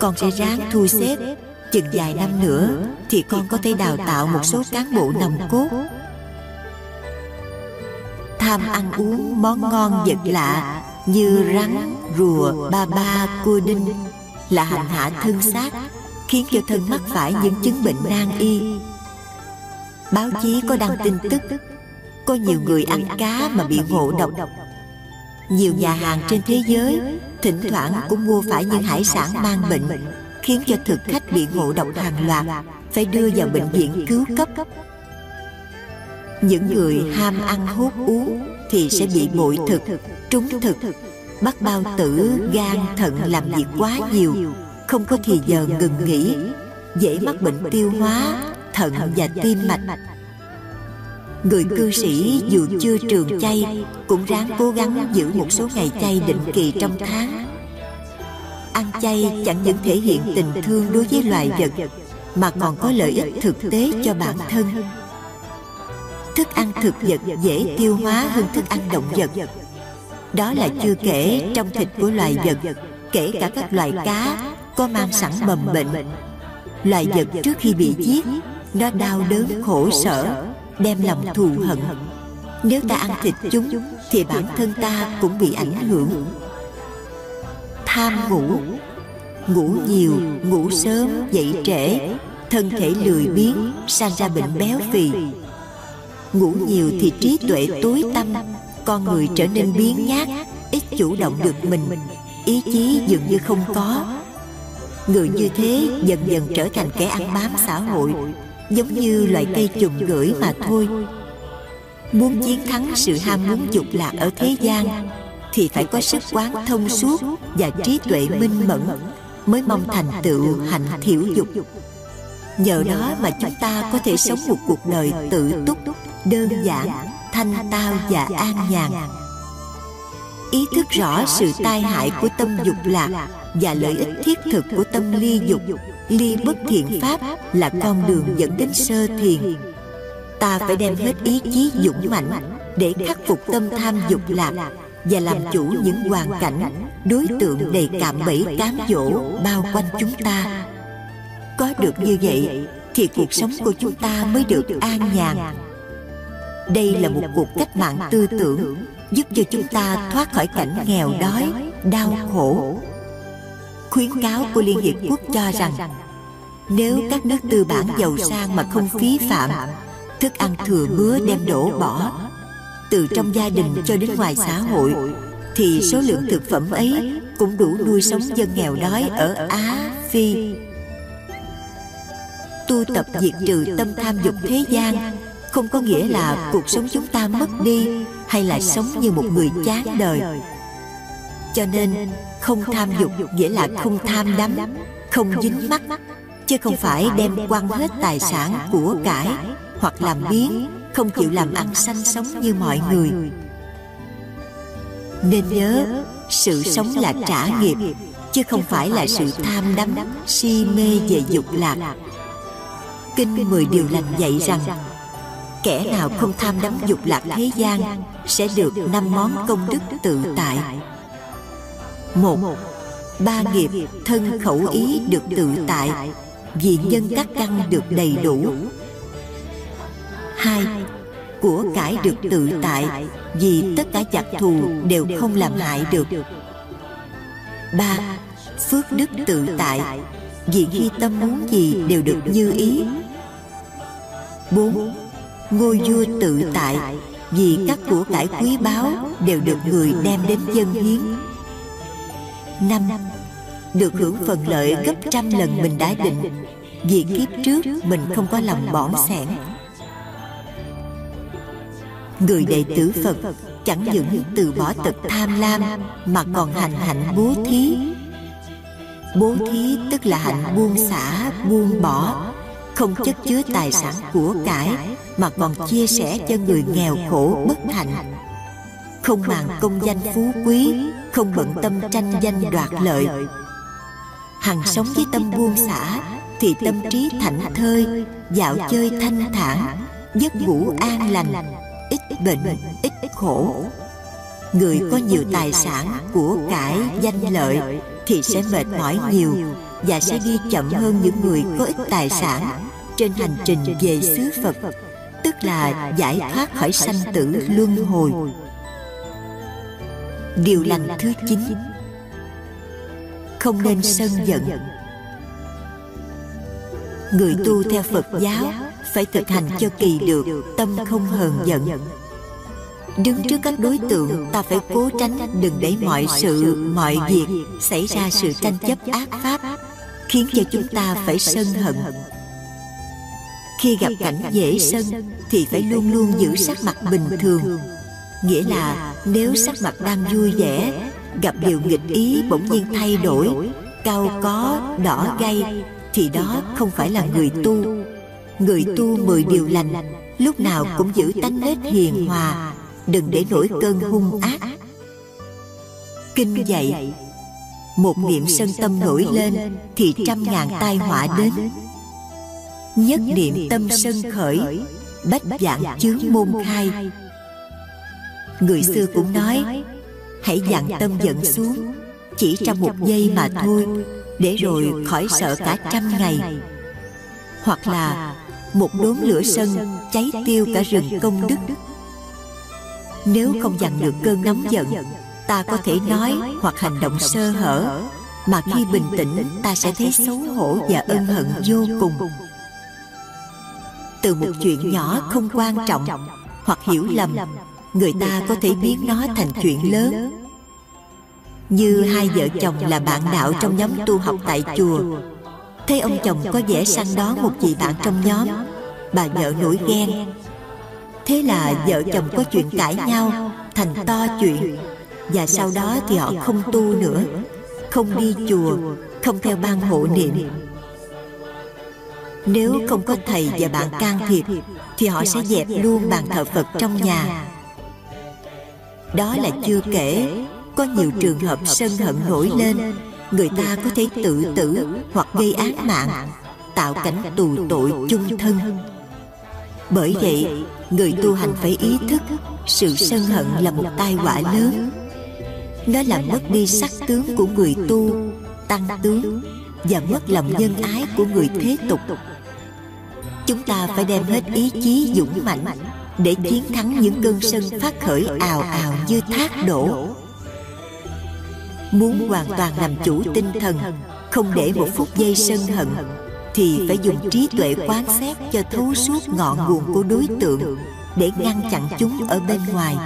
con sẽ ráng thu xếp chừng vài năm nữa thì con có thể đào tạo một số cán bộ nòng cốt. tham ăn uống món ngon vật lạ như rắn, rùa, ba ba, cua đinh là hành hạ thân xác, khiến cho thân mắc phải những chứng bệnh nan y. Báo chí có đăng tin tức, có nhiều người ăn cá mà bị ngộ độc. Nhiều nhà hàng trên thế giới thỉnh thoảng cũng mua phải những hải sản mang bệnh, khiến cho thực khách bị ngộ độc hàng loạt, phải đưa vào bệnh viện cứu cấp những người ham ăn hút uống thì sẽ bị bội thực, trúng thực. Bắt bao tử, gan, thận làm việc quá nhiều, không có thì giờ ngừng nghỉ, dễ mắc bệnh tiêu hóa, thận và tim mạch. Người cư sĩ dù chưa trường chay cũng ráng cố gắng giữ một số ngày chay định kỳ trong tháng. Ăn chay chẳng những thể hiện tình thương đối với loài vật, mà còn có lợi ích thực tế cho bản thân thức ăn thực vật dễ tiêu hóa hơn thức ăn động vật. Đó là chưa kể trong thịt của loài vật kể cả các loài cá có mang sẵn mầm bệnh. loài vật trước khi bị giết nó đau đớn khổ sở đem lòng thù hận. nếu ta ăn thịt chúng thì bản thân ta cũng bị ảnh hưởng. tham ngủ. ngủ. Nhiều ngủ sớm dậy trễ. thân thể lười biếng sanh ra bệnh béo phì ngủ nhiều thì trí tuệ tối tâm con người trở nên biến nhát, ít chủ động được mình, ý chí dường như không có. Người như thế dần dần trở thành kẻ ăn bám xã hội, giống như loại cây trùng gửi mà thôi. Muốn chiến thắng sự ham muốn dục lạc ở thế gian, thì phải có sức quán thông suốt và trí tuệ minh mẫn mới mong thành tựu hạnh thiểu dục. Nhờ đó mà chúng ta có thể sống một cuộc đời tự túc đơn giản thanh tao và an nhàn. Ý thức rõ sự tai hại của tâm dục lạc và lợi ích thiết thực của tâm ly dục. Ly bất thiện pháp là con đường dẫn đến sơ thiền. ta phải đem hết ý chí dũng mạnh để khắc phục tâm tham dục lạc và làm chủ những hoàn cảnh đối tượng đầy cạm bẫy cám dỗ bao quanh chúng ta. có được như vậy thì cuộc sống của chúng ta mới được an nhàn đây là một cuộc cách mạng tư tưởng giúp cho chúng ta thoát khỏi cảnh nghèo đói đau khổ. khuyến cáo của liên hiệp quốc cho rằng nếu các nước tư bản giàu sang mà không phí phạm thức ăn thừa bứa đem đổ bỏ từ trong gia đình cho đến ngoài xã hội thì số lượng thực phẩm ấy cũng đủ nuôi sống dân nghèo đói ở Á, Phi. Tu tập diệt trừ tâm tham dục thế gian không có nghĩa là cuộc sống chúng ta mất đi hay là sống như một người chán đời. Cho nên không tham dục nghĩa là không tham đắm, không dính mắc, chứ không phải đem quăng hết tài sản của cải hoặc làm biến không chịu làm ăn sanh sống như mọi người. nên nhớ sự sống là trả nghiệp chứ không phải là sự tham đắm si mê về dục lạc. kinh mười điều lành dạy rằng kẻ nào không tham đắm dục lạc thế gian sẽ được năm món công đức tự tại. Một, ba nghiệp thân khẩu ý được tự tại, vì nhân các căn được đầy đủ. Hai, của cải được tự tại, vì tất cả giặc thù đều không làm hại được. Ba, phước đức tự tại, vì khi tâm muốn gì đều được như ý. Bốn ngôi vua tự tại, vì các của cải quý báu đều được người đem đến dân hiến. Năm, được hưởng phần lợi gấp trăm lần mình đã định. Vì kiếp trước mình không có lòng bỏng sẻn. Người đệ tử phật chẳng những từ bỏ tật tham lam mà còn hành hạnh bố thí. Bố thí tức là hạnh buông xả, buông bỏ không chất chứa tài sản của cải mà còn chia sẻ cho người nghèo khổ bất hạnh. không màng công danh phú quý không bận tâm tranh danh đoạt lợi. hằng sống với tâm buông xả thì tâm trí thảnh thơi dạo chơi thanh thản giấc ngủ an lành ít bệnh ít khổ. người có nhiều tài sản của cải danh lợi thì sẽ mệt mỏi nhiều và sẽ đi chậm hơn những người có ít tài sản trên hành trình về xứ Phật, tức là giải thoát khỏi sanh tử luân hồi. Điều lành thứ chín, không nên sân giận. Người tu theo Phật giáo phải thực hành cho kỳ được, tâm không hờn giận. Đứng trước các đối tượng, ta phải cố tránh, đừng để mọi sự, mọi việc xảy ra sự tranh chấp ác pháp, khiến cho chúng ta phải sân hận khi gặp cảnh dễ sân thì phải luôn luôn giữ sắc mặt bình thường. nghĩa là nếu sắc mặt đang vui vẻ gặp điều nghịch ý bỗng nhiên thay đổi cao có đỏ gay thì đó không phải là người tu. người tu mười điều lành lúc nào cũng giữ tánh nết hiền hòa đừng để nổi cơn hung ác. kinh dạy một niệm sân tâm nổi lên thì trăm ngàn tai họa đến nhất niệm tâm sân khởi bách dạng chướng môn khai. người xưa cũng nói hãy dặn tâm giận xuống chỉ trong một giây mà thôi để rồi khỏi sợ cả trăm ngày. hoặc là một đốm lửa sân cháy tiêu cả rừng công đức. nếu không dằn được cơn nóng giận ta có thể nói hoặc hành động sơ hở. mà khi bình tĩnh ta sẽ thấy xấu hổ và ân hận vô cùng từ một chuyện nhỏ không quan trọng hoặc hiểu lầm người ta có thể biến nó thành chuyện lớn. như hai vợ chồng là bạn đạo trong nhóm tu học tại chùa. thấy ông chồng có vẻ săn đón một chị bạn trong nhóm. bà vợ nổi ghen. thế là vợ chồng có chuyện cãi nhau thành to chuyện. và sau đó thì họ không tu nữa không đi chùa không theo ban hộ niệm nếu không có thầy và bạn can thiệp thì họ sẽ dẹp luôn bàn thờ phật trong nhà. đó là chưa kể có nhiều trường hợp sân hận nổi lên. người ta có thể tự tử hoặc gây án mạng tạo cảnh tù tội chung thân. bởi vậy người tu hành phải ý thức sự sân hận là một tai họa lớn. nó làm mất đi sắc tướng của người tu tăng tướng và mất lòng nhân ái của người thế tục. Chúng ta phải đem hết ý chí dũng mãnh để chiến thắng những cơn sân phát khởi ào ào như thác đổ. Muốn hoàn toàn làm chủ tinh thần, không để một phút giây sân hận, thì phải dùng trí tuệ quán xét cho thấu suốt ngọn nguồn của đối tượng để ngăn chặn chúng ở bên ngoài.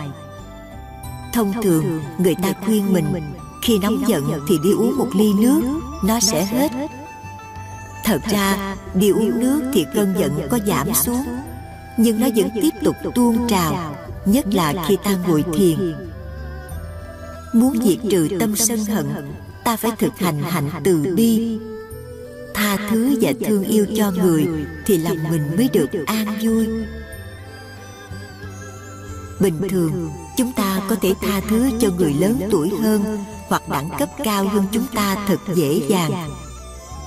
Thông thường, người ta khuyên mình khi nóng giận thì đi uống một ly nước nó sẽ hết. thật ra đi uống nước thì cơn giận có giảm xuống. nhưng nó vẫn tiếp tục tuôn trào nhất là khi ta ngồi thiền. muốn diệt trừ tâm sân hận ta phải thực hành hạnh từ bi. tha thứ và thương yêu cho người thì lòng mình mới được an vui. bình thường chúng ta có thể tha thứ cho người lớn tuổi hơn hoặc đẳng cấp cao hơn chúng ta thật dễ dàng.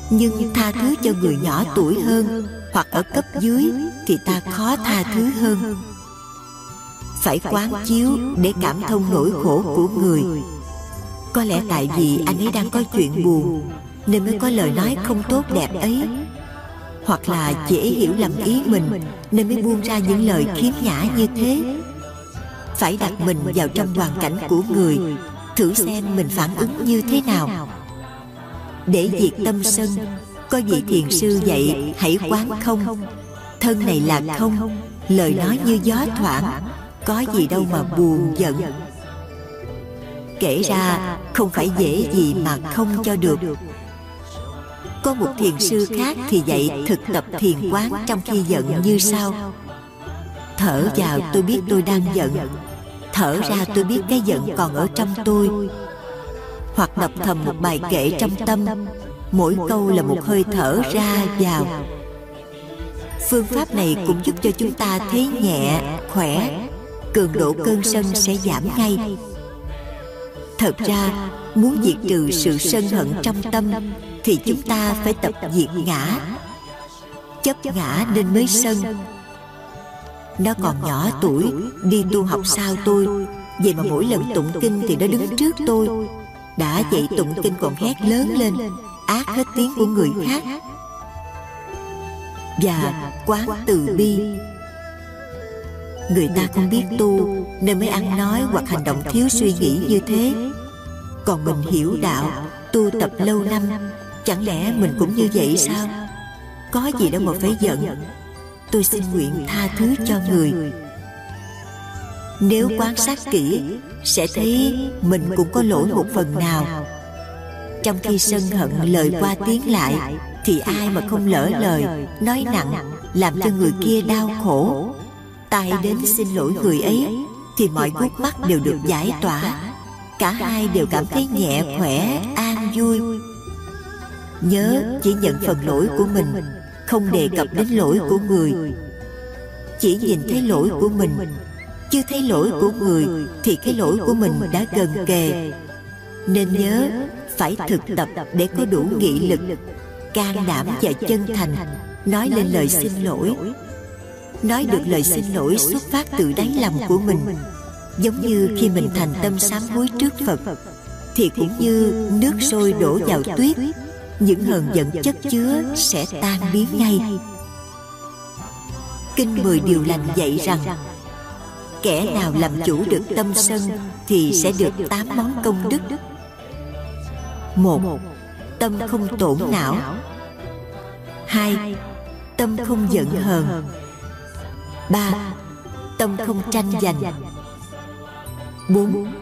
Nhưng tha thứ cho người nhỏ tuổi hơn hoặc ở cấp dưới thì ta khó tha thứ hơn. Phải quán chiếu để cảm thông nỗi khổ của người. Có lẽ tại vì anh ấy đang có chuyện buồn, nên mới có lời nói không tốt đẹp ấy. Hoặc là dễ hiểu lầm ý mình, nên mới buông ra những lời khiếm nhã như thế. Phải đặt mình vào trong hoàn cảnh của người thử xem mình phản ứng như thế nào. Để diệt tâm sân có vị thiền sư dạy hãy quán không thân này là không lời nói như gió thoảng có gì đâu mà buồn giận. kể ra không phải dễ gì mà không cho được. có một thiền sư khác thì dạy thực tập thiền quán trong khi giận như sau. thở vào tôi biết tôi đang giận thở ra tôi biết cái giận còn ở trong tôi. hoặc đọc thầm một bài kệ trong tâm. mỗi câu là một hơi thở ra vào. phương pháp này cũng giúp cho chúng ta thấy nhẹ khỏe. cường độ cơn sân sẽ giảm ngay. thật ra muốn diệt trừ sự sân hận trong tâm thì chúng ta phải tập diệt ngã. chấp ngã nên mới sân nó còn nhỏ tuổi, đi tu học sao tôi? Vậy mà mỗi lần tụng kinh thì nó đứng trước tôi. Đã vậy tụng kinh còn hét lớn lên, ác hết tiếng của người khác. Và quán từ bi. Người ta không biết tu, nên mới ăn nói hoặc hành động thiếu suy nghĩ như thế. Còn mình hiểu đạo, tu tập lâu năm, chẳng lẽ mình cũng như vậy sao? Có gì đâu mà phải giận tôi xin nguyện tha thứ cho người. Nếu quan sát kỹ, sẽ thấy mình cũng có lỗi một phần nào. Trong khi sân hận lời qua tiếng lại, thì ai mà không lỡ lời, nói nặng, làm cho người kia đau khổ. Tai đến xin lỗi người ấy, thì mọi khúc mắt đều được giải tỏa. Cả hai đều cảm thấy nhẹ khỏe, an vui. Nhớ chỉ nhận phần lỗi của mình không đề cập đến lỗi của người. chỉ nhìn thấy lỗi của mình. chưa thấy lỗi của người thì cái lỗi của mình đã gần kề. nên nhớ phải thực tập để có đủ nghị lực can đảm và chân thành. nói lên lời xin lỗi. nói được lời xin lỗi xuất phát từ đáy lòng của mình. giống như khi mình thành tâm sám hối trước phật thì cũng như nước sôi đổ vào tuyết những hờn giận chất chứa sẽ tan biến ngay. Kinh mười điều lành dạy rằng, kẻ nào làm chủ được tâm sân thì sẽ được tám món công đức. Một, tâm không tổn não. Hai, tâm không giận hờn. Ba, tâm không tranh giành. Bốn,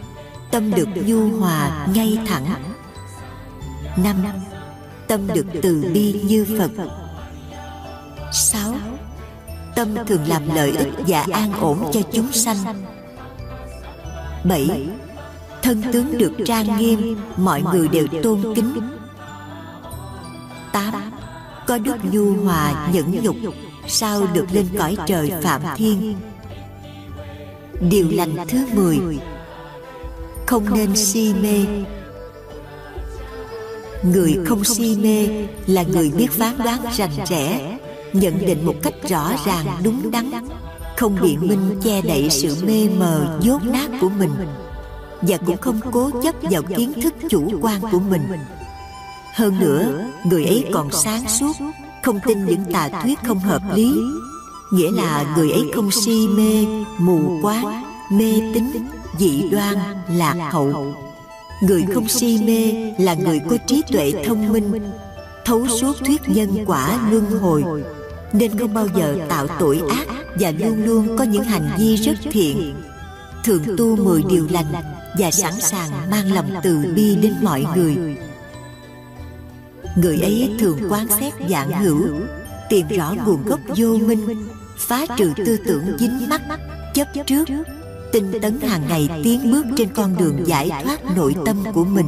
tâm được nhu hòa ngay thẳng. Năm tâm được từ bi như phật. Sáu, tâm thường làm lợi ích và an ổn cho chúng sanh. Bảy, thân tướng được trang nghiêm, mọi người đều tôn kính. Tám, có đức nhu hòa nhẫn nhục, sao được lên cõi trời phạm thiên? Điều lành thứ mười, không nên si mê người không si mê là người biết phán đoán rành rẽ, nhận định một cách rõ ràng, đúng đắn, không biện minh che đậy sự mê mờ dốt nát của mình, và cũng không cố chấp vào kiến thức chủ quan của mình. Hơn nữa, người ấy còn sáng suốt, không tin những tà thuyết không hợp lý, nghĩa là người ấy không si mê, mù quáng, mê tín, dị đoan, lạc hậu người không si mê là người có trí tuệ thông minh, thấu suốt thuyết nhân quả luân hồi. Nên không bao giờ tạo tội ác và luôn luôn có những hành vi rất thiện. Thường tu mười điều lành và sẵn sàng mang lòng từ bi đến mọi người. Người ấy thường quan xét dạng hữu, tìm rõ nguồn gốc vô minh, phá trừ tư tưởng dính mắc, chấp trước tinh tấn hàng ngày tiến bước trên con đường giải thoát nội tâm của mình.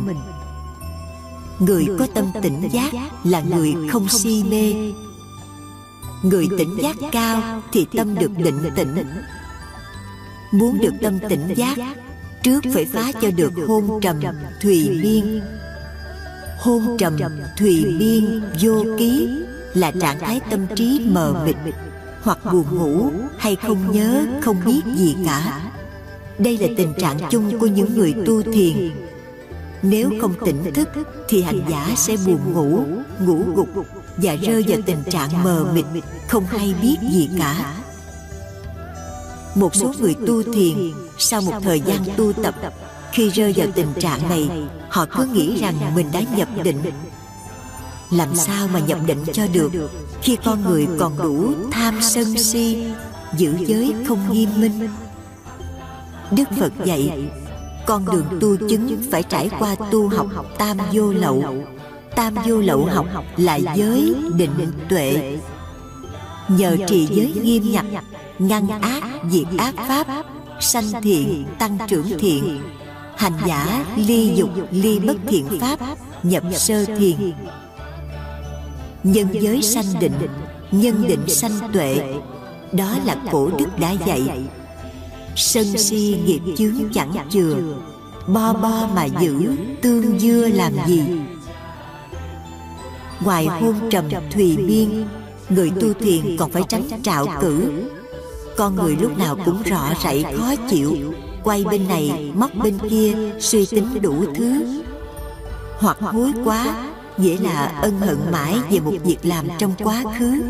Người có tâm tỉnh giác là người không si mê. Người tỉnh giác cao thì tâm được định tĩnh. Muốn được tâm tỉnh giác, trước phải phá cho được hôn trầm thùy biên. Hôn trầm thùy biên vô ký là trạng thái tâm trí mờ mịt, hoặc buồn ngủ hay không nhớ, không biết gì cả đây là tình trạng chung của những người tu thiền. Nếu không tỉnh thức, thì hành giả sẽ buồn ngủ ngủ gục và rơi vào tình trạng mờ mịt, không hay biết gì cả. Một số người tu thiền, sau một thời gian tu tập, khi rơi vào tình trạng này, họ cứ nghĩ rằng mình đã nhập định. Làm sao mà nhập định cho được khi con người còn đủ tham sân si, giữ giới không nghiêm minh? Đức phật dạy, con đường tu chứng phải trải qua tu học tam vô lậu. Tam vô lậu học là giới định tuệ. Nhờ trì giới nghiêm nhập ngăn ác, diệt ác pháp, sanh thiện, tăng trưởng thiện. Hành giả, ly dục, ly bất thiện pháp, nhập sơ thiền. Nhân giới sanh định, nhân định sanh tuệ. Đó là cổ đức đã dạy sân si nghiệp chướng chẳng chừa. Bo bo mà giữ, tương dưa làm gì? Ngoài hôn trầm thùy biên, người tu thiền còn phải tránh trạo cử. Con người lúc nào cũng rõ rậy khó chịu, quay bên này, móc bên kia, suy tính đủ thứ. Hoặc hối quá, nghĩa là ân hận mãi về một việc làm trong quá khứ.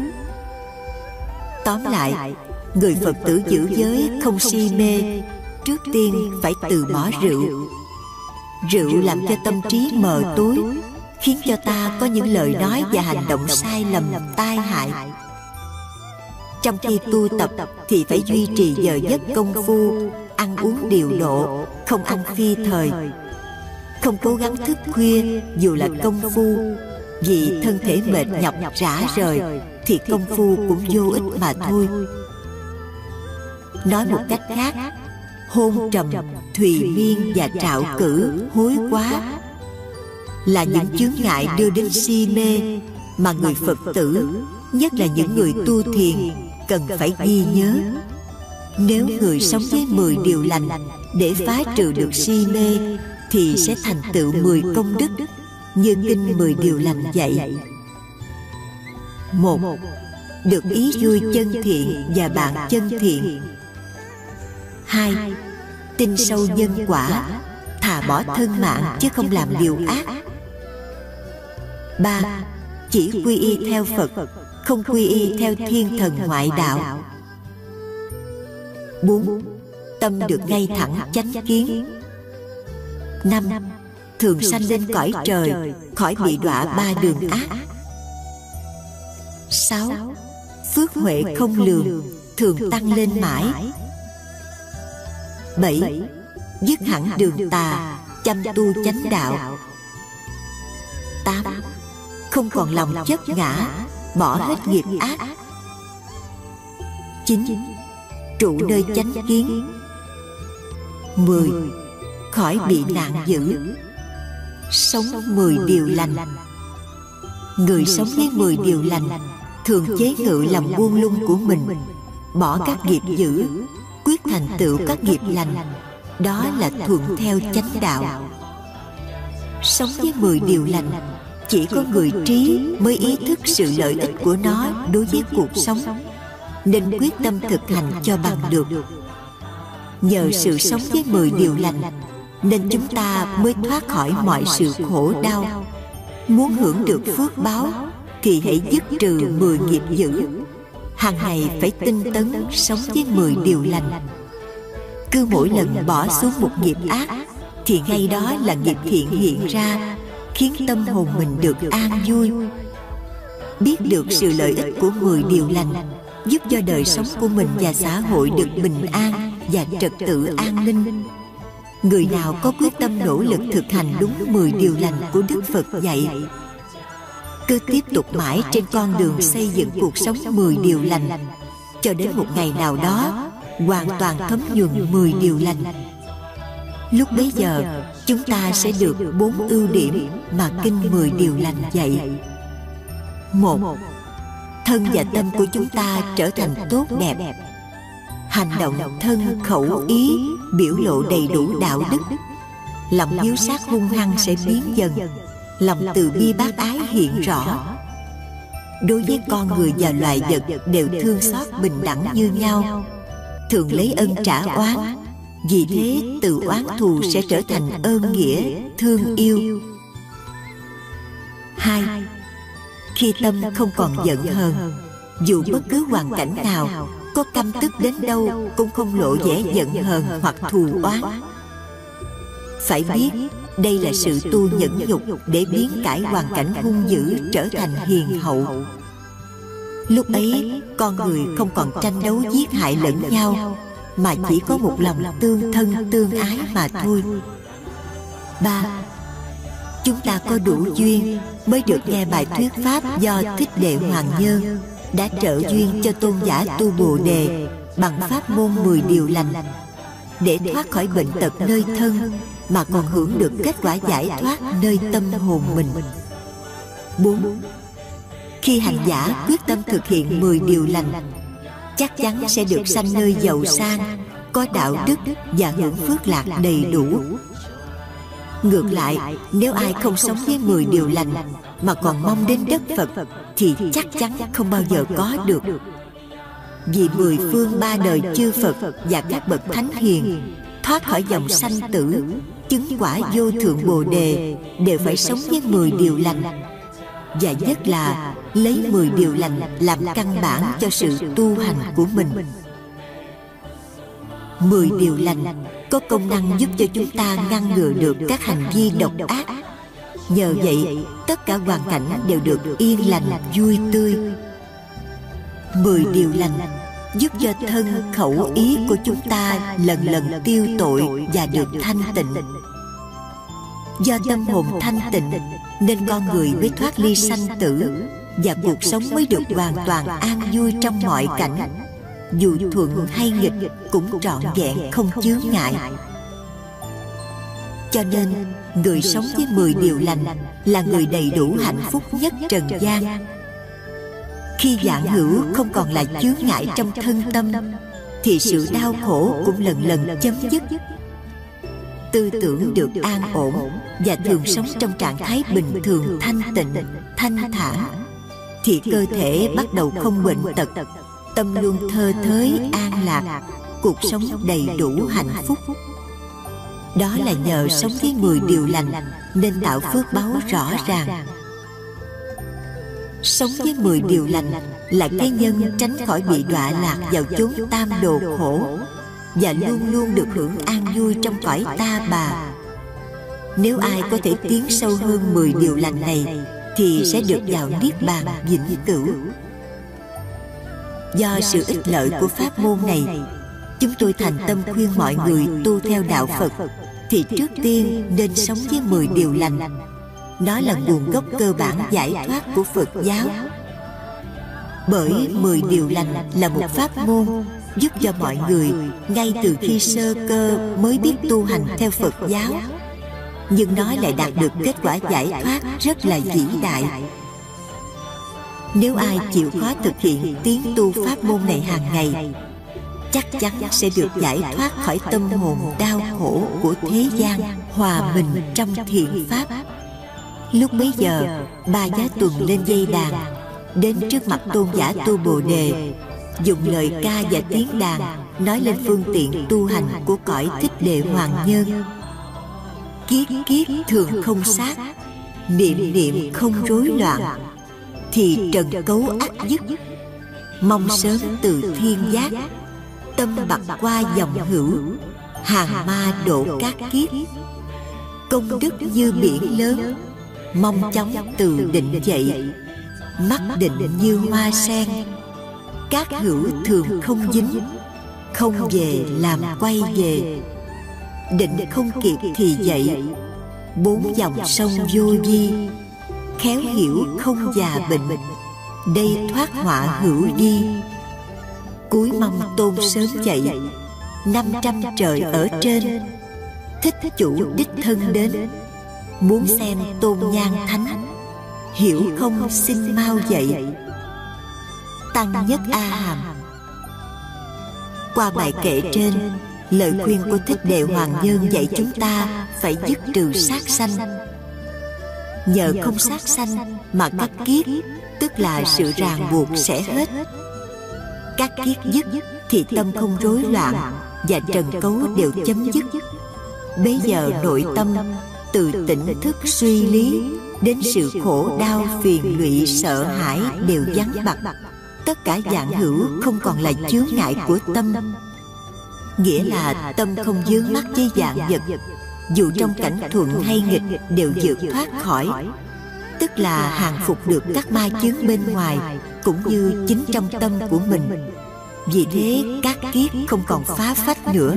Tóm lại người phật tử giữ giới không si mê, trước tiên phải từ bỏ rượu. Rượu làm cho tâm trí mờ tối, khiến cho ta có những lời nói và hành động sai lầm, tai hại. Trong khi tu tập thì phải duy trì giờ giấc công phu, ăn uống điều độ, không ăn phi thời. Không cố gắng thức khuya, dù là công phu, vì thân thể mệt nhọc rã rời thì công phu cũng vô ích mà thôi nói một cách khác hôn trầm thùy miên và trạo cử hối quá là những chướng ngại đưa đến si mê mà người phật tử nhất là những người tu thiền cần phải ghi nhớ. nếu người sống với mười điều lành để phá trừ được si mê thì sẽ thành tựu mười công đức như kinh mười điều lành dạy. một được ý vui chân thiện và bạn chân thiện hai tin sâu nhân quả thà bỏ thân mạng chứ không làm điều ác. ba chỉ quy y theo phật không quy y theo thiên thần ngoại đạo. bốn tâm được ngay thẳng chánh kiến. năm thường sanh lên cõi trời khỏi bị đọa ba đường ác. sáu phước huệ không lường thường tăng lên mãi bảy. Dứt hẳn đường tà chăm tu chánh đạo. tám. Không còn lòng chấp ngã bỏ hết nghiệp ác. chín. Trụ nơi chánh kiến. mười. Khỏi bị nạn dữ. sống mười điều lành. người sống với mười điều lành thường chế ngự lòng buông lung của mình bỏ các nghiệp dữ quyết thành tựu các nghiệp lành, đó là thuận theo chánh đạo. Sống với mười điều lành, chỉ có người trí mới ý thức sự lợi ích của nó đối với cuộc sống, nên quyết tâm thực hành cho bằng được. Nhờ sự sống với mười điều lành, nên chúng ta mới thoát khỏi mọi sự khổ đau. Muốn hưởng được phước báo, thì hãy dứt trừ mười nghiệp dữ hàng ngày phải tinh tấn sống với mười điều lành. Cứ mỗi lần bỏ xuống một nghiệp ác, thì ngay đó là nghiệp thiện hiện ra, khiến tâm hồn mình được an vui. Biết được sự lợi ích của mười điều lành, giúp cho đời sống của mình và xã hội được bình an và trật tự an ninh. Người nào có quyết tâm nỗ lực thực hành đúng mười điều lành của đức phật dạy cứ tiếp tục mãi trên con đường xây dựng cuộc sống mười điều lành. Cho đến một ngày nào đó, hoàn toàn thấm nhuần mười điều lành. Lúc bấy giờ, chúng ta sẽ được bốn ưu điểm mà kinh mười điều lành dạy. Một, thân và tâm của chúng ta trở thành tốt đẹp. Hành động thân khẩu ý biểu lộ đầy đủ đạo đức. Lòng hiếu sát hung hăng sẽ biến dần lòng từ bi bác ái hiện rõ. đối với con người và loài vật đều thương xót bình đẳng như nhau. thường lấy ân trả oán vì thế từ oán thù sẽ trở thành ơn nghĩa thương yêu. hai khi tâm không còn giận hờn dù bất cứ hoàn cảnh nào có căm tức đến đâu cũng không lộ vẻ giận hờn hoặc thù oán. phải biết đây là sự tu nhẫn nhục để biến cải hoàn cảnh hung dữ trở thành hiền hậu. lúc ấy con người không còn tranh đấu giết hại lẫn nhau mà chỉ có một lòng tương thân tương ái mà thôi. ba chúng ta có đủ duyên mới được nghe bài thuyết pháp do thích đệ hoàng nhân đã trợ duyên cho tôn giả tu bồ đề bằng pháp môn 10 điều lành để thoát khỏi bệnh tật nơi thân mà còn hưởng được kết quả giải thoát nơi tâm hồn mình 4. Khi hành giả quyết tâm thực hiện 10 điều lành, chắc chắn sẽ được sanh nơi giàu sang, có đạo đức và hưởng phước lạc đầy đủ ngược lại, nếu ai không sống với 10 điều lành mà còn mong đến đất phật thì chắc chắn không bao giờ có được vì mười phương ba đời chư phật và các bậc thánh hiền thoát khỏi dòng sanh tử chứng quả vô thượng bồ đề đều phải sống với mười điều lành. Và nhất là lấy mười điều lành làm căn bản cho sự tu hành của mình. Mười điều lành có công năng giúp cho chúng ta ngăn ngừa được các hành vi độc ác. Nhờ vậy, tất cả hoàn cảnh đều được yên lành, vui tươi. Mười điều lành giúp cho thân khẩu ý của chúng ta lần lần tiêu tội và được thanh tịnh. Do tâm hồn thanh tịnh, nên con người mới thoát ly sanh tử và cuộc sống mới được hoàn toàn an vui trong mọi cảnh. Dù thuận hay nghịch cũng trọn vẹn không chướng ngại. Cho nên, người sống với mười điều lành là người đầy đủ hạnh phúc nhất trần gian khi dạng hữu không còn là chướng ngại trong thân tâm, thì sự đau khổ cũng lần lần chấm dứt. Tư tưởng được an ổn và thường sống trong trạng thái bình thường, thanh tịnh, thanh thản, thì cơ thể bắt đầu không bệnh tật, tâm luôn thơ thới, an lạc, cuộc sống đầy đủ hạnh phúc. Đó là nhờ sống với mười điều lành nên tạo phước báo rõ ràng sống với mười điều lành là cái nhân tránh khỏi bị đọa lạc vào chốn tam đồ khổ và luôn luôn được hưởng an vui trong cõi ta bà. Nếu ai có thể tiến sâu hơn mười điều lành này thì sẽ được vào niết bàn vĩnh cửu. Do sự ích lợi của pháp môn này, chúng tôi thành tâm khuyên mọi người tu theo đạo phật thì trước tiên nên sống với mười điều lành nó là nguồn gốc cơ bản giải thoát của phật giáo. bởi mười điều lành là một pháp môn giúp cho mọi người ngay từ khi sơ cơ mới biết tu hành theo phật giáo. nhưng nó lại đạt được kết quả giải thoát rất là vĩ đại. nếu ai chịu khó thực hiện tiến tu pháp môn này hàng ngày chắc chắn sẽ được giải thoát khỏi tâm hồn đau khổ của thế gian hòa mình trong thiện pháp lúc bấy giờ, ba giá tuần lên dây đàn, đến trước mặt tôn giả tu bồ đề, dùng lời ca và tiếng đàn, nói lên phương tiện tu hành của cõi thích đệ hoàng nhân. Kiết kiết thường không sát, niệm niệm không rối loạn, thì trần cấu ác dứt mong sớm từ thiên giác, tâm bạc qua dòng hữu, hàng ma độ các kiếp. Công đức như biển lớn mong chóng từ định dậy. Mắt định như hoa sen. Các hữu thường không dính. Không về làm quay về. Định không kịp thì dậy. Bốn dòng sông vô vi khéo hiểu không già bệnh. Đây thoát họa hữu vi cuối mong tôn sớm dậy. Năm trăm trời ở trên. Thích chủ đích thân đến muốn xem tôn nhan thánh hiểu không xin mau dậy. tăng nhất a hàm. Qua bài kệ trên lời khuyên của thích đệ hoàng nhân dạy chúng ta phải dứt trừ sát sanh. nhờ không sát sanh mà các kiết tức là sự ràng buộc sẽ hết. các kiết dứt thì tâm không rối loạn và trần cấu đều chấm dứt. bây giờ nội tâm từ tỉnh thức suy lý đến sự khổ đau phiền lụy sợ hãi đều vắng bặt tất cả dạng hữu không còn là chướng ngại của tâm. Nghĩa là tâm không dướng mắt với dạng vật. Dù trong cảnh thuận hay nghịch đều vượt thoát khỏi. Tức là hàng phục được các ma chướng bên ngoài cũng như chính trong tâm của mình. Vì thế các kiếp không còn phá phách nữa.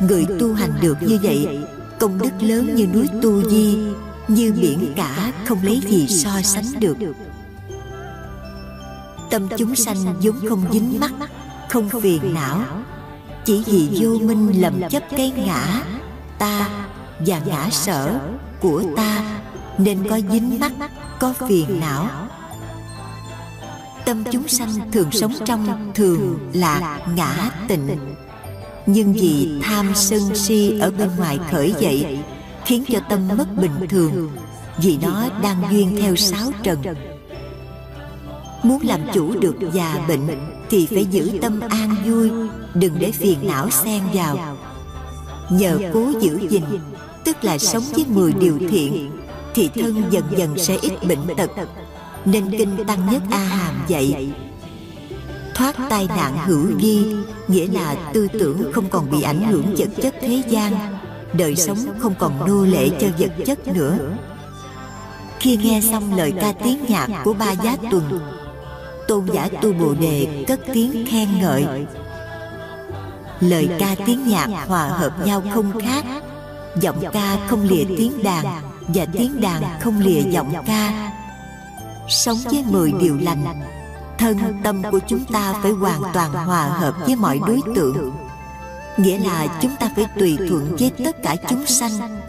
Người tu hành được như vậy công đức lớn như núi tu di, như biển cả không lấy gì so sánh được. Tâm chúng sanh vốn không dính mắc không phiền não. Chỉ vì vô minh lầm chấp cái ngã, ta và ngã sở của ta nên có dính mắc có phiền não. Tâm chúng sanh thường sống trong thường lạc ngã tịnh nhưng vì tham sân si ở bên ngoài khởi dậy, khiến cho tâm mất bình thường, vì nó đang duyên theo sáu trần. Muốn làm chủ được già bệnh thì phải giữ tâm an vui, đừng để phiền não xen vào. Nhờ cố giữ gìn, tức là sống với mười điều thiện, thì thân dần dần sẽ ít bệnh tật. Nên kinh tăng nhất a hàm dạy thoát tai nạn hữu vi, nghĩa là tư tưởng không còn bị ảnh hưởng vật chất thế gian, đời sống không còn nô lệ cho vật chất nữa. Khi nghe xong lời ca tiếng nhạc của ba giá tuần, tôn giả tu bồ đề cất tiếng khen ngợi. Lời ca tiếng nhạc hòa hợp nhau không khác, giọng ca không lìa tiếng đàn và tiếng đàn không lìa giọng ca. Sống với mười điều lành thân tâm của chúng ta phải hoàn toàn hòa hợp với mọi đối tượng. Nghĩa là chúng ta phải tùy thuận với tất cả chúng sanh.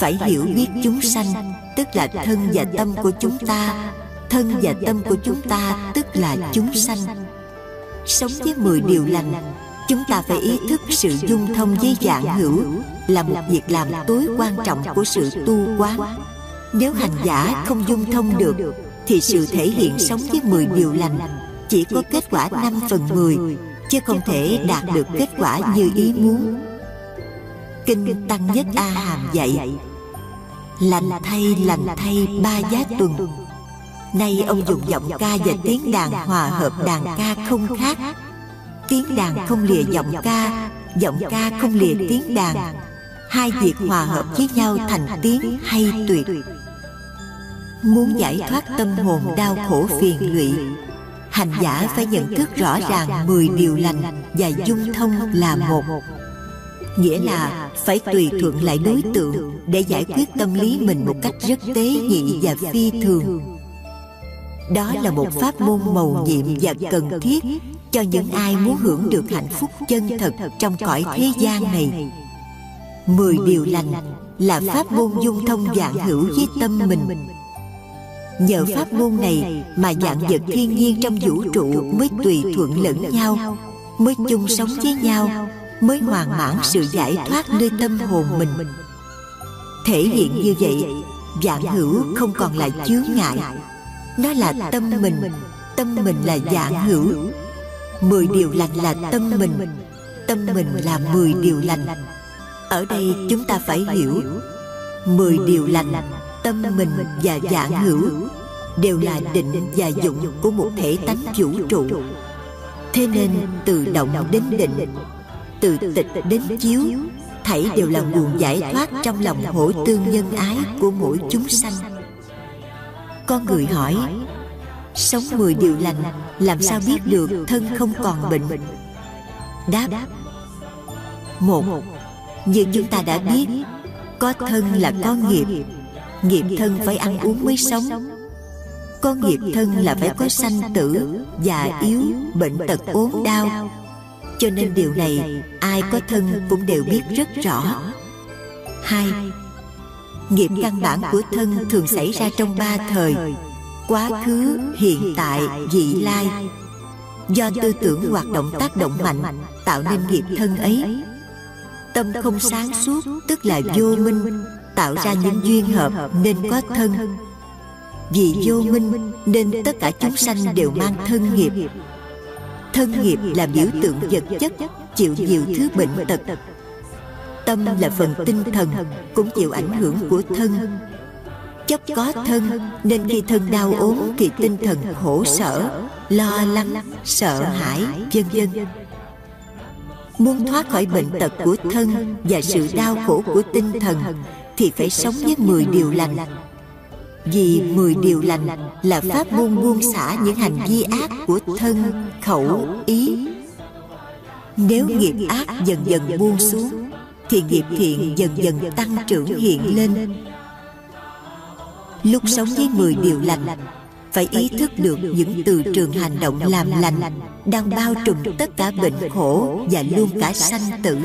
Phải hiểu biết chúng sanh, tức là thân và tâm của chúng ta. Thân và tâm của chúng ta, tức là chúng sanh. Sống với mười điều lành, chúng ta phải ý thức sự dung thông với dạng hữu, là một việc làm tối quan trọng của sự tu quán. Nếu hành giả không dung thông được thì sự thể hiện sống với mười điều lành chỉ có kết quả năm phần mười chứ không thể đạt được kết quả như ý muốn. kinh tăng nhất a hàm dạy lành thay lành thay ba giá tuần. nay ông dùng giọng ca và tiếng đàn hòa hợp đàn ca không khác. tiếng đàn không lìa giọng ca giọng ca không lìa tiếng đàn. hai việc hòa hợp với nhau thành tiếng hay tuyệt muốn giải thoát tâm hồn đau khổ phiền lụy hành giả phải nhận thức rõ ràng mười điều lành và dung thông là một. nghĩa là phải tùy thuận lại đối tượng để giải quyết tâm lý mình một cách rất tế nhị và phi thường. đó là một pháp môn mầu nhiệm và cần thiết cho những ai muốn hưởng được hạnh phúc chân thật trong cõi thế gian này. mười điều lành là pháp môn dung thông dạng hữu với tâm mình nhờ pháp môn này mà dạng vật thiên nhiên trong vũ trụ mới tùy thuận lẫn nhau mới chung sống với nhau mới hoàn mãn sự giải thoát nơi tâm hồn mình. thể hiện như vậy dạng hữu không còn là chướng ngại. nó là tâm mình. tâm mình là dạng hữu. mười điều lành là tâm mình. tâm mình là mười điều lành. ở đây chúng ta phải hiểu. mười điều lành tâm mình và dạng hữu đều là định và dụng của một thể tánh vũ trụ. thế nên từ động đến định từ tịch đến chiếu thảy đều là nguồn giải thoát trong lòng hỗ tương nhân ái của mỗi chúng sanh. con người hỏi sống mười điều lành làm sao biết được thân không còn bệnh? đáp một như chúng ta đã biết có thân là có nghiệp nghiệp thân phải ăn uống mới sống. Có nghiệp thân là phải có sanh tử già yếu, bệnh tật, ốm đau. Cho nên điều này ai có thân cũng đều biết rất rõ. Hai, nghiệp căn bản của thân thường xảy ra trong ba thời. Quá khứ, hiện tại, vị lai. Do tư tưởng hoạt động tác động mạnh, tạo nên nghiệp thân ấy. Tâm không sáng suốt, tức là vô minh tạo ra những duyên hợp nên có thân. vì vô minh nên tất cả chúng sanh đều mang thân nghiệp. thân nghiệp là biểu tượng vật chất chịu nhiều thứ bệnh tật. tâm là phần tinh thần cũng chịu ảnh hưởng của thân. chấp có thân nên khi thân đau ốm thì tinh thần khổ sở lo lắng sợ hãi vân vân. muốn thoát khỏi bệnh tật của thân và sự đau khổ của tinh thần thì phải sống với 10 điều lành. Vì mười điều lành là pháp môn buông xả những hành vi ác của thân, khẩu, ý. Nếu nghiệp ác dần dần buông xuống Thì nghiệp thiện dần dần tăng trưởng hiện lên. Lúc sống với mười điều lành Phải ý thức được những từ trường hành động làm lành Đang bao trùm tất cả bệnh khổ Và luôn cả sanh tử.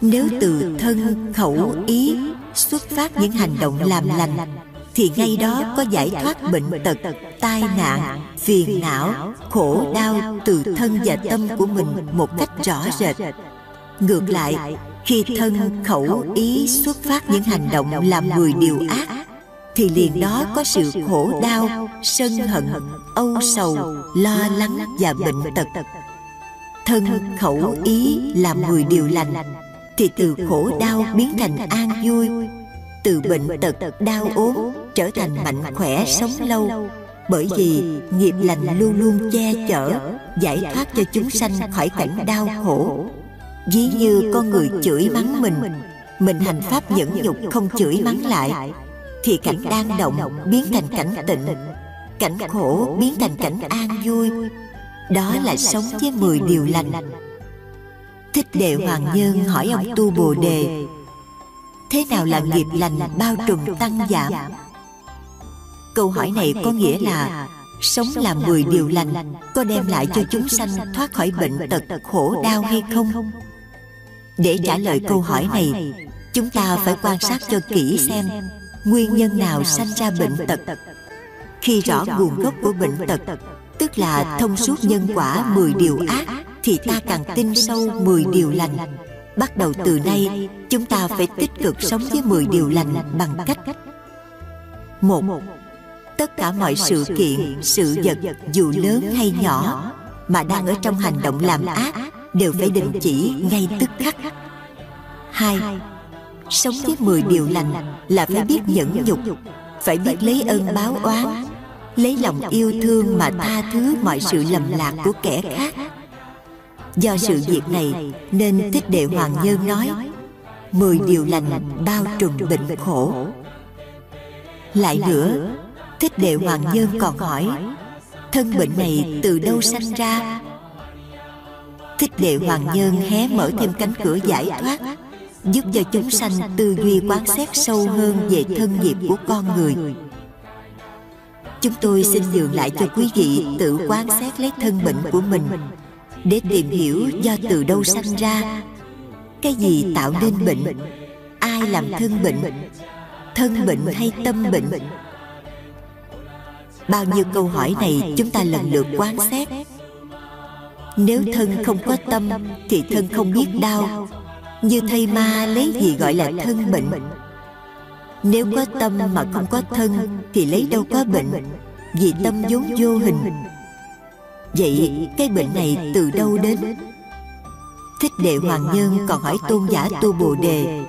Nếu từ thân, khẩu, ý xuất phát những hành động làm lành thì ngay đó có giải thoát bệnh tật tai nạn phiền não khổ đau từ thân và tâm của mình một cách rõ rệt. Ngược lại khi thân khẩu ý xuất phát những hành động làm người điều ác thì liền đó có sự khổ đau sân hận âu sầu lo lắng và bệnh tật. Thân khẩu ý làm người điều lành thì từ khổ đau biến thành an vui. từ bệnh tật đau ốm trở thành mạnh khỏe sống lâu. bởi vì nghiệp lành luôn luôn che chở giải thoát cho chúng sanh khỏi cảnh đau khổ. ví như con người chửi mắng mình mình hành pháp nhẫn nhục không chửi mắng lại thì cảnh đang động biến thành cảnh tịnh. cảnh khổ biến thành cảnh an vui. đó là sống với mười điều lành thích đệ hoàng nhân hỏi ông tu bồ đề thế nào là nghiệp lành bao trùm tăng giảm? câu hỏi này có nghĩa là sống làm mười điều lành có đem lại cho chúng sanh thoát khỏi bệnh tật khổ đau hay không? để trả lời câu hỏi này chúng ta phải quan sát cho kỹ xem nguyên nhân nào sanh ra bệnh tật. khi rõ nguồn gốc của bệnh tật tức là thông suốt nhân quả mười điều ác thì ta càng tin sâu mười điều lành. bắt đầu từ nay chúng ta phải tích cực sống với mười điều lành bằng cách một. Tất cả mọi sự kiện sự vật dù lớn hay nhỏ mà đang ở trong hành động làm ác đều phải đình chỉ ngay tức khắc. hai sống với mười điều lành là phải biết nhẫn nhục phải biết lấy ơn báo oán lấy lòng yêu thương mà tha thứ mọi sự lầm lạc của kẻ. khác do sự việc này nên thích đệ hoàng nhân nói mười điều lành bao trùm bệnh khổ. lại nữa thích đệ hoàng nhân còn hỏi thân bệnh này từ đâu sanh ra? thích đệ hoàng nhân hé mở thêm cánh cửa giải thoát giúp cho chúng sanh tư duy quán xét sâu hơn về thân nghiệp của con người. chúng tôi xin nhường lại cho quý vị tự quan xét lấy thân bệnh của mình để tìm hiểu do từ đâu sanh ra, cái gì tạo nên bệnh? Ai làm thân bệnh? Thân bệnh hay tâm bệnh? Bao nhiêu câu hỏi này chúng ta lần lượt quan xét nếu thân không có tâm thì thân không biết đau. Như thầy ma lấy gì gọi là thân bệnh? Nếu có tâm mà không có thân thì lấy đâu có bệnh? Vì tâm vốn vô hình vậy cái bệnh này từ đâu đến? thích đệ hoàng nhân còn hỏi tôn giả tu bồ đề.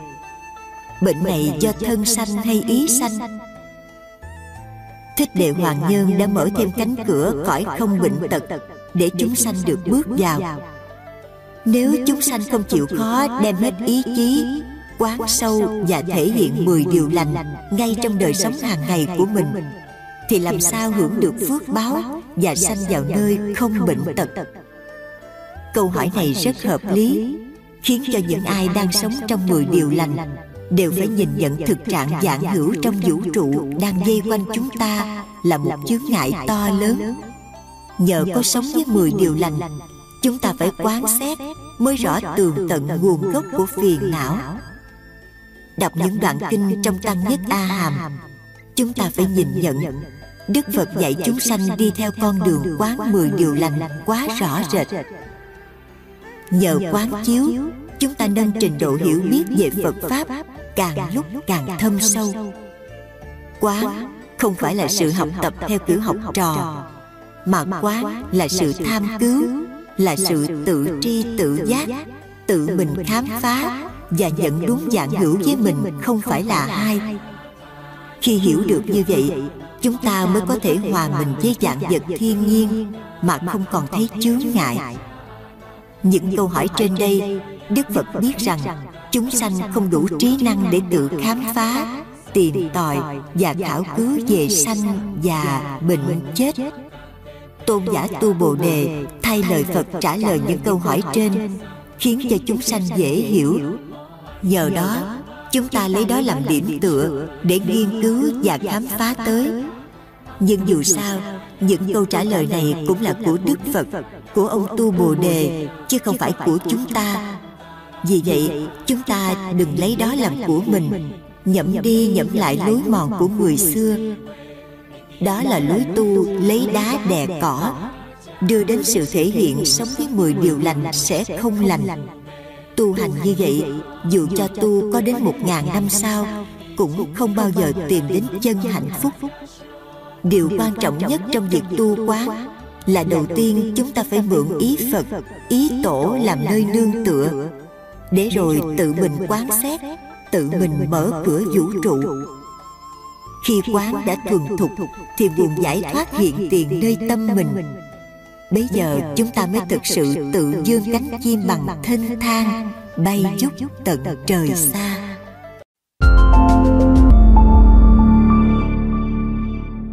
Bệnh này do thân sanh hay ý sanh? thích đệ hoàng nhân đã mở thêm cánh cửa cõi không bệnh tật để chúng sanh được bước vào. nếu chúng sanh không chịu khó đem hết ý chí quán sâu và thể hiện 10 điều lành ngay trong đời sống hàng ngày của mình thì làm sao hưởng được phước báo và sanh vào nơi không bệnh tật? câu hỏi này rất hợp lý khiến cho những ai đang sống trong 10 điều lành đều phải nhìn nhận thực trạng dạng hữu trong vũ trụ đang dây quanh chúng ta là một chướng ngại to lớn. nhờ có sống với 10 điều lành chúng ta phải quán xét mới rõ tường tận nguồn gốc của phiền não. đọc những đoạn kinh trong tăng nhất a hàm chúng ta phải nhìn nhận đức phật dạy chúng sanh đi theo con đường quán mười điều lành quá rõ rệt. nhờ quán chiếu chúng ta nâng trình độ hiểu biết về phật pháp càng lúc càng thâm sâu. quán không phải là sự học tập theo kiểu học trò mà quán là sự tham cứu là sự tự tri tự giác tự mình khám phá và nhận đúng dạng hữu với mình không phải là hai khi hiểu được như vậy chúng ta mới có thể hòa mình với dạng vật thiên nhiên mà không còn thấy chướng ngại. Những câu hỏi trên đây, đức phật biết rằng chúng sanh không đủ trí năng để tự khám phá, tìm tòi và khảo cứu về sanh và bệnh chết. Tôn giả tu bồ đề thay lời phật trả lời những câu hỏi trên, khiến cho chúng sanh dễ hiểu. Nhờ đó, chúng ta lấy đó làm điểm tựa để nghiên cứu và khám phá tới nhưng dù sao, những câu trả lời này cũng là của đức phật, của ông tu bồ đề, chứ không phải của chúng ta. Vì vậy, chúng ta đừng lấy đó làm của mình, nhẩm đi nhẩm lại lối mòn của người xưa. Đó là lối tu lấy đá đè cỏ. Đưa đến sự thể hiện sống với mười điều lành sẽ không lành. Tu hành như vậy, dù cho tu có đến một ngàn năm sau, cũng không bao giờ tìm đến chân hạnh phúc điều quan trọng nhất trong việc tu quán là đầu tiên chúng ta phải mượn ý phật ý tổ làm nơi nương tựa. để rồi tự mình quán xét tự mình mở cửa vũ trụ. khi quán đã thuần thục thì nguồn giải thoát hiện tiền nơi tâm mình. bây giờ chúng ta mới thực sự tự dương cánh chim bằng thênh thang bay chút tận trời. xa